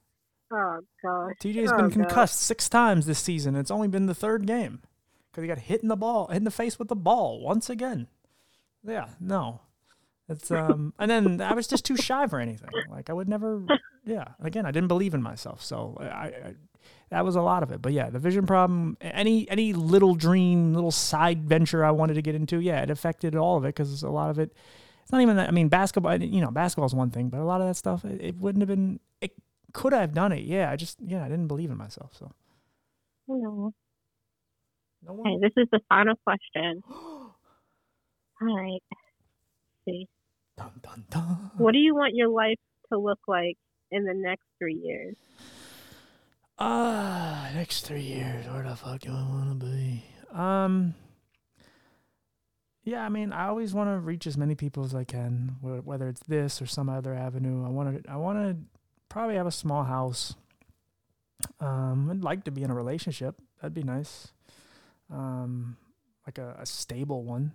Oh gosh. TJ's oh, been God. concussed six times this season. It's only been the third game because he got hit in the ball, hit in the face with the ball once again. Yeah, no, it's um, <laughs> and then I was just too shy for anything. Like I would never. Yeah, again, I didn't believe in myself, so I, I that was a lot of it. But yeah, the vision problem, any any little dream, little side venture I wanted to get into, yeah, it affected all of it because a lot of it. It's not even that. I mean, basketball. You know, basketball's one thing, but a lot of that stuff, it, it wouldn't have been. It could I have done it. Yeah, I just yeah, I didn't believe in myself. So No. no Okay, one. this is the final question. <gasps> All right. see. dun, dun, dun. What do you want your life to look like in the next three years? Ah, next three years, where the fuck do I want to be? Um, yeah, I mean, I always want to reach as many people as I can, wh- whether it's this or some other avenue. I want to, I want to probably have a small house. Um, I'd like to be in a relationship. That'd be nice. Um, like a, a stable one.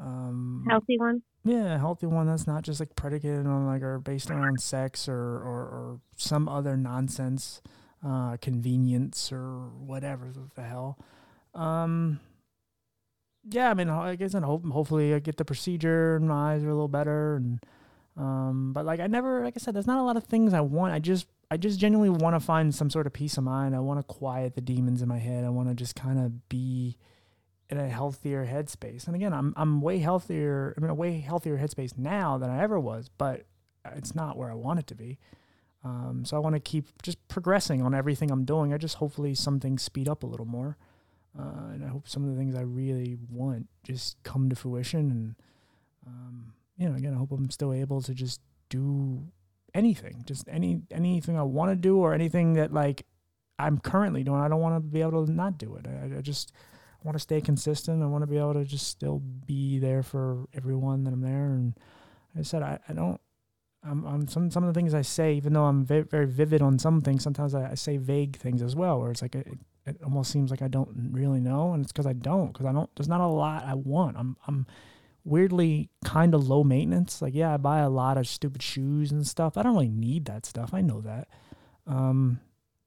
Um, Healthy one? yeah, a healthy one that's not just like predicated on like or based around sex or or, or some other nonsense, uh, convenience or whatever the hell. Um, yeah, I mean, I guess and hope hopefully I get the procedure and my eyes are a little better and um, but like I never, like I said, there's not a lot of things I want. I just I just genuinely want to find some sort of peace of mind. I want to quiet the demons in my head. I want to just kind of be in a healthier headspace. And again, I'm I'm way healthier. I'm in a way healthier headspace now than I ever was, but it's not where I want it to be. Um, so I want to keep just progressing on everything I'm doing. I just hopefully some things speed up a little more, uh, and I hope some of the things I really want just come to fruition. And um, you know, again, I hope I'm still able to just do anything, just any anything I want to do or anything that like I'm currently doing. I don't want to be able to not do it. I, I just want to stay consistent. I want to be able to just still be there for everyone that I'm there. And like I said, I, I don't, I'm, I'm some, some of the things I say, even though I'm very, very vivid on some things, sometimes I, I say vague things as well, where it's like, it, it almost seems like I don't really know. And it's cause I don't, cause I don't, there's not a lot I want. I'm, I'm weirdly kind of low maintenance. Like, yeah, I buy a lot of stupid shoes and stuff. I don't really need that stuff. I know that. Um,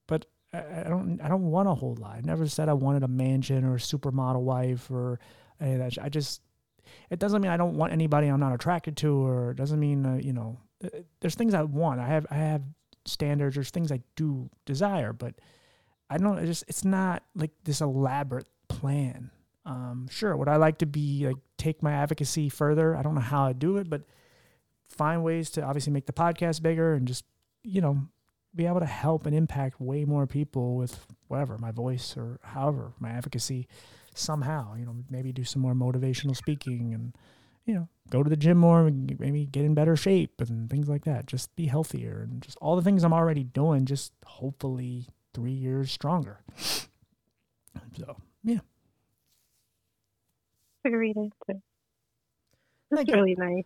but I, I don't I don't want a whole lot. I never said I wanted a mansion or a supermodel wife or any of that. I just it doesn't mean I don't want anybody I'm not attracted to, or it doesn't mean uh, you know. uh, There's things I want. I have I have standards. There's things I do desire, but I don't. I just it's not like this elaborate plan. Um, sure, would I like to be like take my advocacy further? I don't know how I do it, but find ways to obviously make the podcast bigger and just you know be able to help and impact way more people with whatever my voice or however my advocacy somehow you know maybe do some more motivational speaking and you know go to the gym more and maybe get in better shape and things like that just be healthier and just all the things i'm already doing just hopefully three years stronger so yeah Agreed. That's you. really nice.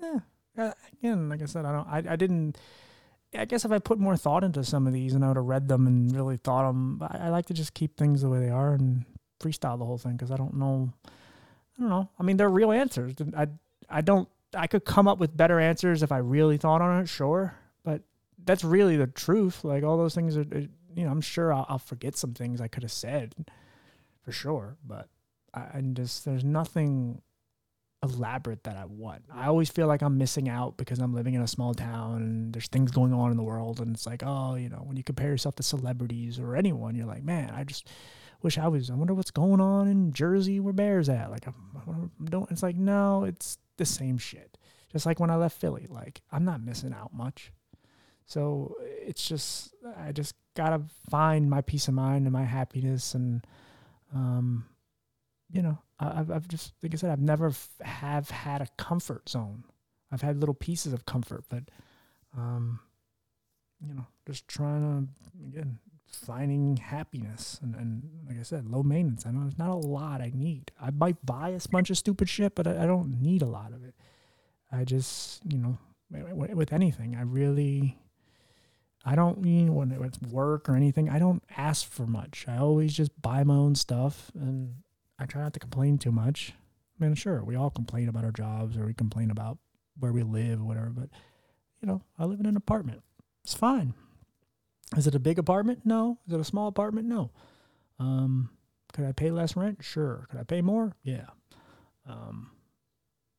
yeah uh, again like i said i don't I, I didn't i guess if i put more thought into some of these and i would have read them and really thought them I, I like to just keep things the way they are and freestyle the whole thing because i don't know i don't know i mean they're real answers i i don't i could come up with better answers if i really thought on it sure but that's really the truth like all those things are- you know i'm sure i'll, I'll forget some things i could have said for sure but I, and just there's nothing elaborate that I want. I always feel like I'm missing out because I'm living in a small town and there's things going on in the world and it's like, oh, you know, when you compare yourself to celebrities or anyone, you're like, man, I just wish I was. I wonder what's going on in Jersey where Bears at. Like, I'm, I don't. It's like, no, it's the same shit. Just like when I left Philly, like I'm not missing out much. So it's just I just gotta find my peace of mind and my happiness and um you know, I- I've, I've just, like I said, I've never f- have had a comfort zone. I've had little pieces of comfort, but, um, you know, just trying to, again, finding happiness and, and like I said, low maintenance. I know there's not a lot I need. I might buy a bunch of stupid shit, but I, I don't need a lot of it. I just, you know, wi- wi- with anything, I really, I don't mean when it's work or anything, I don't ask for much. I always just buy my own stuff and I try not to complain too much. I mean, sure, we all complain about our jobs or we complain about where we live or whatever, but you know, I live in an apartment. It's fine. Is it a big apartment? No. Is it a small apartment? No. Um, could I pay less rent? Sure. Could I pay more? Yeah. Um,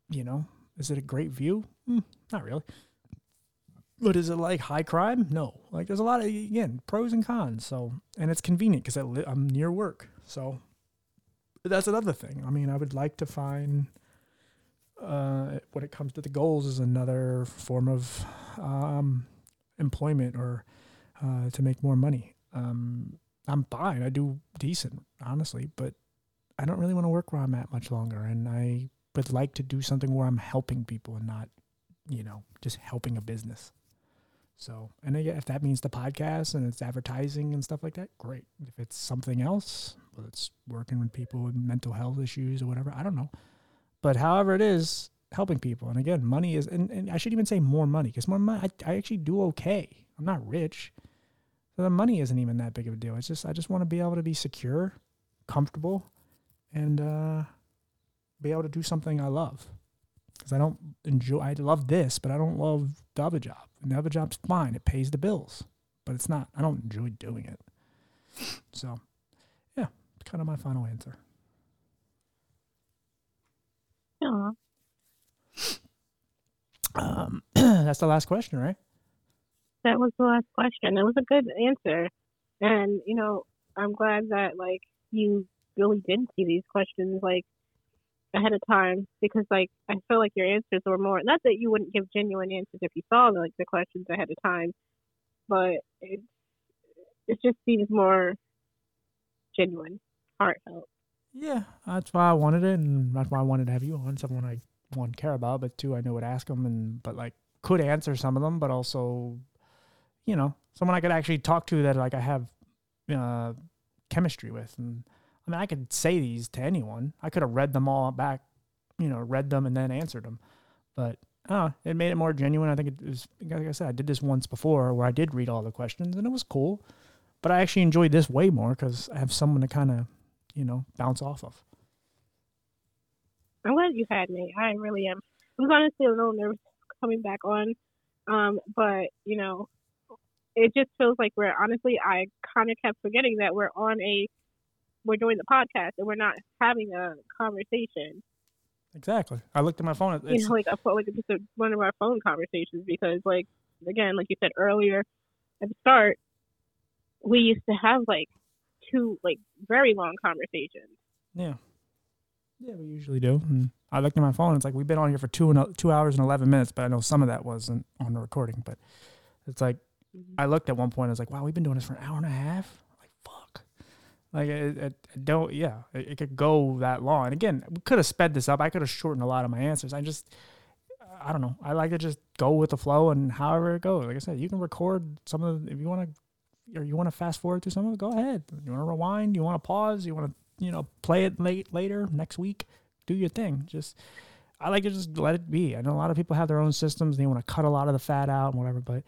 you know, is it a great view? Mm, not really. But is it like high crime? No. Like there's a lot of again pros and cons. So and it's convenient because li- I'm near work. So that's another thing. I mean, I would like to find uh, when it comes to the goals is another form of um, employment or uh, to make more money. Um, I'm fine. I do decent, honestly, but I don't really want to work where I'm at much longer. And I would like to do something where I'm helping people and not, you know, just helping a business. So, and again, if that means the podcast and it's advertising and stuff like that, great. If it's something else, whether it's working with people with mental health issues or whatever, I don't know. But however it is, helping people. And again, money is, and, and I should even say more money because more money, I, I actually do okay. I'm not rich. So the money isn't even that big of a deal. It's just, I just want to be able to be secure, comfortable, and uh, be able to do something I love. Because I don't enjoy, I love this, but I don't love the other job. And the other job's fine. It pays the bills, but it's not, I don't enjoy doing it. So, yeah, it's kind of my final answer. Yeah. Um, <clears throat> that's the last question, right? that was the last question. It was a good answer, and you know, I'm glad that like you really didn't see these questions like ahead of time because like I feel like your answers were more not that you wouldn't give genuine answers if you saw like the questions ahead of time, but it it just seems more genuine, heartfelt. Yeah, that's why I wanted it, and that's why I wanted to have you on. Someone I one care about, but two I know would ask them, and but like could answer some of them, but also, you know, someone I could actually talk to that like I have uh, chemistry with, and I mean I could say these to anyone. I could have read them all back, you know, read them and then answered them, but uh, it made it more genuine. I think it was like I said, I did this once before where I did read all the questions, and it was cool. But I actually enjoyed this way more because I have someone to kind of, you know, bounce off of. I'm glad you had me. I really am. I was honestly a little nervous coming back on, um, but you know, it just feels like we're honestly. I kind of kept forgetting that we're on a, we're doing the podcast and we're not having a conversation. Exactly. I looked at my phone. you It's, know, like I felt like it's just a, one of our phone conversations because, like, again, like you said earlier at the start, we used to have like two like very long conversations. yeah. Yeah, we usually do. And I looked at my phone. It's like we've been on here for two and two hours and eleven minutes, but I know some of that wasn't on the recording. But it's like mm-hmm. I looked at one point. I was like, "Wow, we've been doing this for an hour and a half." Like, it, it, it don't. Yeah, it, it could go that long. And again, we could have sped this up. I could have shortened a lot of my answers. I just, I don't know. I like to just go with the flow and however it goes. Like I said, you can record some of the, if you want to, or you want to fast forward through some of it. Go ahead. You want to rewind. You want to pause. You want to, you know, play it late later next week. Do your thing. Just. I like to just let it be. I know a lot of people have their own systems. They want to cut a lot of the fat out and whatever, but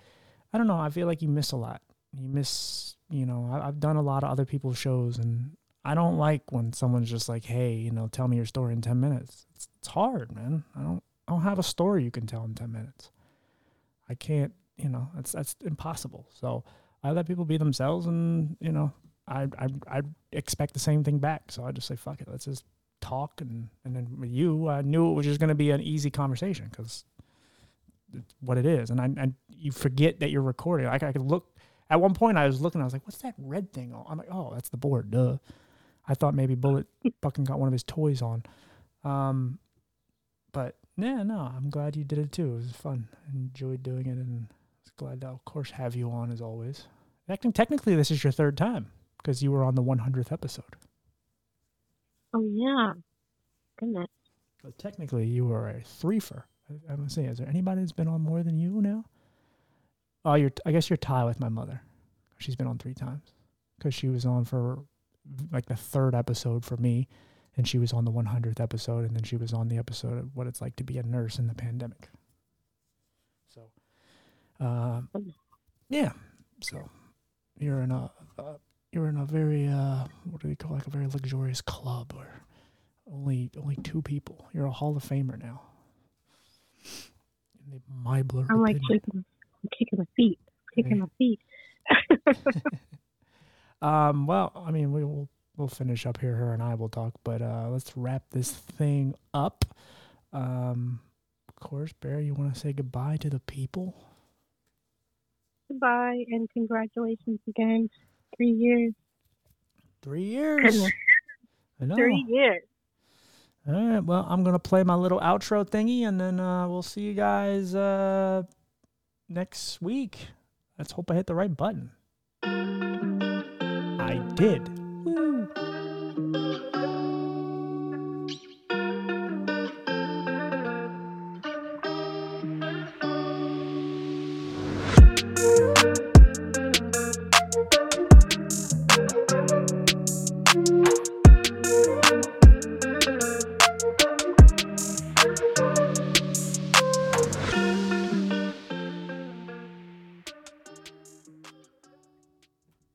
I don't know. I feel like you miss a lot. You miss, you know, I, I've done a lot of other people's shows and I don't like when someone's just like, hey, you know, tell me your story in 10 minutes. It's, it's hard, man. I don't, I don't have a story you can tell in 10 minutes. I can't, you know, that's, that's impossible. So I let people be themselves and, you know, I, I, I expect the same thing back. So I just say, fuck it. Let's just talk. And, and then with you, I knew it was just going to be an easy conversation because what it is. And I, and you forget that you're recording. Like I could look at one point, I was looking, I was like, what's that red thing? on? I'm like, oh, that's the board. Duh. I thought maybe Bullet <laughs> fucking got one of his toys on. Um, but yeah, no, I'm glad you did it too. It was fun. I enjoyed doing it, and was glad to, of course, have you on as always. Actually, technically, this is your third time because you were on the 100th episode. Oh yeah. Goodness. But technically, you were a threefer. I'm gonna say, is there anybody that's been on more than you now? Oh, you're. I guess you're tied with my mother. She's been on three times because she was on for like the third episode for me, and she was on the 100th episode, and then she was on the episode of what it's like to be a nurse in the pandemic. So, um, yeah. So, you're in a uh, you're in a very uh, what do we call like a very luxurious club where only only two people. You're a Hall of Famer now. In the Meibler I'm like opinion. Kicking, I'm kicking my feet, kicking my feet. <laughs> Um, well, I mean, we will we'll finish up here. Her and I will talk, but uh, let's wrap this thing up. Um, of course, Barry, you want to say goodbye to the people? Goodbye and congratulations again. Three years. Three years. I know. three years. All right. Well, I'm gonna play my little outro thingy, and then uh, we'll see you guys uh, next week. Let's hope I hit the right button. I did. Woo.